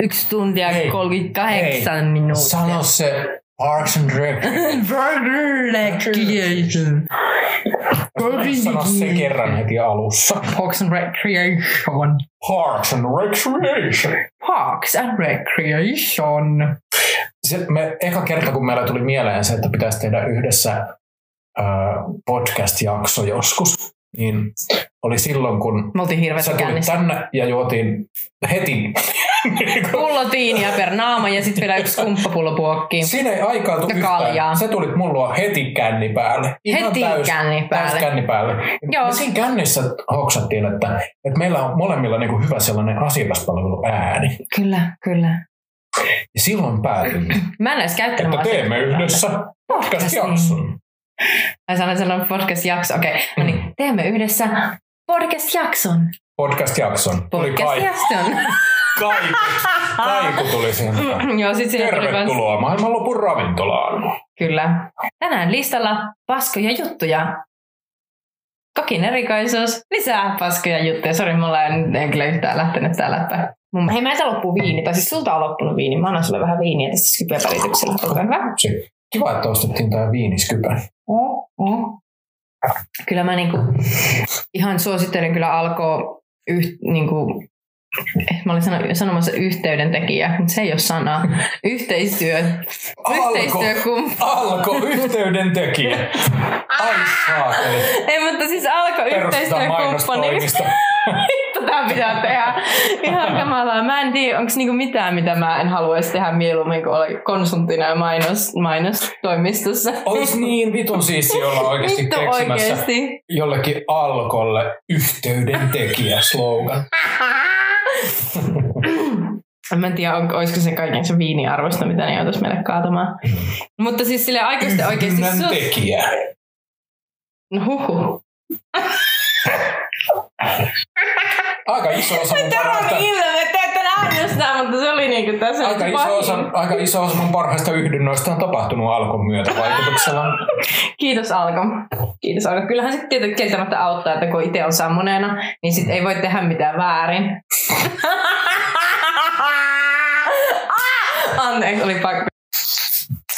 yksi tuntia hei, 38 hei, minuuttia. Sano se Parks and Recreation. Sano se kerran heti alussa. Parks and Recreation. Parks and Recreation. Parks and Recreation. Se, me, eka kerta, kun meillä tuli mieleen se, että pitäisi tehdä yhdessä äh, podcast-jakso joskus, niin oli silloin, kun Me oltiin sä tulit tänne ja juotiin heti Pullo tiiniä per naama ja sitten vielä yksi kumppapullo puokkiin. Siinä ei aikaa tule yhtään. Sä tulit mulla heti känni päälle. Ihan heti täys, känni päälle. Täys känni päälle. Joo. Me siinä kännissä hoksattiin, että, että meillä on molemmilla niin kuin hyvä sellainen asiakaspalvelu ääni. Kyllä, kyllä. Ja silloin päätimme, Mä en edes käyttänyt että teemme yhdessä podcast-jakson. Ai sanoin sanoa podcast-jakso. Okei, okay. no niin. Teemme yhdessä podcast-jakson. Podcast-jakson. Tuli Podcast-jakson. kaiku. Kaiku tuli siihen. mukaan. Joo, sit siinä tuli kans- Tervetuloa maailmanlopun ravintolaan. Kyllä. Tänään listalla paskoja juttuja. Kokin erikoisuus, lisää paskoja juttuja. Sori, mulla nyt en kyllä yhtään lähtenyt tää läppä. Mun- Hei, meiltä loppuu viini, tai siis sulta on loppunut viini. Mä annan sulle vähän viiniä tässä. Olkaa hyvä. Se- Kiva, että ostettiin tämä viiniskypä. Oh, oh. Kyllä mä niinku ihan suosittelen kyllä alkoi yh, niinku, mä olin sano, sanomassa yhteydentekijä, mutta se ei ole sana. Yhteistyö. Alko. Yhteistyökumppani. Alko yhteydentekijä. Ai saakeli. Ei, mutta siis Perustetaan yhteistyökumppani. tää pitää tehdä. Ihan kamalaa. Mä en tiedä, onko niinku mitään, mitä mä en haluaisi tehdä mieluummin kuin olla konsulttina ja mainos, mainostoimistossa. Ois niin vitun siisti olla oikeasti Vittu keksimässä oikeesti. jollekin Alkolle yhteydentekijä slogan. Mä en tiedä, on, olisiko se kaiken se viiniarvosta, mitä ne joutuisi meille kaatamaan. Mutta siis sille aikuisten oikeasti... Yhdynnän tekijä. No huhu. Aika iso osa mun parhaista, Terrori ilme, te ette nähnyt sitä, mutta se oli niinku tässä. aika iso osa, aika iso osa mun parhaista yhdynnoista on tapahtunut Alkon myötävaikutuksella. Kiitos Alko. Kiitos Alko. Kyllähän se tietenkin kieltämättä auttaa, että kun itse on sammuneena, niin sit ei voi tehdä mitään väärin. Anteeksi, oli pakko.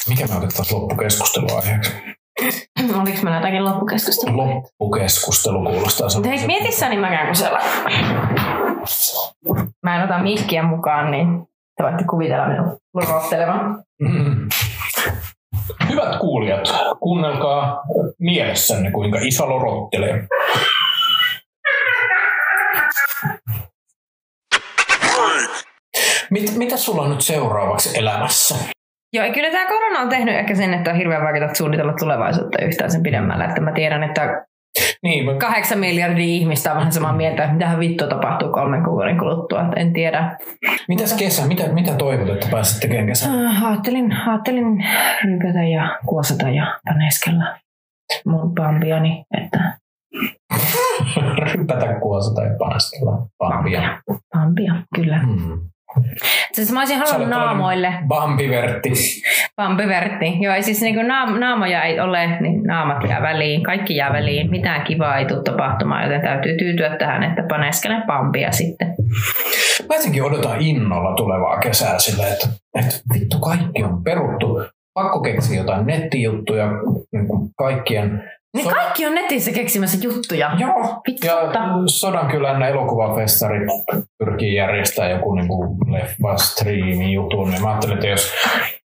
Mikä me otettaisiin loppukeskustelua aiheeksi? Oliko meillä jotakin loppukeskustelua? Loppukeskustelu kuulostaa Mutta hei, sellaiselta. mieti sä, niin mä käyn kusella. Mä en ota mikkiä mukaan, niin te voitte kuvitella minun lurottelevan. Mm. Hyvät kuulijat, kuunnelkaa mielessänne, kuinka iso lorottelee. Mit, mitä sulla on nyt seuraavaksi elämässä? Joo, ja kyllä tämä korona on tehnyt ehkä sen, että on hirveän vaikeaa suunnitella tulevaisuutta yhtään sen pidemmälle. Että mä tiedän, että Niin, mä, kahdeksan miljardia ihmistä on vähän samaa mieltä, että mitähän vittua tapahtuu kolmen kuukauden kuluttua. Että en tiedä. mitäs kesä? Mitä, mitä toivot, että pääset tekemään kesän? Äh, Ajattelin, ajattelin rypätä ja kuosata ja paneskella mun bambiani, että Rypätä kuosata ja panastella Bambia. bambia, kyllä. Hmm. Siis mä olisin halunnut naamoille. Bambivertti. Bambivertti. Joo, siis niin naam, naamoja ei ole, niin naamat jää väliin. Kaikki jää väliin. Mitään kivaa ei tule tapahtumaan, joten täytyy tyytyä tähän, että paneskele Bambia sitten. Mä jotenkin odotan innolla tulevaa kesää silleen, että, että vittu kaikki on peruttu. Pakko keksiä jotain nettijuttuja niin kuin kaikkien. Niin So- kaikki on netissä keksimässä juttuja. Joo, Vittu, ja totta. Sodankylän elokuvafestari pyrkii järjestämään joku niin kuin leffa striimi jutun. Ja mä ajattelin, että jos,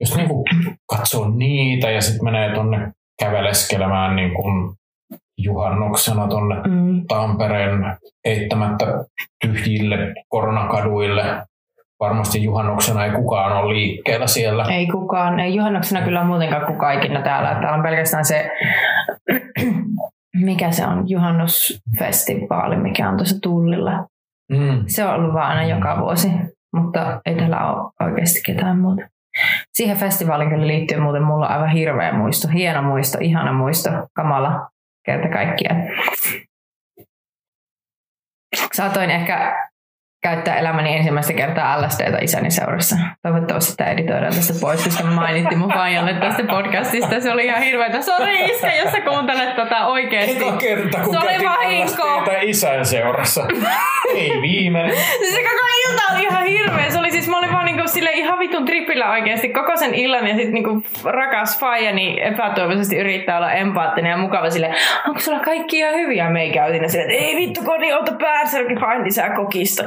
jos niin kuin katsoo niitä ja sitten menee tonne käveleskelemään niin kuin juhannuksena tonne Mm. Tampereen eittämättä tyhjille koronakaduille. Varmasti juhannuksena ei kukaan ole liikkeellä siellä. Ei kukaan, ei juhannuksena kyllä muutenkaan kukaan ikinä täällä. Täällä on pelkästään se, mikä se on, juhannusfestivaali, mikä on tuossa Tullilla. Mm. Se on ollut vaan aina joka vuosi, mutta ei täällä ole oikeasti ketään muuta. Siihen festivaalin kyllä liittyy muuten mulla on aivan hirveä muisto, hieno muisto, ihana muisto, kamala kerta kaikkiaan. Saatoin ehkä käyttää elämäni ensimmäistä kertaa LSDtä isäni seurassa. Toivottavasti tämä editoidaan tästä pois, koska mainittiin mun faijalle tästä podcastista. Se oli ihan hirveetä. Sori iskä, jos sä kuuntelet tätä oikeesti. Eka kerta, kun Se oli vahinko. LSDtä isän seurassa. ei viimeinen. Siis se koko ilta oli ihan hirveä. Se oli siis, mä olin vaan niinku sille ihan vitun tripillä oikeasti koko sen illan ja sit niinku rakas faijani epätoivoisesti yrittää olla empaattinen ja mukava sille, onko sulla kaikki ihan hyviä? Me ei sille, ei vittu kodi, ota päänsärki, hain lisää kokista.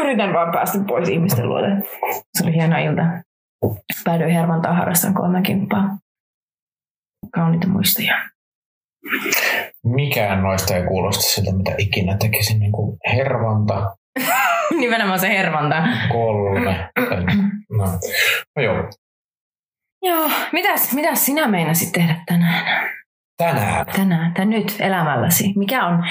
Yritän vaan päästä pois ihmisten luota. Se oli hieno ilta. Päädyin hervantaa harrastan kolme kimppaa. Kauniita muistoja. Mikään noista ei kuulosta siltä, mitä ikinä tekisin. Niin kuin hervanta, Nimenomaan se hervanta. kolme. No, no joo. Joo, mitäs, mitäs sinä meinasit tehdä tänään? Tänään? Tänään tai nyt elämälläsi? Mikä on,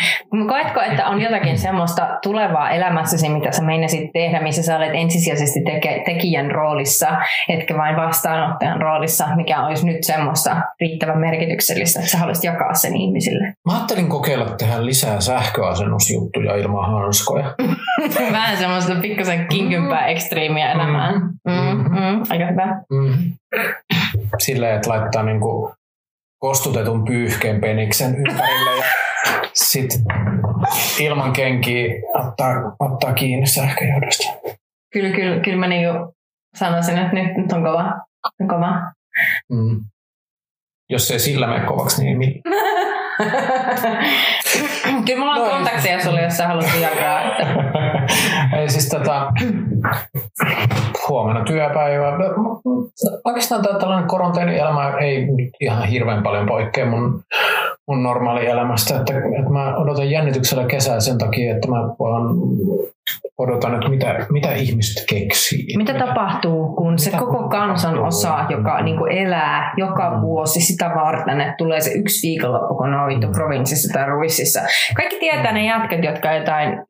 koetko, että on jotakin semmoista tulevaa elämässäsi, mitä sä meinasit tehdä, missä sä olet ensisijaisesti teke, tekijän roolissa, etkä vain vastaanottajan roolissa, mikä olisi nyt semmoista riittävän merkityksellistä, että sä haluaisit jakaa sen ihmisille? Mä ajattelin kokeilla tehdä lisää sähköasennusjuttuja ilman hanskoja. Vähän semmoista pikkasen kinkympää ekstriimiä elämää. Mm, mm, aika hyvä. Mm. Silleen, että laittaa niinku kostutetun pyyhkeen peniksen ympärille ja sit ilman kenkiä ottaa, ottaa kiinni sähköjohdosta. Kyllä, kyllä, kyllä mä niinku sanoisin, että nyt, nyt on kova. On kova. Mm. Jos ei sillä mene kovaksi, niin ei Kyllä mulla on kontakteja sulle, jos sä haluat jakaa. Että... Ei siis tota, huomenna työpäivä. Oikeastaan tämä tällainen koronteenielämä ei ihan hirveän paljon poikkea mun, mun normaali elämästä. Että, että mä odotan jännityksellä kesää sen takia, että mä vaan odotan, että mitä, mitä ihmiset keksii. Mitä tapahtuu, kun se Mitä koko kansan osa, joka niin kuin elää joka Mm. vuosi sitä varten, että tulee se yksi viikonloppu, kun on vittu provinssissa tai ruississa. Kaikki tietää ne jätkät, jotka jotain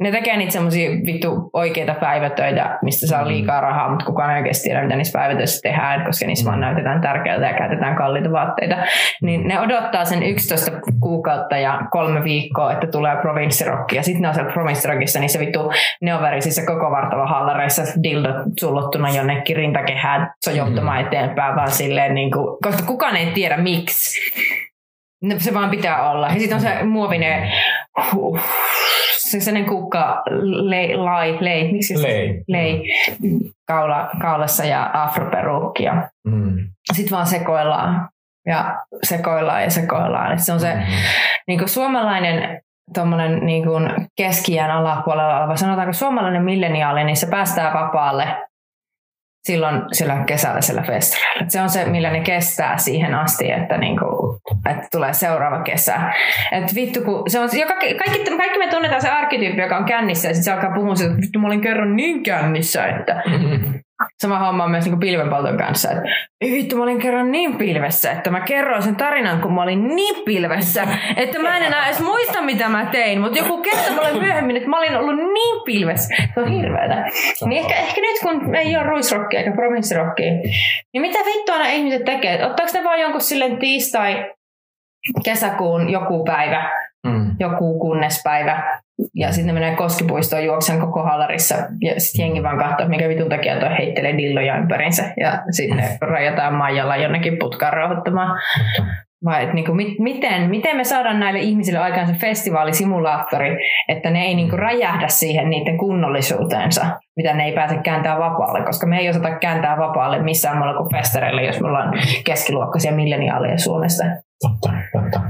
ne tekee niitä semmoisia vittu oikeita päivätöitä, mistä saa Mm. liikaa rahaa, mutta kukaan ei oikeasti tiedä, mitä niissä päivätöissä tehdään, koska niissä Mm. vaan näytetään tärkeältä ja käytetään kalliita vaatteita. Niin ne odottaa sen 11 kuukautta ja kolme viikkoa, että tulee provinssirokki. Ja sitten ne on siellä provinssirockissa, niin se vittu neoverisissä koko vartalo hallareissa dildo sullottuna jonnekin rintakehään sojottamaan eteenpäin, vaan silleen, niin kuin, koska kukaan ei tiedä miksi. Se vaan pitää olla. Ja sitten on se muovinen, huh, se sellainen kukka, lei, lai, lei, miksi se? Lei. lei kaula, kaulassa ja afroperuukki. Ja Mm. sitten vaan sekoillaan ja sekoillaan ja sekoillaan. Et se on se Mm. niin kuin suomalainen tuommoinen niin keskiään alapuolella oleva, sanotaanko suomalainen milleniaali, niin se päästää vapaalle silloin sillä kesällä sillä festareilla. Se on se, millä ne kestää siihen asti, että, niin kuin, että tulee seuraava kesä. Et vittu, kun se on, joka, kaikki, kaikki me tunnetaan se arkkityyppi, joka on kännissä, ja sitten se alkaa puhua että vittu, mä olin kerran niin kännissä, että sama homma on myös niin pilvenpolton kanssa. Että, vittu, mä olin kerran niin pilvessä, että mä kerroin sen tarinan, kun mä olin niin pilvessä, että mä en enää edes muista, mitä mä tein. Mutta joku kertoi mulle myöhemmin, että mä olin ollut niin pilvessä. Se on hirveetä. Niin ehkä, ehkä nyt, kun ei ole ruisrokkia eikä provinssirokkia, niin mitä vittua nämä ihmiset tekee? Ottaako ne vaan jonkun silleen tiistai, kesäkuun joku päivä, Mm. joku kunnespäivä. Ja sitten ne menee koskipuistoon juoksen koko hallarissa. Ja sitten jengi vaan katsoo, että mikä vitun takia toi heittelee dilloja ympärinsä. Ja sitten ne rajataan Maijalla jonnekin putkaan rauhoittamaan. Vai et niinku, mit, miten, miten me saadaan näille ihmisille aikaan se festivaalisimulaattori, että ne ei niinku räjähdä siihen niiden kunnollisuuteensa, mitä ne ei pääse kääntää vapaalle, koska me ei osata kääntää vapaalle missään muualla kuin festareilla, jos me ollaan keskiluokkaisia milleniaaleja Suomesta. Totta, totta.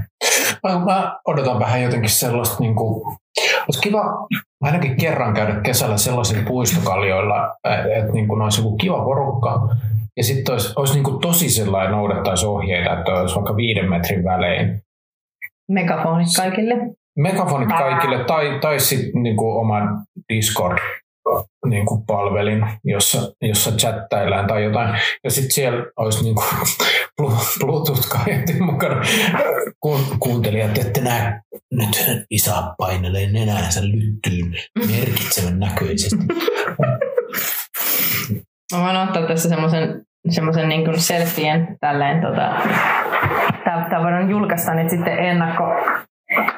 Mä, mä odotan vähän jotenkin sellaista, niin kuin, olisi kiva ainakin kerran käydä kesällä sellaisilla puistokaljoilla, että et, niin kuin olisi joku kiva porukka, ja sitten olisi, olisi niin kuin tosi sellainen noudattaisi ohjeita, että olisi vaikka viiden metrin välein. Megafonit kaikille. Megafonit kaikille, tai, tai sitten niin kuin oma Discord niin kuin palvelin, jossa, jossa chattaillaan tai jotain. Ja sitten siellä olisi niin kuin Bluetooth-kaiutin mukana. Kun, kuuntelijat, ette näe, nyt isä painelee nenäänsä lyttyyn merkitsevän näköisesti. Mä voin ottaa tässä semmoisen semmoisen niin kuin selfien tälleen tota, tää voidaan julkaista nyt sitten ennakko,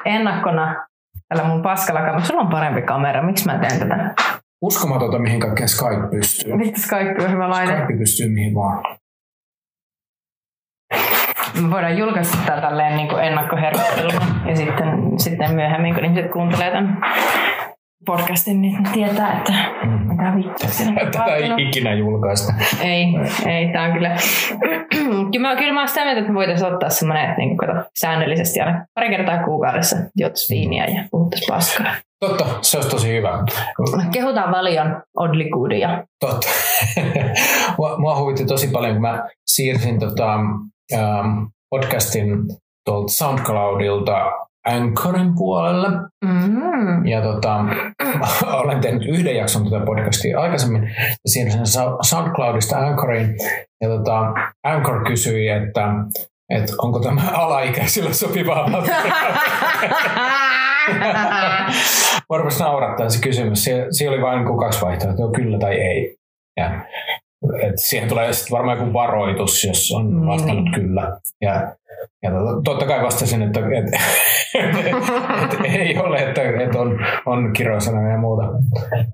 ennakkona tällä mun paskalla kameralla. Sulla on parempi kamera, miksi mä teen tätä? Uskomatonta, mihin kaikkeen Skype pystyy. Vittu Skype on hyvä laite. Skype pystyy mihin vaan. Me voidaan julkaista tää tälleen niin kuin ennakkoherkotteluna ja sitten, sitten myöhemmin, kun ihmiset kuuntelee tämän podcastin, niin tietää, että mitä vittua siinä on Tätä ei ikinä julkaista. Ei, ei, tää on kyllä... kyllä, mä, kyllä mä oon sitä mieltä, että me voitaisiin ottaa semmoinen, että niin kato, säännöllisesti aina pari kertaa kuukaudessa juottaisiin viiniä ja puhuttaisiin paskaa. Totta, se olisi tosi hyvä. Kehutaan valion Oddly Goodia. Totta. mua, mua huvitti tosi paljon, kun mä siirsin tota, podcastin tuolta SoundCloudilta Anchorin puolelle. Mm-hmm. Ja tota, olen tehnyt yhden jakson tätä podcastia aikaisemmin ja siirsin sen SoundCloudista Anchoriin. Ja tota, Anchor kysyi, että, että onko tämä alaikäisille sopivaa Varmasti naurattaa se kysymys. Sie- siellä oli vain kaksi vaihtoehtoa, kyllä tai ei. Ja, et siihen tulee sitten varmaan joku varoitus, jos on vastannut niin. kyllä. Ja, ja to- totta kai vastasin, että et, et, et, ei ole, että et on, on kirosanoja ja muuta.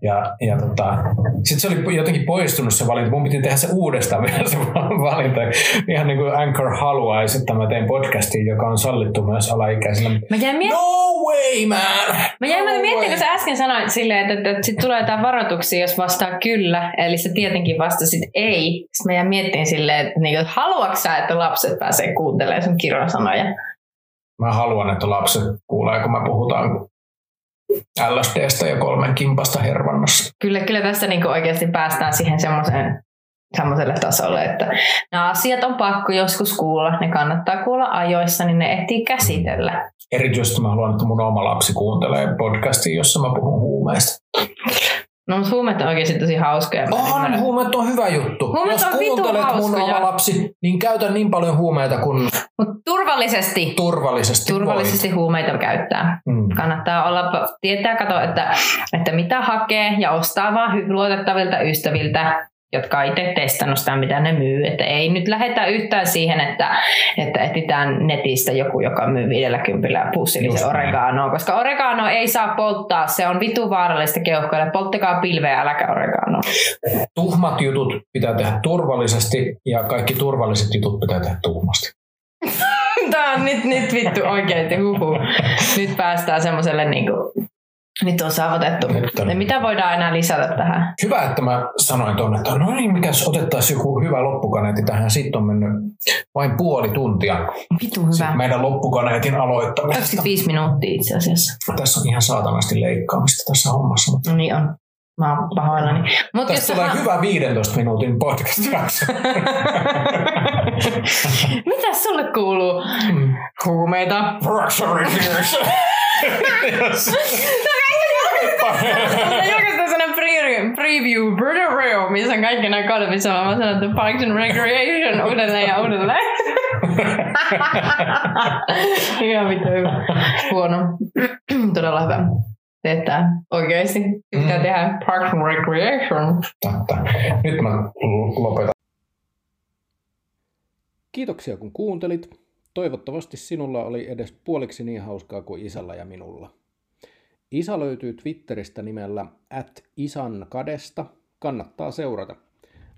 Ja, ja tota, sitten se oli jotenkin poistunut se valinta. Mun piti tehdä se uudestaan vielä se valinta. Ihan niin kuin Anchor haluaisi, että mä teen podcastin, joka on sallittu myös alaikäisille. Mä jäin miet- No way, man! Mä jäin no miettimään, kun sä äsken sanoit silleen, että, että, että sit tulee jotain varoituksia, jos vastaa kyllä. Eli sä tietenkin vastasit ei. Sitten mä jäin miettimään silleen, että, niin, että haluatko sä, että lapset pääsee kuuntelemaan sun kirosanoja? Mä haluan, että lapset kuulee, kun me puhutaan LSDstä ja kolmen kimpasta hervannassa. Kyllä, kyllä tässä niin oikeasti päästään siihen semmoiseen semmoiselle tasolle, että nämä asiat on pakko joskus kuulla, ne kannattaa kuulla ajoissa, niin ne ehtii käsitellä. Erityisesti mä haluan, että mun oma lapsi kuuntelee podcastia, jossa mä puhun huumeista. No mutta huumeet on oikeasti tosi hauskoja. On, ymmärrän. huumeet on hyvä juttu. Huumeet Jos on kuuntelet mun oma lapsi, niin käytä niin paljon huumeita kuin Mut turvallisesti, turvallisesti turvallisesti huumeita käyttää. voit. Mm. Kannattaa olla, tietää kato, että, että mitä hakee ja ostaa vaan luotettavilta ystäviltä, jotka on itse testannut sitä, mitä ne myy. Että ei nyt lähetä yhtään siihen, että, että etsitään netistä joku, joka myy 50 Just pussillisen oreganoa, koska oregano ei saa polttaa, se on vitu vaarallista keuhkoille. Polttakaa pilveä, äläkä oreganoa. Tuhmat jutut pitää tehdä turvallisesti ja kaikki turvalliset jutut pitää tehdä tuhmasti. Tää on nyt, nyt vittu oikeesti huhu. Nyt päästään semmoiselle niinku, nyt on saavutettu. Nyt on- Ja mitä voidaan enää lisätä tähän? Hyvä, että mä sanoin tuonne, että no niin, mikäs otettaisiin joku hyvä loppukaneetti tähän. Sitten on mennyt vain puoli tuntia Vitu hyvä. Sitten meidän loppukaneetin aloittamisesta. 25 minuuttia itse asiassa. Tässä on ihan saatanasti leikkaamista tässä hommassa, mutta No niin on. Mä oon pahoillani. Mut jos tästä tulee hyvä 15 minuutin podcast-jakso. Mitä sulle kuuluu? Mm. Huumeita. Julkaistaan sellainen pre- preview, Brother Real, missä on kaikki nämä kolme, missä mä sanon, että Parks and Recreation uudelleen ja uudelleen. Ihan vittu hyvä. Huono. Todella hyvä. Teettää oikeasti. Pitää Mm. tehdä Parks and Recreation. Totta. Nyt mä lopetan. Kiitoksia kun kuuntelit. Toivottavasti sinulla oli edes puoliksi niin hauskaa kuin isällä ja minulla. Isa löytyy Twitteristä nimellä at isankadesta. Kannattaa seurata.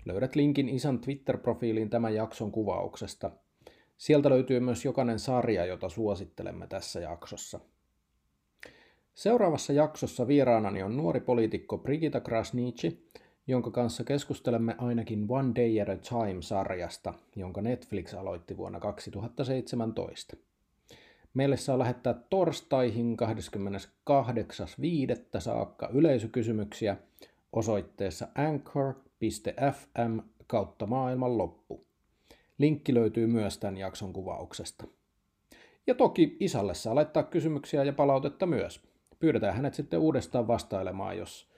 Löydät linkin Isan Twitter-profiiliin tämän jakson kuvauksesta. Sieltä löytyy myös jokainen sarja, jota suosittelemme tässä jaksossa. Seuraavassa jaksossa vieraanani on nuori poliitikko Brigita Krasnici, jonka kanssa keskustelemme ainakin One Day at a Time-sarjasta, jonka Netflix aloitti vuonna 2017. Meille saa lähettää torstaihin 28.5. saakka yleisökysymyksiä osoitteessa anchor.fm kautta maailman loppu. Linkki löytyy myös tämän jakson kuvauksesta. Ja toki isälle saa laittaa kysymyksiä ja palautetta myös. Pyydetään hänet sitten uudestaan vastailemaan, jos,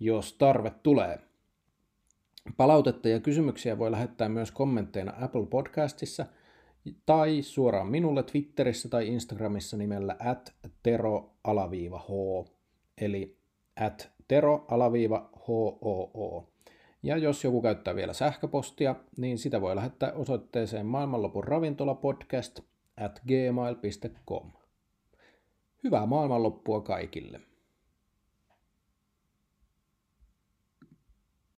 jos tarve tulee. Palautetta ja kysymyksiä voi lähettää myös kommentteina Apple Podcastissa tai suoraan minulle Twitterissä tai Instagramissa nimellä at tero-h, eli at tero-hoo. Ja jos joku käyttää vielä sähköpostia, niin sitä voi lähettää osoitteeseen maailmanlopun ravintolapodcast at gmail.com. Hyvää maailmanloppua kaikille!